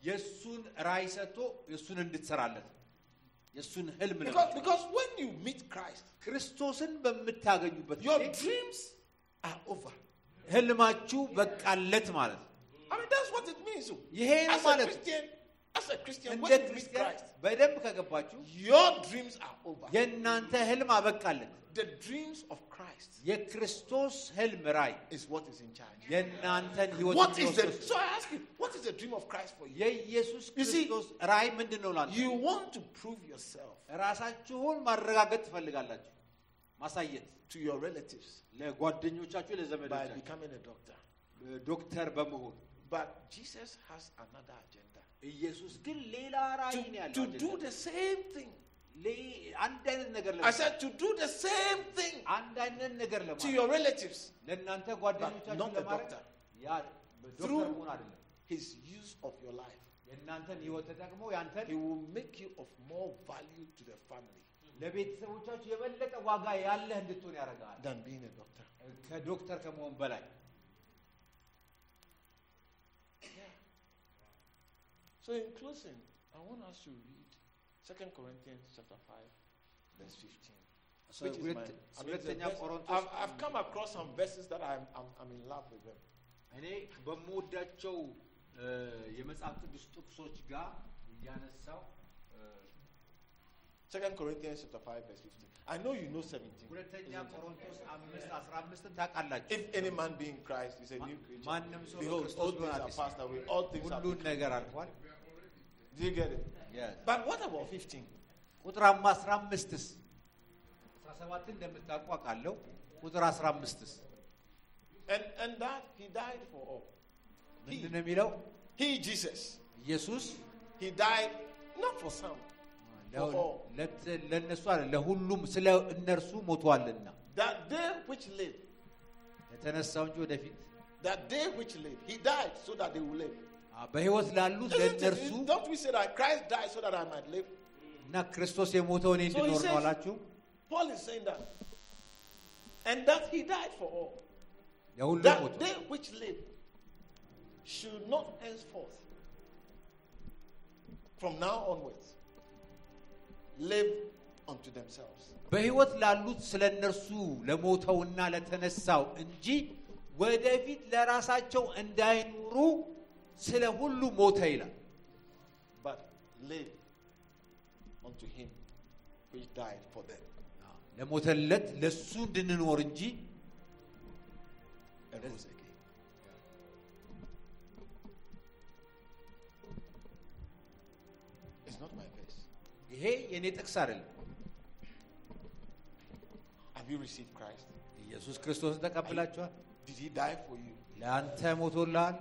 የእሱን ራእይ ሰጥቶ የእሱን እንድትሰራለት የእሱን ህልም ክርስቶስን በምታገኙበት ህልማችሁ በቃለት ማለት ነው። ይሄ ማለት እንደ ክርስቲያን በደንብ ከገባችሁ የእናንተ ህልም አበቃለት። The dreams of Christ የክርስቶስ ህልም ራእይ is what is in charge. የእናንተን ህይወት What is the የሚወስድ so I ask you, what is the dream of Christ for you? የኢየሱስ You see- ክርስቶስ ራእይ ምንድን ነው ላንተ? You want to prove yourself ራሳችሁን ማረጋገጥ ትፈልጋላችሁ፣ ማሳየት to your relatives ለጓደኞቻችሁ፣ by ለዘመዶቻችሁ becoming a doctor. ዶክተር በመሆን But Jesus has another agenda. ኢየሱስ ግን ሌላ ራእይ ነው To, ያለው። to አጀንዳ። do the same thing. ሌ- አንድ አይነት ነገር I ለማድረግ said to do the same thing አንድ አይነት ነገር to ለማድረግ your relatives. ለእናንተ But ጓደኞቻችሁ not a ለማድረግ doctor. ያ ዶክተር Through መሆን አይደለም። his use of your life, የእናንተን ህይወት ተጠቅሞ ያንተን he will make you of more value to the family ለቤተሰቦቻችሁ የበለጠ ዋጋ ያለህ እንድትሆን ያደርጋል than being a doctor. ከዶክተር ከመሆን በላይ So in closing, I want us to read 2 Corinthians chapter 5, verse 15. So Which is ሁለት- my, I mean, it's a ሁለተኛ verse- ቆሮንቶስ I've, I've come across some verses that I'm, I'm, I'm in love with them. እኔ በምወዳቸው እ፣ እ፣ የመጽሐፍ ቅዱስ ጥቅሶች ጋር እያነሳው እ፣ Second Corinthians chapter 5, verse 15. I know you know 17. ሁለተኛ isn't it? ቆሮንቶስ አምስት አስራ አምስትን ታውቃላችሁ። If any man be in Christ, is a new creature. ማንም ሰው Behold, በክርስቶስ all things ቢሆን are አዲስ passed away. All things are ሁሉን become. Do you get it? Yes. But what about 15? ቁጥር አማ አስራ አምስትስ አስራ ሰባትን እንደምታውቁ አውቃለሁ። ቁጥር አስራ አምስትስ And, and that he died for all. He, ምንድን ነው የሚለው? he, Jesus, ኢየሱስ he died not for some, for all. ለት- ለእነሱ አለ ለሁሉም ስለ እነርሱ ሞቷልና That they which live, የተነሳው እንጂ ወደፊት that they which live, he died so that they will live. አ፣ በሕይወት ላሉት Isn't ለእነርሱ it, don't we say that Christ died so that I might live? እና ክርስቶስ የሞተው እኔ So he እንድኖር ነው says- አላችሁ። Paul is saying that. And that he died for all. ለሁሉም That ሞቷል። they which live should not henceforth, from now onwards, live unto themselves. በሕይወት ላሉት ስለ እነርሱ ለሞተውና ለተነሳው እንጂ ወደፊት ለራሳቸው እንዳይኖሩ ስለ ሁሉ ሞተ ይላል። but live unto him which died for them ለሞተለት ለሱ እንድንኖር እንጂ and rose again. It's not my verse. ይሄ የኔ ጥቅስ አይደለም። Have you received Christ? ኢየሱስ ክርስቶስን ተቀብላችኋል? Did he die for you? ለአንተ ሞቶልሃል።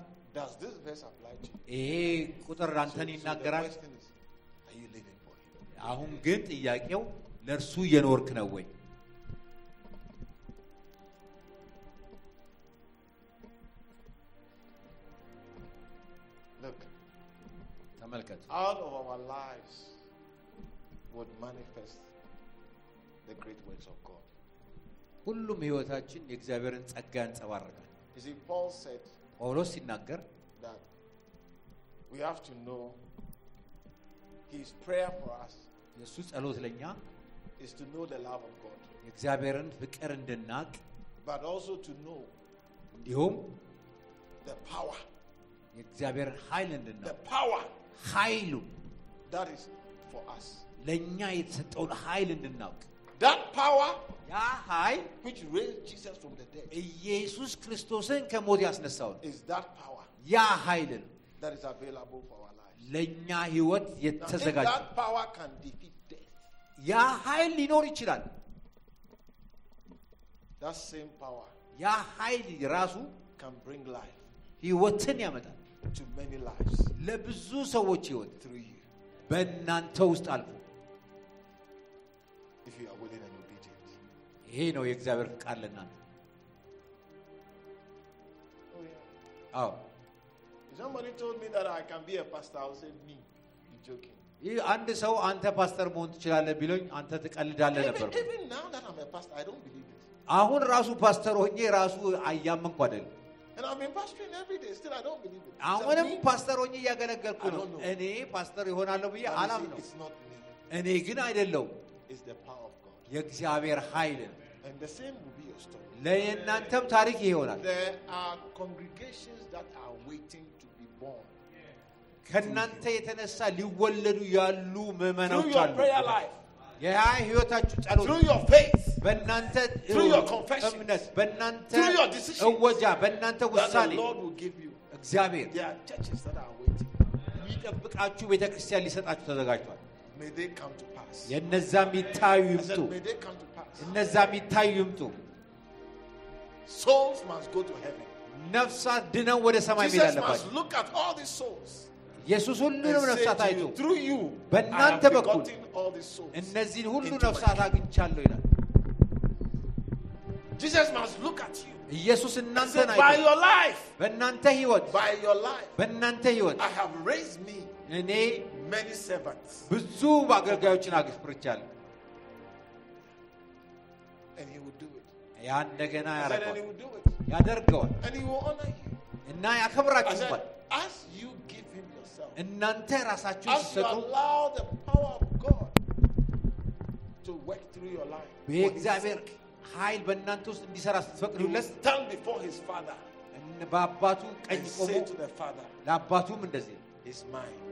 ይሄ ቁጥር አንተን ይናገራል። አሁን ግን ጥያቄው ለእርሱ እየኖርክ ነው ወይ? ተመልከት ሁሉም ህይወታችን የእግዚአብሔርን ጸጋ ያንጸባርቃል። You see, Paul said ጳውሎስ ሲናገር that we have to know his prayer for us የእሱ ጸሎት ለኛ is to know the love of God, የእግዚአብሔርን ፍቅር እንድናቅ but also to know እንዲሁም the power, የእግዚአብሔርን ኃይል the እንድናቅ power ኃይሉ that is for us. ለእኛ የተሰጠውን ኃይል እንድናውቅ That power ያ ኃይል which raised Jesus from the dead ኢየሱስ ክርስቶስን ከሞት ያስነሳው is that power ያ ኃይል ነው that is available for our lives. ለእኛ ህይወት የተዘጋጀ that power can defeat death, ያ ኃይል ሊኖር ይችላል። that same power ያ ኃይል ራሱ can bring life ህይወትን ያመጣል to many lives ለብዙ ሰዎች ህይወት through you በእናንተ ውስጥ አልፎ if you are. ይሄ ነው የእግዚአብሔር ፍቃድ ለእናንተ። Oh, yeah. አዎ If somebody told me that I can be a pastor, I would say, Me, you joking. ይህ አንድ ሰው አንተ ፓስተር መሆን ትችላለህ ቢሎኝ አንተ ትቀልዳለህ ነበር። Even, even now that I'm a pastor, I don't believe it. አሁን ራሱ ፓስተር ሆኜ ራሱ አያመንኩ አይደለም። And I've been pastoring every day, still I don't believe it. አሁንም It's, ፓስተር ሆኜ እያገለገልኩ I ነው። don't know. እኔ ፓስተር ይሆናለሁ ብዬ But you see, አላምነው። it's not me, እኔ ግን አይደለሁም፣ it's the power of God. የእግዚአብሔር ኃይል ነው። And the same will be your story. ለእናንተም ታሪክ ይሄ ይሆናል። There are congregations that are waiting to be born. ከእናንተ የተነሳ ሊወለዱ ያሉ Through ምዕመናኖች your አሉ። prayer life, ያ ህይወታችሁ ጸሎት through your faith, በእናንተ Through your confessions. እምነት በእናንተ Through your decisions. እወጃ በእናንተ that ውሳኔ the Lord will give you. እግዚአብሔር There are churches that are waiting. የሚጠብቃችሁ ቤተ ክርስቲያን ሊሰጣችሁ ተዘጋጅቷል። May they come to pass. የእነዛ የሚታዩ I ይምጡ፣ said, may they come to pass. እነዛ የሚታዩ ይምጡ። Souls must go to heaven. ነፍሳት ድነው ወደ ሰማይ መሄድ Jesus must አለባቸው። look at all these souls ኢየሱስ and ሁሉንም say ነፍሳት to አይቶ you, through you, I በእናንተ have በኩል begotten all these souls. እነዚህን ሁሉ into my ነፍሳት kingdom. አግኝቻለሁ ይላል። Jesus must look at you ኢየሱስ and say, እናንተን by አይቶ your life, በእናንተ ህይወት by your life, በእናንተ ህይወት I have raised me እኔ many servants. ብዙ አገልጋዮችን አግፍርቻለሁ። And he will do it. And He will ያደርገዋል። ያደርገዋል። And he will honor you. to you As you give him yourself. እናንተ ራሳችሁ ሲሰጡ As you allow the power of God to work through your life. በእግዚአብሔር ኃይል በእናንተ ውስጥ እንዲሰራ ስትፈቅዱለት stand before his father. በአባቱ ቀኝ ቆሞ ለአባቱም እንደዚህ ነው።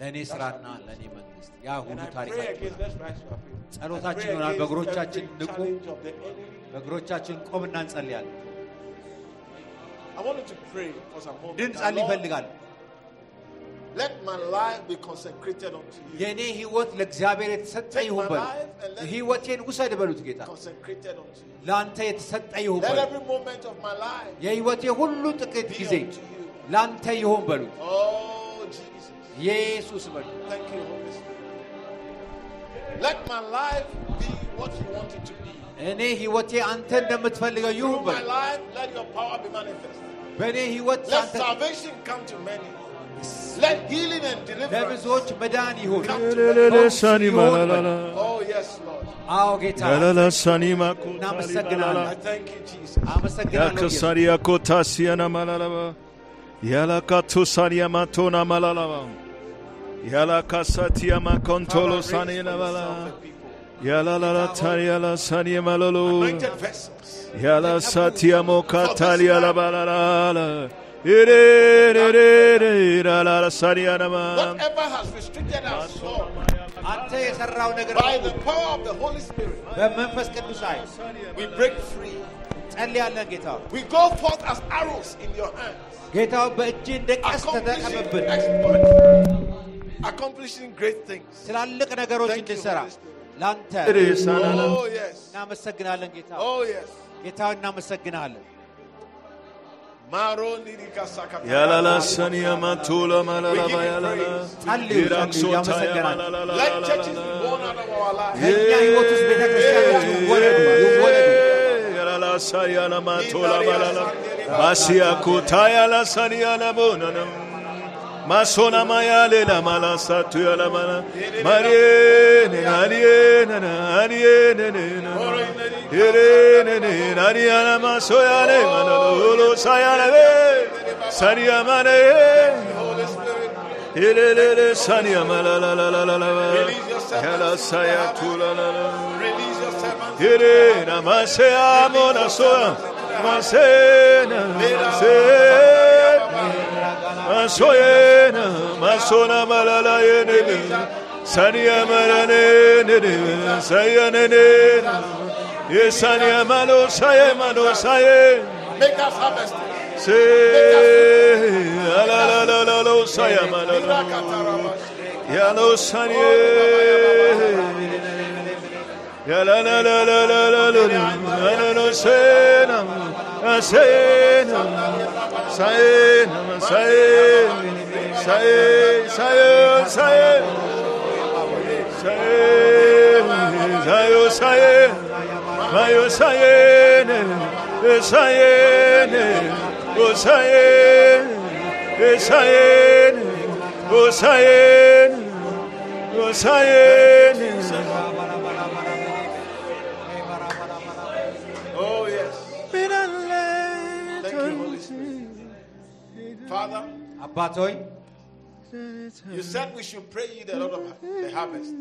ለእኔ ስራና ለእኔ መንግስት ያ ሁሉ ታሪካችን ጸሎታችን ይሆናል። በእግሮቻችን ንቁ፣ በእግሮቻችን ቆምና እንጸልያለን። እንድንጸልይ እፈልጋለሁ። የእኔ ህይወት ለእግዚአብሔር የተሰጠ ይሁን በሉ። ህይወቴን ውሰድ በሉት ጌታ፣ ለአንተ የተሰጠ ይሁን በሉ። የህይወቴ ሁሉ ጥቂት ጊዜ ለአንተ ይሁን በሉት። Jesus. Thank you, Holy Spirit. Let my life be what you want it to be. እኔ ህይወቴ አንተ እንደምትፈልገው ይሁን በል በእኔ ህይወት ለብዙዎች መዳን ይሁን አዎ ጌታ እናመሰግናለሁ ያላካቱ ሳሪያ ማቶና ማላላባ Yala kasatia makontolo sani vala. Yala la la tariala sani malolo. Yala satia mokatalia la balala. Whatever has restricted us, by the power of the Holy Spirit, we break free. We go forth as arrows in your hands. ጌታው በእጅ እንደቀስ ተጠቀመብን። accomplishing great things. Thank you, Holy It is. Oh, yes. Oh, yes. Let churches be born out of our lives. Masona mayale na malasa tu ya la mana. Marie ne alie na na alie ne ne na. Ere ne ne na alie na masoya le mana lo saya le. Saria mane. Elelele sania mala la la la la la. Kala saya tu la la la. Ere na masaya mona soya. Masena. Masena masoyena masona malala yene sania malane ne sayane ne yesania malo saye malo saye Make us harvest. ala la la la lo saya malala ya lo sanie Ya la la la la la la la la la la la sena Oh, yeah. Father, አባት ሆይ you said we should pray ye the Lord of the harvest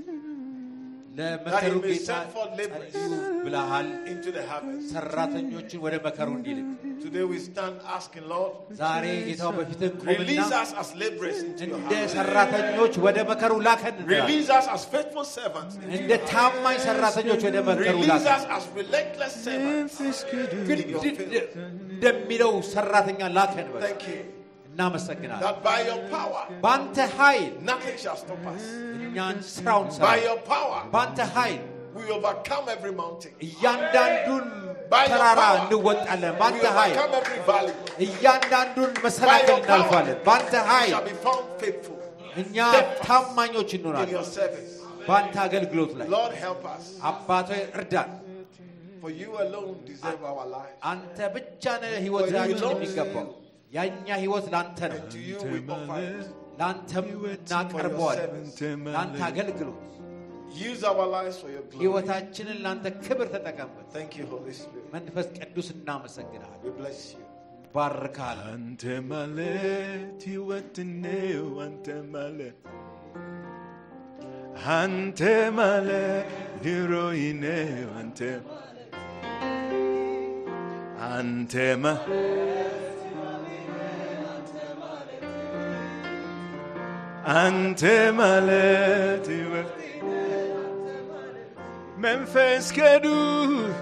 ለመከሩ That he may ጌታ send forth laborers. ጸልዩ ብለሃል into the harvest. ሰራተኞችን ወደ መከሩ እንዲልክ Today we stand asking, Lord, ዛሬ ጌታው በፊት release ቆምና us as laborers into your እንደ harvest. ሰራተኞች ወደ መከሩ ላከን እንላለን። Release us as faithful servants. እንደ ታማኝ ሰራተኞች ወደ መከሩ Release ላከን us as relentless servants. in your ግድ field. እንደሚለው ሰራተኛ ላከን በል። Thank you. እናመሰግናለን። That by your power, በአንተ ኃይል nothing shall stop us. እኛን ስራውን ሰራ። By your power, በአንተ ኃይል we overcome every mountain. እያንዳንዱን ተራራ እንወጣለን። በአንተ ኃይል እያንዳንዱን መሰናክል እናልፋለን። በአንተ ኃይል እኛ ታማኞች እንሆናለን። በአንተ አገልግሎት ላይ አባቶ እርዳን። አንተ ብቻ ነህ ህይወታችን የሚገባው ያኛ ህይወት ላንተ ነው። And to you we offer it. ላንተም እናቀርበዋለን። ላንተ አገልግሎት Use our lives for your glory. ህይወታችንን ላንተ ክብር ተጠቀምበት። Thank you, Holy Spirit. መንፈስ ቅዱስ እናመሰግናል፣ We bless you. ባርካል። አንተ ማለት ሕይወት ነው። አንተ ማለት አንተ ማለት ኑሮዬ ነው። አንተ አንተ ማለት አንተ ማለት ሕይወት መንፈስ ቅዱስ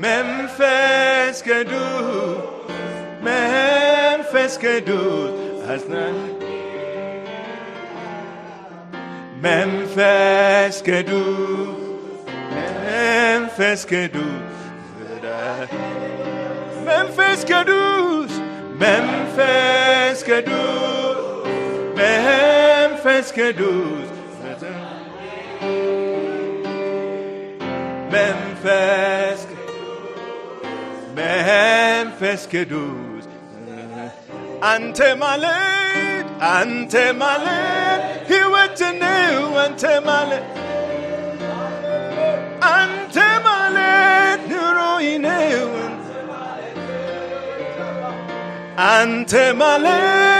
መንፈስ ቅዱስ መንፈስ ቅዱስ አጽናኝ መንፈስ ቅዱስ መንፈስ ቅዱስ መንፈስ ቅዱስ መንፈስ ቅዱስ Bethlehem fest gedus Memphis. Memphis kedus. Ante malet Ante malet He went to new Ante malet Ante malet Nuro Ante malet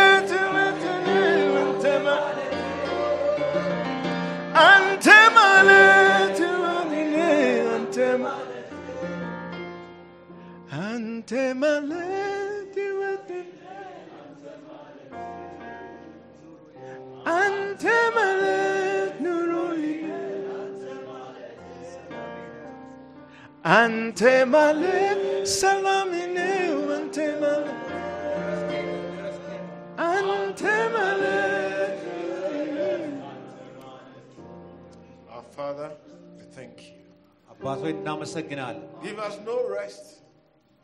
أنت مليت مديني أنت مليت أنت مليت مديني أنت مليت نوري أنت مليت سلامي አባቶች እናመሰግናለን። Give us no rest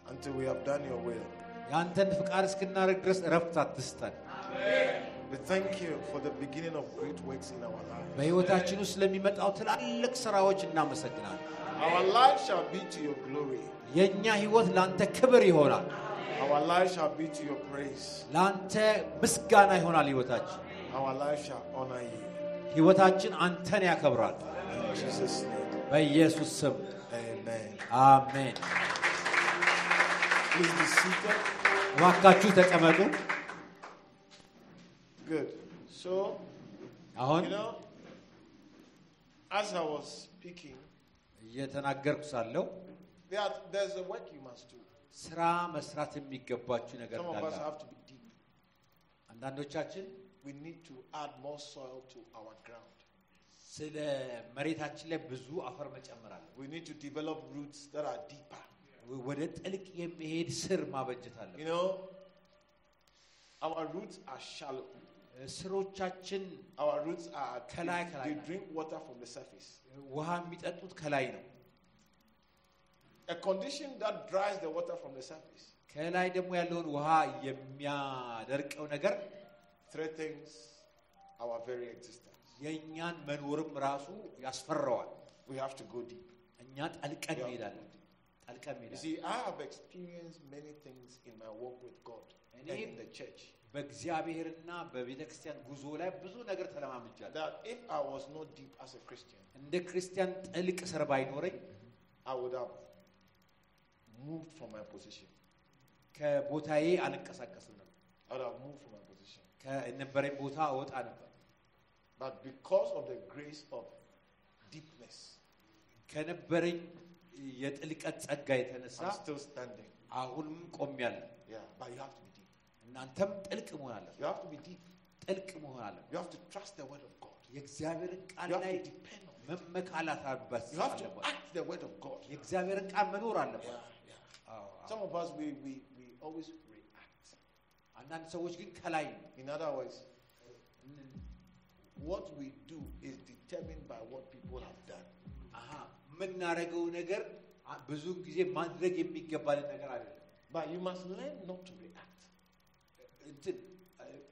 until we have done your will. የአንተን ፍቃድ እስክናደርግ ድረስ እረፍት አትስጠን። We thank you for the beginning of great works in our lives. በሕይወታችን ውስጥ ለሚመጣው ትላልቅ ስራዎች እናመሰግናለን። Our life shall be to your glory. የእኛ ሕይወት ለአንተ ክብር ይሆናል፣ Our life shall be to your praise. ለአንተ ምስጋና ይሆናል። ሕይወታችን Our life shall honor you. ሕይወታችን አንተን ያከብራል። In Jesus' name. በኢየሱስ ስም። አሜን። እባካችሁ ተቀመጡ። አሁን እየተናገርኩ ሳለው ስራ መስራት የሚገባችሁ ነገር አንዳንዶቻችን ስለ መሬታችን ላይ ብዙ አፈር መጨመር አለ። We need to develop roots that are deeper. ወደ ጥልቅ የሚሄድ ስር ማበጀት አለ። You know, our roots are shallow. ስሮቻችን Our roots are Kalai, they, kalai. they drink water from the surface. ውሃ የሚጠጡት ከላይ ነው። A condition that dries the water from the surface ከላይ ደግሞ ያለውን ውሃ የሚያደርቀው ነገር threatens our very existence. የእኛን መኖርም ራሱ ያስፈራዋል። እኛ ጠልቀን እንሄዳለን። በእግዚአብሔርና በቤተ ክርስቲያን ጉዞ ላይ ብዙ ነገር ተለማምጃለሁ። እንደ ክርስቲያን ጥልቅ ስር ባይኖረኝ ከቦታዬ አልንቀሳቀስም ነበር። ከነበረኝ ቦታ እወጣ ነበር። But because of the grace of deepness, ከነበረኝ የጥልቀት ጸጋ የተነሳ I'm still standing. አሁንም ቆሜያለሁ። Yeah, but you have to be deep. እናንተም ጥልቅ መሆን አለ You have to be deep. ጥልቅ መሆን አለ You have to trust the word of God. የእግዚአብሔርን ቃል You have ላይ to depend on it. መመካላት አለበት You have to አለባት። act the word of God. የእግዚአብሔርን ቃል መኖር Yeah, አለባት። yeah. አዎ፣ አዎ። Some of us, we, we, we always react. አንዳንድ ሰዎች ግን ከላይ ነው። In other words, what we do is determined by what people have done. አሃ የምናደርገው ነገር አ- ብዙውን ጊዜ ማድረግ የሚገባልን ነገር አይደለም። But you must learn not to react. እንትን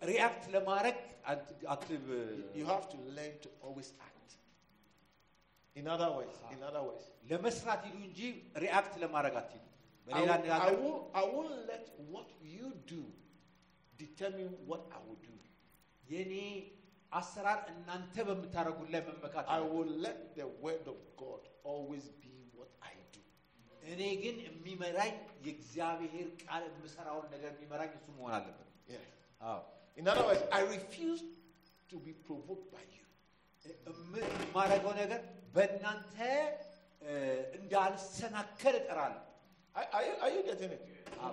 ሪያክት ለማድረግ አት- አት- You have to learn to always act. In other ways, in other ways. ለመስራት ሂዱ እንጂ ሪያክት ለማድረግ አትሂዱ። I, በሌላ will, I, አነጋገር will, I won't let what you do determine what I will do. የኔ አሰራር እናንተ በምታደርጉት ላይ መመካት I ነው። will let the word of God always be what I do. እኔ ግን የሚመራኝ የእግዚአብሔር ቃል የምሰራውን ነገር የሚመራኝ እሱ መሆን አለበት። Yeah. አዎ In other words, I refuse to be provoked by you. እም- የማደርገው ነገር በእናንተ እንዳልሰናከል እጠራለሁ። Are, you, getting it?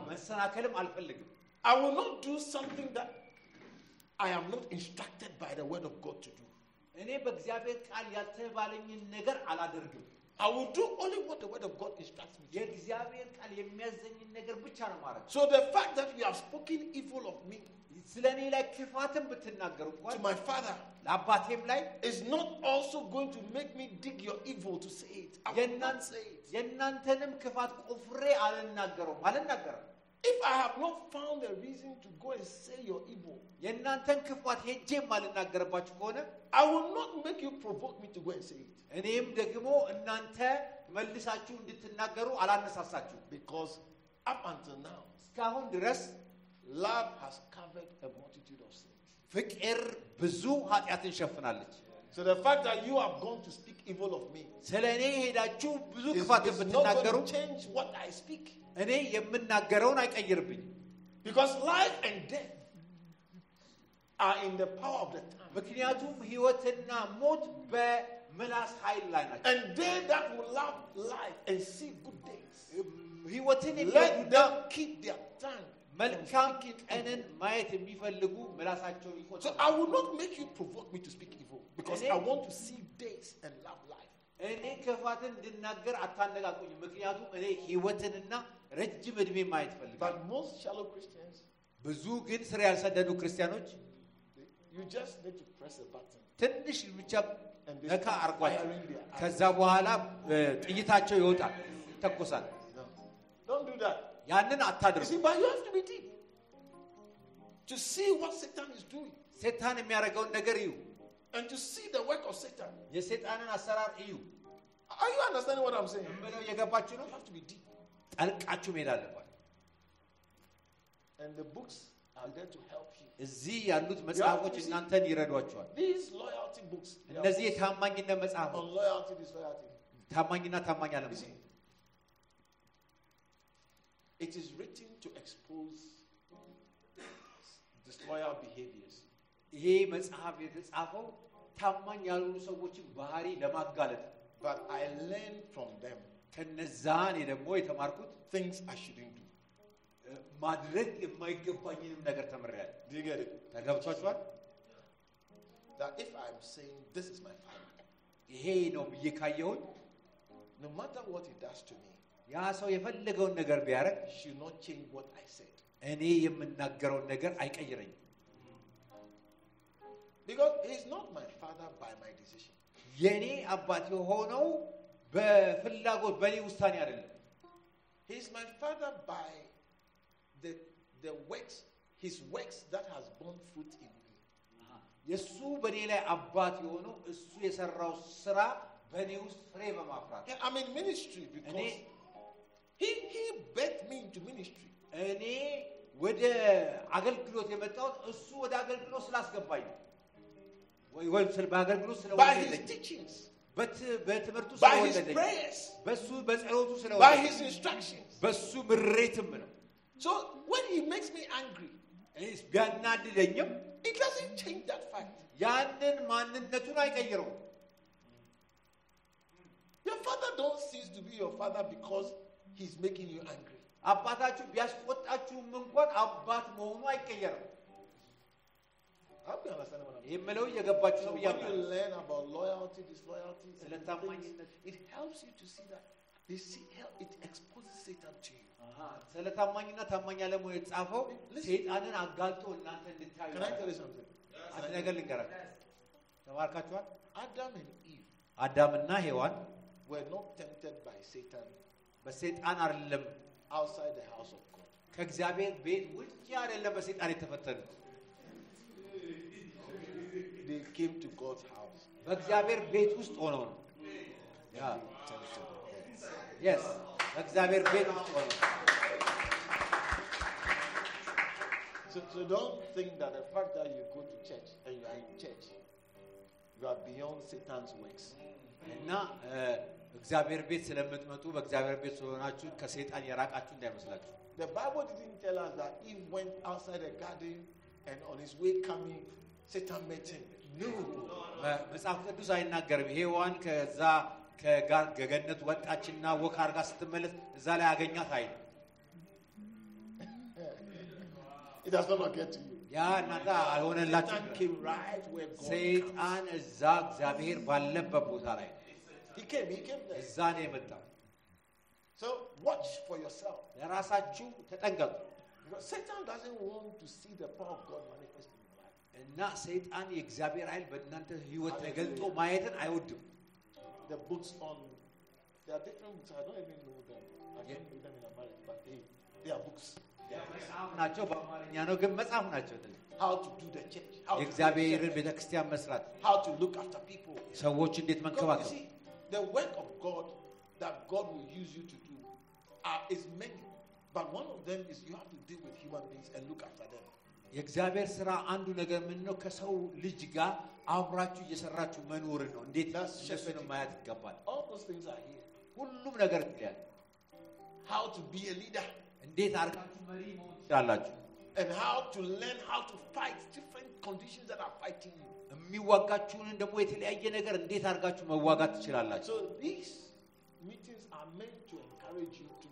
መሰናከልም አልፈልግም። I will not do something that I am not instructed by the word of God to do. እኔ በእግዚአብሔር ቃል ያልተባለኝን ነገር አላደርግም። I will do only what the word of God instructs me to do. የእግዚአብሔር ቃል የሚያዘኝን ነገር ብቻ ነው ማድረግ። So the fact that you have spoken evil of me ስለ እኔ ላይ ክፋትን ብትናገሩ to እንኳን my father ለአባቴም ላይ is not also going to make me dig your evil to say it. I will not የእናን- say it. የእናንተንም ክፋት ቆፍሬ አልናገረውም አልናገርም። If I have not found a reason to go and say your evil, የእናንተን ክፋት ሄጄም አልናገርባችሁ ከሆነ I will not make you provoke me to go and say it. እኔም ደግሞ እናንተ መልሳችሁ እንድትናገሩ አላነሳሳችሁ። Because up until now, እስካሁን ድረስ love has covered a multitude of sins. ፍቅር ብዙ ኃጢአትን ሸፍናለች። So the fact that you have gone to speak evil of me ስለ እኔ ሄዳችሁ ብዙ is, ክፋትን is not ብትናገሩ going to change what I speak. እኔ የምናገረውን አይቀይርብኝም። Because life and death are in the power of the tongue. ምክንያቱም ሕይወትና ሞት በምላስ ኃይል ላይ ናቸው። And they that will love life and see good days, ሕይወትን let የሚወዱና them keep their tongue. from መልካም speaking ቀንን evil. ማየት የሚፈልጉ ምላሳቸውን So ይቆጥባሉ። I will not make you provoke me to speak evil because And I then- want to see days and love life. እኔ ክፋትን እንድናገር አታነቃቁኝም። ምክንያቱም እኔ ሕይወትንና ረጅም እድሜ ማየት ፈልጋል። ብዙ ግን ስር ያልሰደዱ ክርስቲያኖች ትንሽ ብቻ ነካ አርጓቸው፣ ከዛ በኋላ ጥይታቸው ይወጣል፣ ይተኮሳል። ያንን አታድርጉ። ሴታን የሚያደርገውን ነገር እዩ። የሴጣንን አሰራር እዩ። የገባችሁ ነው። ጠልቃችሁ መሄድ አለባችሁ። And the books are there to help you. እዚህ ያሉት መጽሐፎች እናንተን ይረዷቸዋል። These loyalty books, they are እነዚህ books የታማኝነት መጽሐፎች on loyalty, disloyalty. ታማኝና ታማኝ You አለመሆን see, it is written to expose disloyal behaviors. ይሄ መጽሐፍ የተጻፈው ታማኝ ያልሆኑ ሰዎችን ባህሪ ለማጋለጥ ነው። But I learned from them ከነዛ እኔ ደግሞ የተማርኩት things I shouldn't do. እ፣ ማድረግ የማይገባኝንም ነገር ተምሬያለሁ። Do you get it? ተገብቷችኋል? That if I'm saying this is my father, ይሄ ነው ብዬ ካየሁኝ no matter what he does to me, ያ ሰው የፈለገውን ነገር ቢያደርግ he should not change what I said. እኔ የምናገረውን ነገር አይቀይረኝም። Because he's not my father by my decision. የኔ አባት የሆነው በፍላጎት በእኔ ውሳኔ አይደለም። He's my father by the, the works, his works that has borne fruit in me. የእሱ በእኔ ላይ አባት የሆነው እሱ የሰራው ስራ በእኔ ውስጥ ፍሬ በማፍራት Yeah, I'm in ministry because And he, he bet me into ministry. እኔ ወደ አገልግሎት የመጣሁት እሱ ወደ አገልግሎት ስላስገባኝ ነው። ወይ ወይም ስለ በአገልግሎት By his ስለወለደኝ teachings, በት- በትምህርቱ by his ስለወለደኝ prayers, በሱ በጸሎቱ by ስለወለደኝ his instructions. በሱ ምሬትም ነው። So when he makes me angry, እኔስ ቢያናድደኝም it doesn't change that fact. ያንን ማንነቱን አይቀይረውም። Your father don't cease to be your father because he's making you angry. አባታችሁ ቢያስቆጣችሁም እንኳን አባት መሆኑ አይቀየርም። I hope you understand what I'm saying. የምለው እየገባችሁ So ነው when ብያለሁ። you learn about loyalty, disloyalty, and ስለ things, ታማኝነት it helps you to see that they see help, it exposes Satan to you. አሃ፣ ስለ ታማኝና ታማኝ አለመሆን የተጻፈው Listen. ሰይጣንን አጋልጦ እናንተ እንድታዩ Can I tell you something? አንድ ነገር ልንገራችሁ። ተባርካችኋል። Adam and Eve አዳምና ሔዋን were not tempted by Satan በሰይጣን አይደለም outside the house of God. ከእግዚአብሔር ቤት ውጭ አይደለም በሰይጣን የተፈተኑት They came to God's house. በእግዚአብሔር ቤት ውስጥ ሆነው ነው። ያ Tempted of them. የስ በእግዚአብሔር ቤት ውስጥ ሆነው So, So don't think that the fact that you go to church and you are in church, you are beyond Satan's works. እና እ፣ እግዚአብሔር ቤት ስለምትመጡ በእግዚአብሔር ቤት ስለሆናችሁ ከሰይጣን የራቃችሁ እንዳይመስላችሁ። The Bible didn't tell us that he went outside the garden and on his way coming, Satan met him. No. መጽሐፍ ቅዱስ አይናገርም። ሔዋን ከዛ ከጋር ገገነት ወጣችና ወክ አድርጋ ስትመለስ እዛ ላይ አገኛት አይ It does not get to you. ያ እናንተ አልሆነላችሁ። Satan came right where God comes. ሰይጣን እዛ እግዚአብሔር ባለበት ቦታ ላይ ነው። He came, he came there. እዛ ነው የመጣው። So watch for yourself. ለራሳችሁ ተጠንቀቁ Because Satan doesn't want to see the power of God manifest in your life. እና ሰይጣን የእግዚአብሔር ኃይል በእናንተ ህይወት ተገልጦ ማየትን አይወድም። The books on there are different books. I don't even know them. I can't read them in Amharic, but they, are books. መጽሐፍ ናቸው። በአማርኛ ነው ግን መጽሐፍ ናቸው። የእግዚአብሔርን ቤተክርስቲያን መስራት፣ ሰዎች እንዴት መንከባከብ The work of God that God will use you to do uh, is many, but one of them is you have to deal with human beings and look after them. የእግዚአብሔር ስራ አንዱ ነገር ምን ነው? ከሰው ልጅ ጋር አብራችሁ እየሰራችሁ መኖርን ነው። እንዴት That's እነሱን shepherding. ማየት ይገባል። All those things are here. ሁሉም ነገር ያለ How to be a leader እንዴት አድርጋችሁ መሪ መሆን ትችላላችሁ። and how to learn how to fight different conditions that are fighting you. የሚዋጋችሁንን ደግሞ የተለያየ ነገር እንዴት አድርጋችሁ መዋጋት ትችላላችሁ። So these meetings are meant to encourage you to,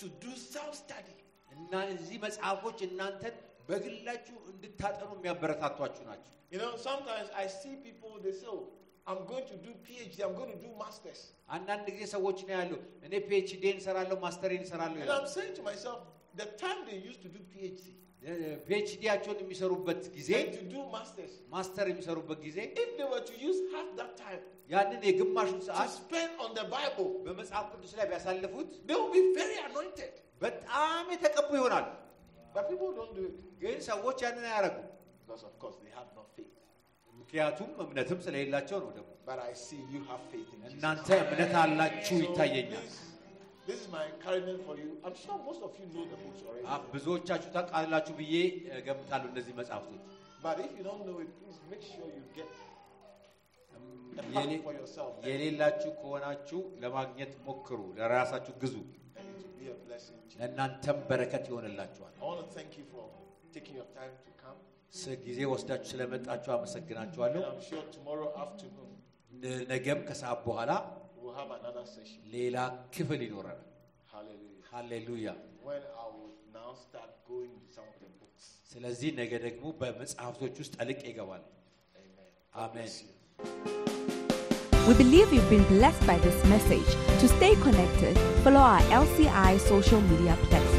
to do self-study. እና እዚህ መጽሐፎች እናንተን በግላችሁ እንድታጠኑ የሚያበረታቷችሁ ናቸው። You know, sometimes I see people, they say, oh, I'm going to do PhD, I'm going to do masters. አንዳንድ ጊዜ ሰዎች ነው ያሉ እኔ ፒኤችዲ እንሰራለሁ ማስተሬን እንሰራለሁ And I'm saying to myself, the time they used to do PhD ፒኤችዲያቸውን የሚሰሩበት ጊዜ and to do masters, ማስተር የሚሰሩበት ጊዜ if they were to use half that time ያንን የግማሹን to ሰዓት spend on the Bible, በመጽሐፍ ቅዱስ ላይ ቢያሳልፉት they will be very anointed. በጣም የተቀቡ ይሆናሉ። But people don't do it ግን ሰዎች ያንን አያደርጉም። because, of course, they have no faith. ምክንያቱም እምነትም ስለሌላቸው ነው። ደግሞ But I see you have faith in Jesus. እናንተ እምነት አላችሁ So ይታየኛል። this, this is my encouragement for you. I'm sure most of you know the books already. አ- ብዙዎቻችሁ ታውቃላችሁ ብዬ እገምታለሁ እነዚህ መጽሐፍቶች። But if you don't know it, please make sure you get a የሌ- pack for yourself. And የሌላችሁ ከሆናችሁ ለማግኘት ሞክሩ፣ ለራሳችሁ ግዙ፣ it will be a blessing to you. ለእናንተም በረከት ይሆንላችኋል። I want to thank you for taking your time to come. ስ- ጊዜ ወስዳችሁ ስለመጣችሁ And አመሰግናችኋለሁ። I'm sure tomorrow afternoon ነ- ነገም ከሰዓት በኋላ we'll have another session. ሌላ ክፍል ይኖረናል። Hallelujah. ሃሌሉያ። When I will now start going to some of the books. ስለዚህ ነገ ደግሞ በመጽሐፍቶች ውስጥ ጠልቅ ይገባል። Amen. God Amen. We believe you've been blessed by this message. To stay connected, follow our LCI social media platforms.